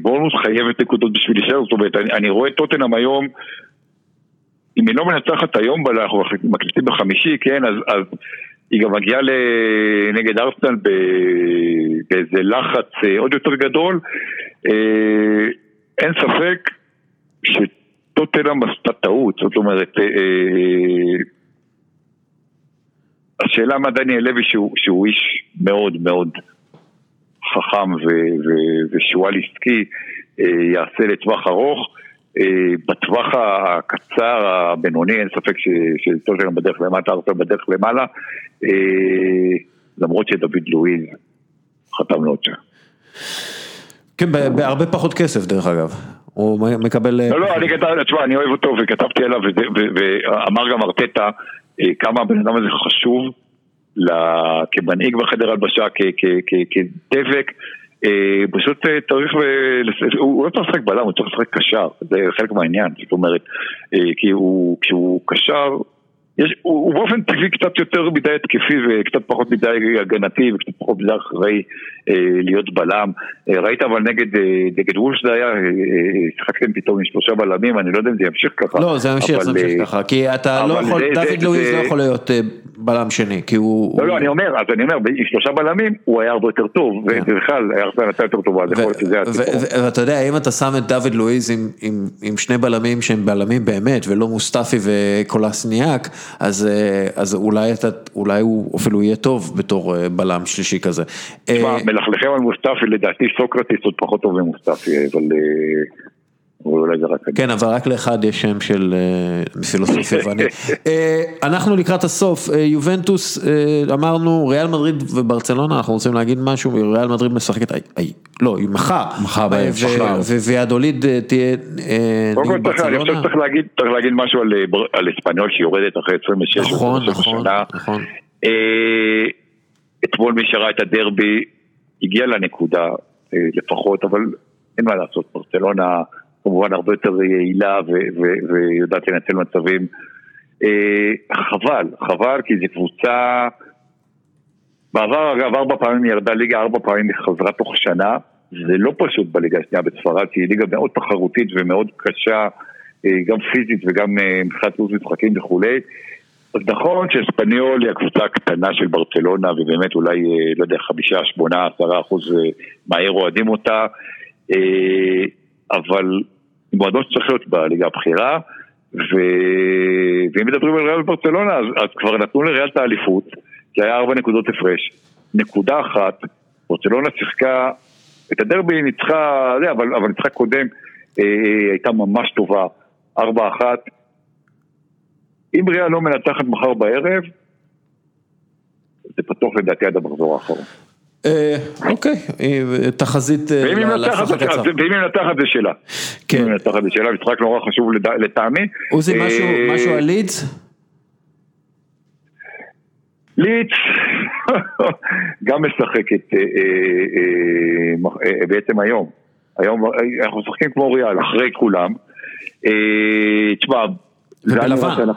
בונוס חייבת נקודות בשביל להישאר, זאת אומרת, אני, אני רואה טוטנאם היום, אם היא לא מנצחת היום, אנחנו מקליטים בחמישי, כן, אז, אז היא גם מגיעה נגד ארסנל באיזה לחץ עוד יותר גדול. אין ספק שטוטנאם עשתה טעות, זאת אומרת, השאלה מה דניאל לוי שהוא, שהוא איש מאוד מאוד חכם ושועל עסקי יעשה לטווח ארוך. בטווח הקצר, הבינוני, אין ספק שטוטנאם בדרך למטה, ארסנל בדרך למעלה, למרות שדוד לואיז חתם לעוד שעה. כן, בהרבה פחות כסף דרך אגב, הוא מקבל... לא, לא, אני כתבתי, תשמע, אני אוהב אותו וכתבתי עליו, ואמר גם ארטטה כמה הבן אדם הזה חשוב כמנהיג בחדר הלבשה, כדבק, פשוט צריך, הוא לא צריך לשחק בלם, הוא צריך לשחק קשר, זה חלק מהעניין, זאת אומרת, כי כשהוא קשר, יש, הוא, הוא באופן טבעי קצת יותר מדי התקפי וקצת פחות מדי הגנתי וקצת פחות מדי אחראי אה, להיות בלם. אה, ראית אבל נגד, אה, נגד וולש זה היה, אה, שיחקתם פתאום עם שלושה בלמים, אני לא יודע אם זה ימשיך ככה. לא, זה ימשיך, זה ימשיך ככה, כי אתה לא יכול, זה, דוד לואיז זה... לא יכול להיות אה, בלם שני, כי הוא... לא, לא, אני אומר, אז אני אומר, עם שלושה בלמים הוא היה הרבה יותר טוב, כן. ובכלל היה הרבה יותר טובה, אז יכול להיות שזה הסיפור. ואתה יודע, אם אתה שם את דוד לואיז עם, עם, עם שני בלמים שהם בלמים באמת, ולא מוסטפי וקולסניאק, אז, אז אולי, אתה, אולי הוא אפילו יהיה טוב בתור בלם שלישי כזה. תשמע, מלכלכם על מוסטפי, לדעתי סוקרטיס עוד פחות טוב ממוסטפי, אבל אולי זה רק... כן, אבל רק לאחד יש שם של פילוסופיה ואני. אנחנו לקראת הסוף, יובנטוס, אמרנו, ריאל מדריד וברצלונה, אנחנו רוצים להגיד משהו, ריאל מדריד משחקת, לא, היא מחר, מחר ויאדוליד תהיה נגד ברצלונה. אני חושב שצריך להגיד משהו על אספניול שיורדת אחרי 26 נכון, נכון, נכון. אתמול מי שראה את הדרבי הגיע לנקודה לפחות, אבל אין מה לעשות, ברצלונה כמובן הרבה יותר יעילה ויודעת לנצל מצבים. חבל, חבל כי זו קבוצה, בעבר אגב ארבע פעמים ירדה ליגה, ארבע פעמים חזרה תוך שנה, זה לא פשוט בליגה השנייה בספרד, כי היא ליגה מאוד תחרותית ומאוד קשה, גם פיזית וגם מבחינת לו"ז משחקים וכולי. אז נכון שאספניול היא הקבוצה הקטנה של ברצלונה ובאמת אולי, לא יודע, חמישה, שמונה, עשרה אחוז מהר אוהדים אותה אבל מועדון שצריך להיות בליגה הבכירה ו... ואם מדברים על ריאל ברצלונה אז, אז כבר נתנו לריאל את האליפות זה היה ארבע נקודות הפרש נקודה אחת, ברצלונה שיחקה את הדרבי ניצחה, זה, אבל, אבל ניצחה קודם אה, הייתה ממש טובה ארבע אחת אם ריאל לא מנצחת מחר בערב, זה פתוח לדעתי עד המחזור האחרון. אוקיי, תחזית ואם היא מנצחת זה שלה. כן. אם היא מנצחת זה שלה, משחק נורא חשוב לטעמי. עוזי, משהו על לידס? לידס גם משחקת בעצם היום. היום אנחנו משחקים כמו ריאל, אחרי כולם. תשמע,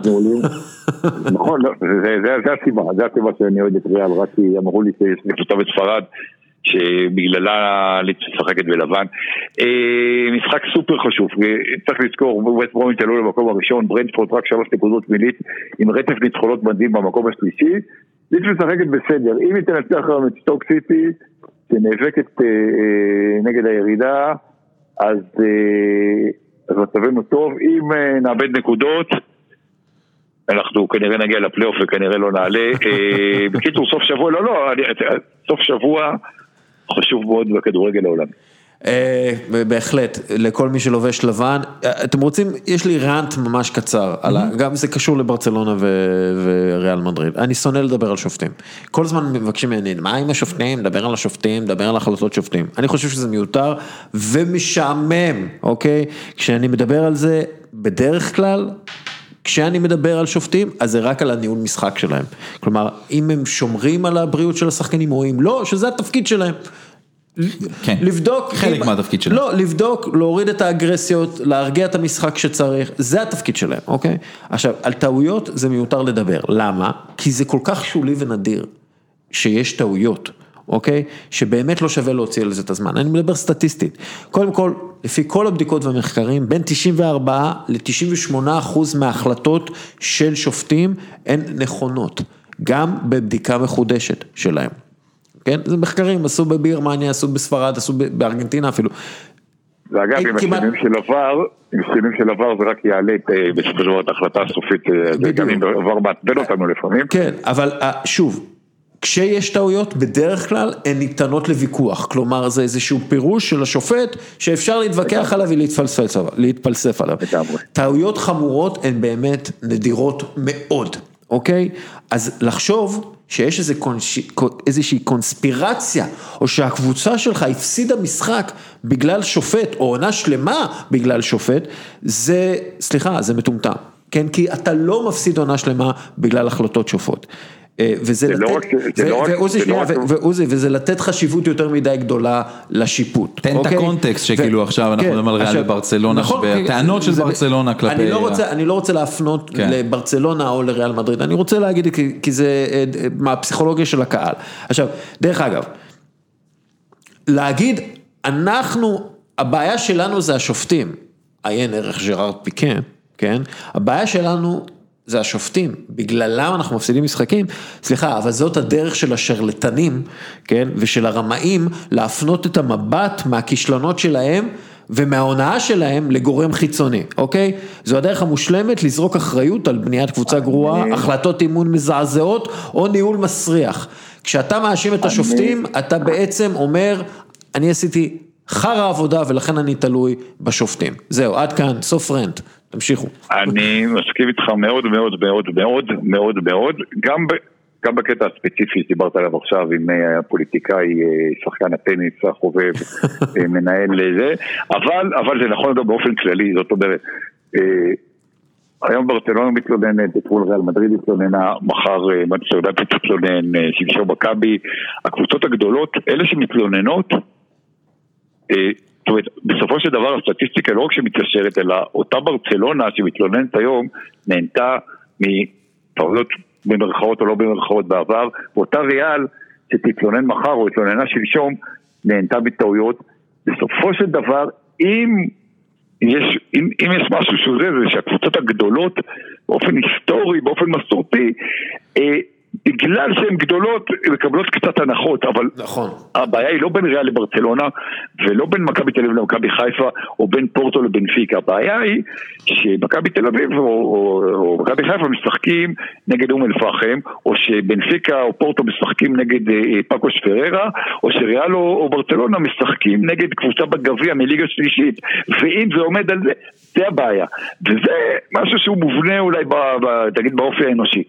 עולים. נכון, לא, זה הסיבה, זה הסיבה שאני אוהד את ריאל, רק כי אמרו לי שיש לי קבוצה בספרד שבגללה משחקת בלבן. משחק סופר חשוב, צריך לזכור, ווסט ברומיץ' עלו למקום הראשון, ברנדפורט רק שלוש נקודות מליץ עם רצף ניצחונות מדהים במקום השלישי. ליץ משחקת בסדר, אם היא תנצח היום את סטוק סיטי, שנאבקת נגד הירידה, אז... אז מצבנו טוב, אם נאבד נקודות, אנחנו כנראה נגיע לפלייאוף וכנראה לא נעלה. בקיצור, סוף שבוע, לא, לא, סוף שבוע חשוב מאוד בכדורגל העולמי. אה, בהחלט, לכל מי שלובש לבן, אה, אתם רוצים, יש לי ראנט ממש קצר, על ה- גם זה קשור לברצלונה ו- וריאל מדריד, אני שונא לדבר על שופטים, כל הזמן מבקשים ממני, מה עם השופטים, דבר על השופטים, דבר על החלטות שופטים, אני חושב שזה מיותר ומשעמם, אוקיי, כשאני מדבר על זה, בדרך כלל, כשאני מדבר על שופטים, אז זה רק על הניהול משחק שלהם. כלומר, אם הם שומרים על הבריאות של השחקנים או אם לא, שזה התפקיד שלהם. כן. לבדוק, חלק אם- מהתפקיד שלהם. לא, לבדוק, להוריד את האגרסיות, להרגיע את המשחק שצריך, זה התפקיד שלהם, אוקיי? עכשיו, על טעויות זה מיותר לדבר, למה? כי זה כל כך שולי ונדיר, שיש טעויות, אוקיי? שבאמת לא שווה להוציא על זה את הזמן, אני מדבר סטטיסטית. קודם כל, לפי כל הבדיקות והמחקרים, בין 94 ל-98 אחוז מההחלטות של שופטים הן נכונות, גם בבדיקה מחודשת שלהם. כן, זה מחקרים, עשו בגרמניה, עשו בספרד, עשו בארגנטינה אפילו. ואגב, עם כמעט- השינויים של עבר, עם השינויים של עבר זה רק יעלה את, אה, בסופו של את ההחלטה הסופית, אה, זה גם אם. עבר מעצבן אותנו לפעמים. כן, אבל אה, שוב, כשיש טעויות, בדרך כלל הן ניתנות לוויכוח, כלומר זה איזשהו פירוש של השופט שאפשר להתווכח עליו ולהתפלסף עליו-. טעויות חמורות הן באמת נדירות מאוד, אוקיי? אז לחשוב שיש איזה קונש... איזושהי קונספירציה, או שהקבוצה שלך הפסידה משחק בגלל שופט, או עונה שלמה בגלל שופט, זה, סליחה, זה מטומטם. כן, כי אתה לא מפסיד עונה שלמה בגלל החלטות שופט. וזה זה לתת, ועוזי, שנייה, ועוזי, וזה חשיבות יותר מדי גדולה לשיפוט. תן את אוקיי? הקונטקסט שכאילו עכשיו אנחנו כן, מדברים על ריאל וברצלונה, נכון, והטענות של ברצלונה כלפי... אני לא רוצה, אני לא רוצה להפנות כן. לברצלונה או לריאל מדריד, אני רוצה להגיד כי, כי זה אה, אה, מהפסיכולוגיה של הקהל. עכשיו, דרך אגב, להגיד, אנחנו, הבעיה שלנו זה השופטים, עיין ערך ג'רארד פיקן, כן? הבעיה שלנו זה השופטים, בגללם אנחנו מפסידים משחקים, סליחה, אבל זאת הדרך של השרלטנים, כן? ושל הרמאים, להפנות את המבט מהכישלונות שלהם. ומההונאה שלהם לגורם חיצוני, אוקיי? זו הדרך המושלמת לזרוק אחריות על בניית קבוצה גרועה, החלטות אימון מזעזעות או ניהול מסריח. כשאתה מאשים את השופטים, אתה בעצם אומר, אני עשיתי חרא עבודה ולכן אני תלוי בשופטים. זהו, עד כאן, סוף רנט, תמשיכו. אני מסכים איתך מאוד מאוד מאוד מאוד מאוד מאוד, גם, ב, גם בקטע הספציפי שדיברת עליו עכשיו עם אה, הפוליטיקאי, אה, שחקן הטניס החובב, אה, מנהל זה, אבל, אבל זה נכון גם באופן כללי, זאת אומרת, היום ברצלונה מתלוננת, אתמול ריאל מדריד התלוננה, מחר מנצ'סטר יונייטד תתלונן, שלשום מכבי, הקבוצות הגדולות, אלה שמתלוננות, זאת אומרת, בסופו של דבר הסטטיסטיקה לא רק שמתקשרת, אלא אותה ברצלונה שמתלוננת היום, נהנתה מטעויות במרכאות או לא במרכאות בעבר, ואותה ריאל שתתלונן מחר או התלוננה שלשום, נהנתה מטעויות. בסופו של דבר, אם יש, אם, אם יש משהו שזה, זה שהקבוצות הגדולות, באופן היסטורי, באופן מסורתי, אה, בגלל שהן גדולות, הן מקבלות קצת הנחות, אבל נכון. הבעיה היא לא בין ריאל לברצלונה, ולא בין מכבי תל אביב למכבי חיפה, או בין פורטו לבנפיקה. הבעיה היא שמכבי תל אביב או, או, או מכבי חיפה משחקים נגד אום אל-פחם, או שבנפיקה או פורטו משחקים נגד אה, פאקוש פררה, או שריאל או, או ברצלונה משחקים נגד קבוצה בגביע מליגה שלישית, ואם זה עומד על זה, זה הבעיה. וזה משהו שהוא מובנה אולי, ב, ב, תגיד, באופי האנושי.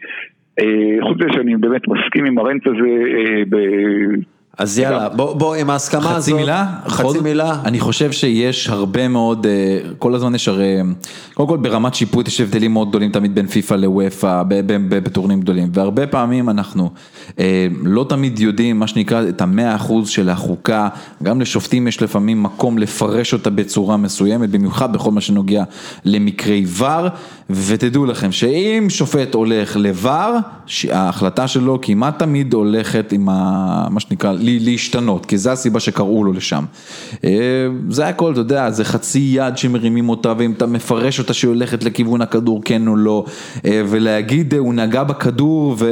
אה, חוץ מזה שאני באמת מסכים עם הרנט הזה אה. אז יאללה, בוא, בוא עם ההסכמה הזאת. חצי מילה? חצי מילה. אני חושב שיש הרבה מאוד, אה, כל הזמן יש הרי, קודם כל ברמת שיפוט יש הבדלים מאוד גדולים תמיד בין פיפא לוופא, בטורנים גדולים, והרבה פעמים אנחנו אה, לא תמיד יודעים, מה שנקרא, את המאה אחוז של החוקה, גם לשופטים יש לפעמים מקום לפרש אותה בצורה מסוימת, במיוחד בכל מה שנוגע למקרי ור, ותדעו לכם שאם שופט הולך לבר, ההחלטה שלו כמעט תמיד הולכת עם ה, מה שנקרא, להשתנות, כי זה הסיבה שקראו לו לשם. אה, זה הכל, אתה יודע, זה חצי יד שמרימים אותה, ואם אתה מפרש אותה שהיא הולכת לכיוון הכדור, כן או לא, אה, ולהגיד אה, הוא נגע בכדור, ו,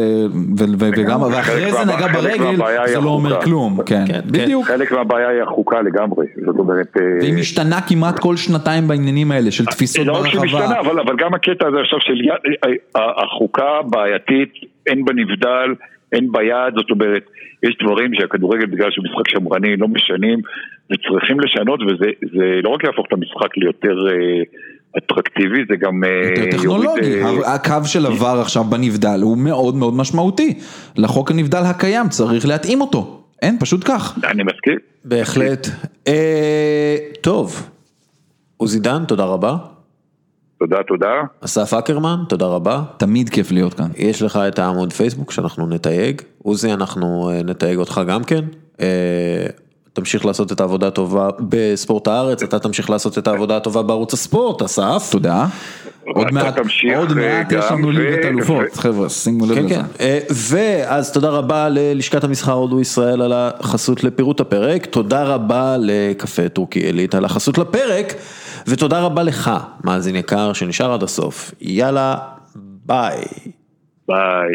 ו, ו, וגם, ואחרי זה נגע ברגל, זה לא אומר. כלום, כן, כן, בדיוק. חלק מהבעיה היא החוקה לגמרי, זאת אומרת... והיא משתנה כמעט כל שנתיים בעניינים האלה, של תפיסות לא רק שהיא ברחבה. משתנה, אבל, אבל גם הקטע הזה עכשיו של יד, החוקה בעייתית, אין בה נבדל, אין בה יד, זאת אומרת, יש דברים שהכדורגל בגלל שהוא משחק שמרני לא משנים, וצריכים לשנות, וזה זה לא רק יהפוך את המשחק ליותר אה, אטרקטיבי, זה גם אה, יותר טכנולוגי, יוריד, אה, הקו של עבר עכשיו בנבדל הוא מאוד מאוד משמעותי. לחוק הנבדל הקיים צריך להתאים אותו. אין, פשוט כך. אני מסכים. בהחלט. אה, טוב, עוזי דן, תודה רבה. תודה, תודה. אסף אקרמן, תודה רבה. תמיד כיף להיות כאן. יש לך את העמוד פייסבוק שאנחנו נתייג. עוזי, אנחנו אה, נתייג אותך גם כן. אה, תמשיך לעשות את העבודה הטובה בספורט הארץ, אתה תמשיך לעשות את העבודה הטובה בערוץ הספורט, אסף. תודה. עוד מעט, עוד אה, מעט יש לנו ליגת אלופות, חבר'ה, שימו לב כן, לזה. כן. ואז תודה רבה ללשכת המסחר הודו ישראל על החסות לפירוט הפרק, תודה רבה לקפה טורקי עילית על החסות לפרק, ותודה רבה לך, מאזין יקר, שנשאר עד הסוף. יאללה, ביי. ביי.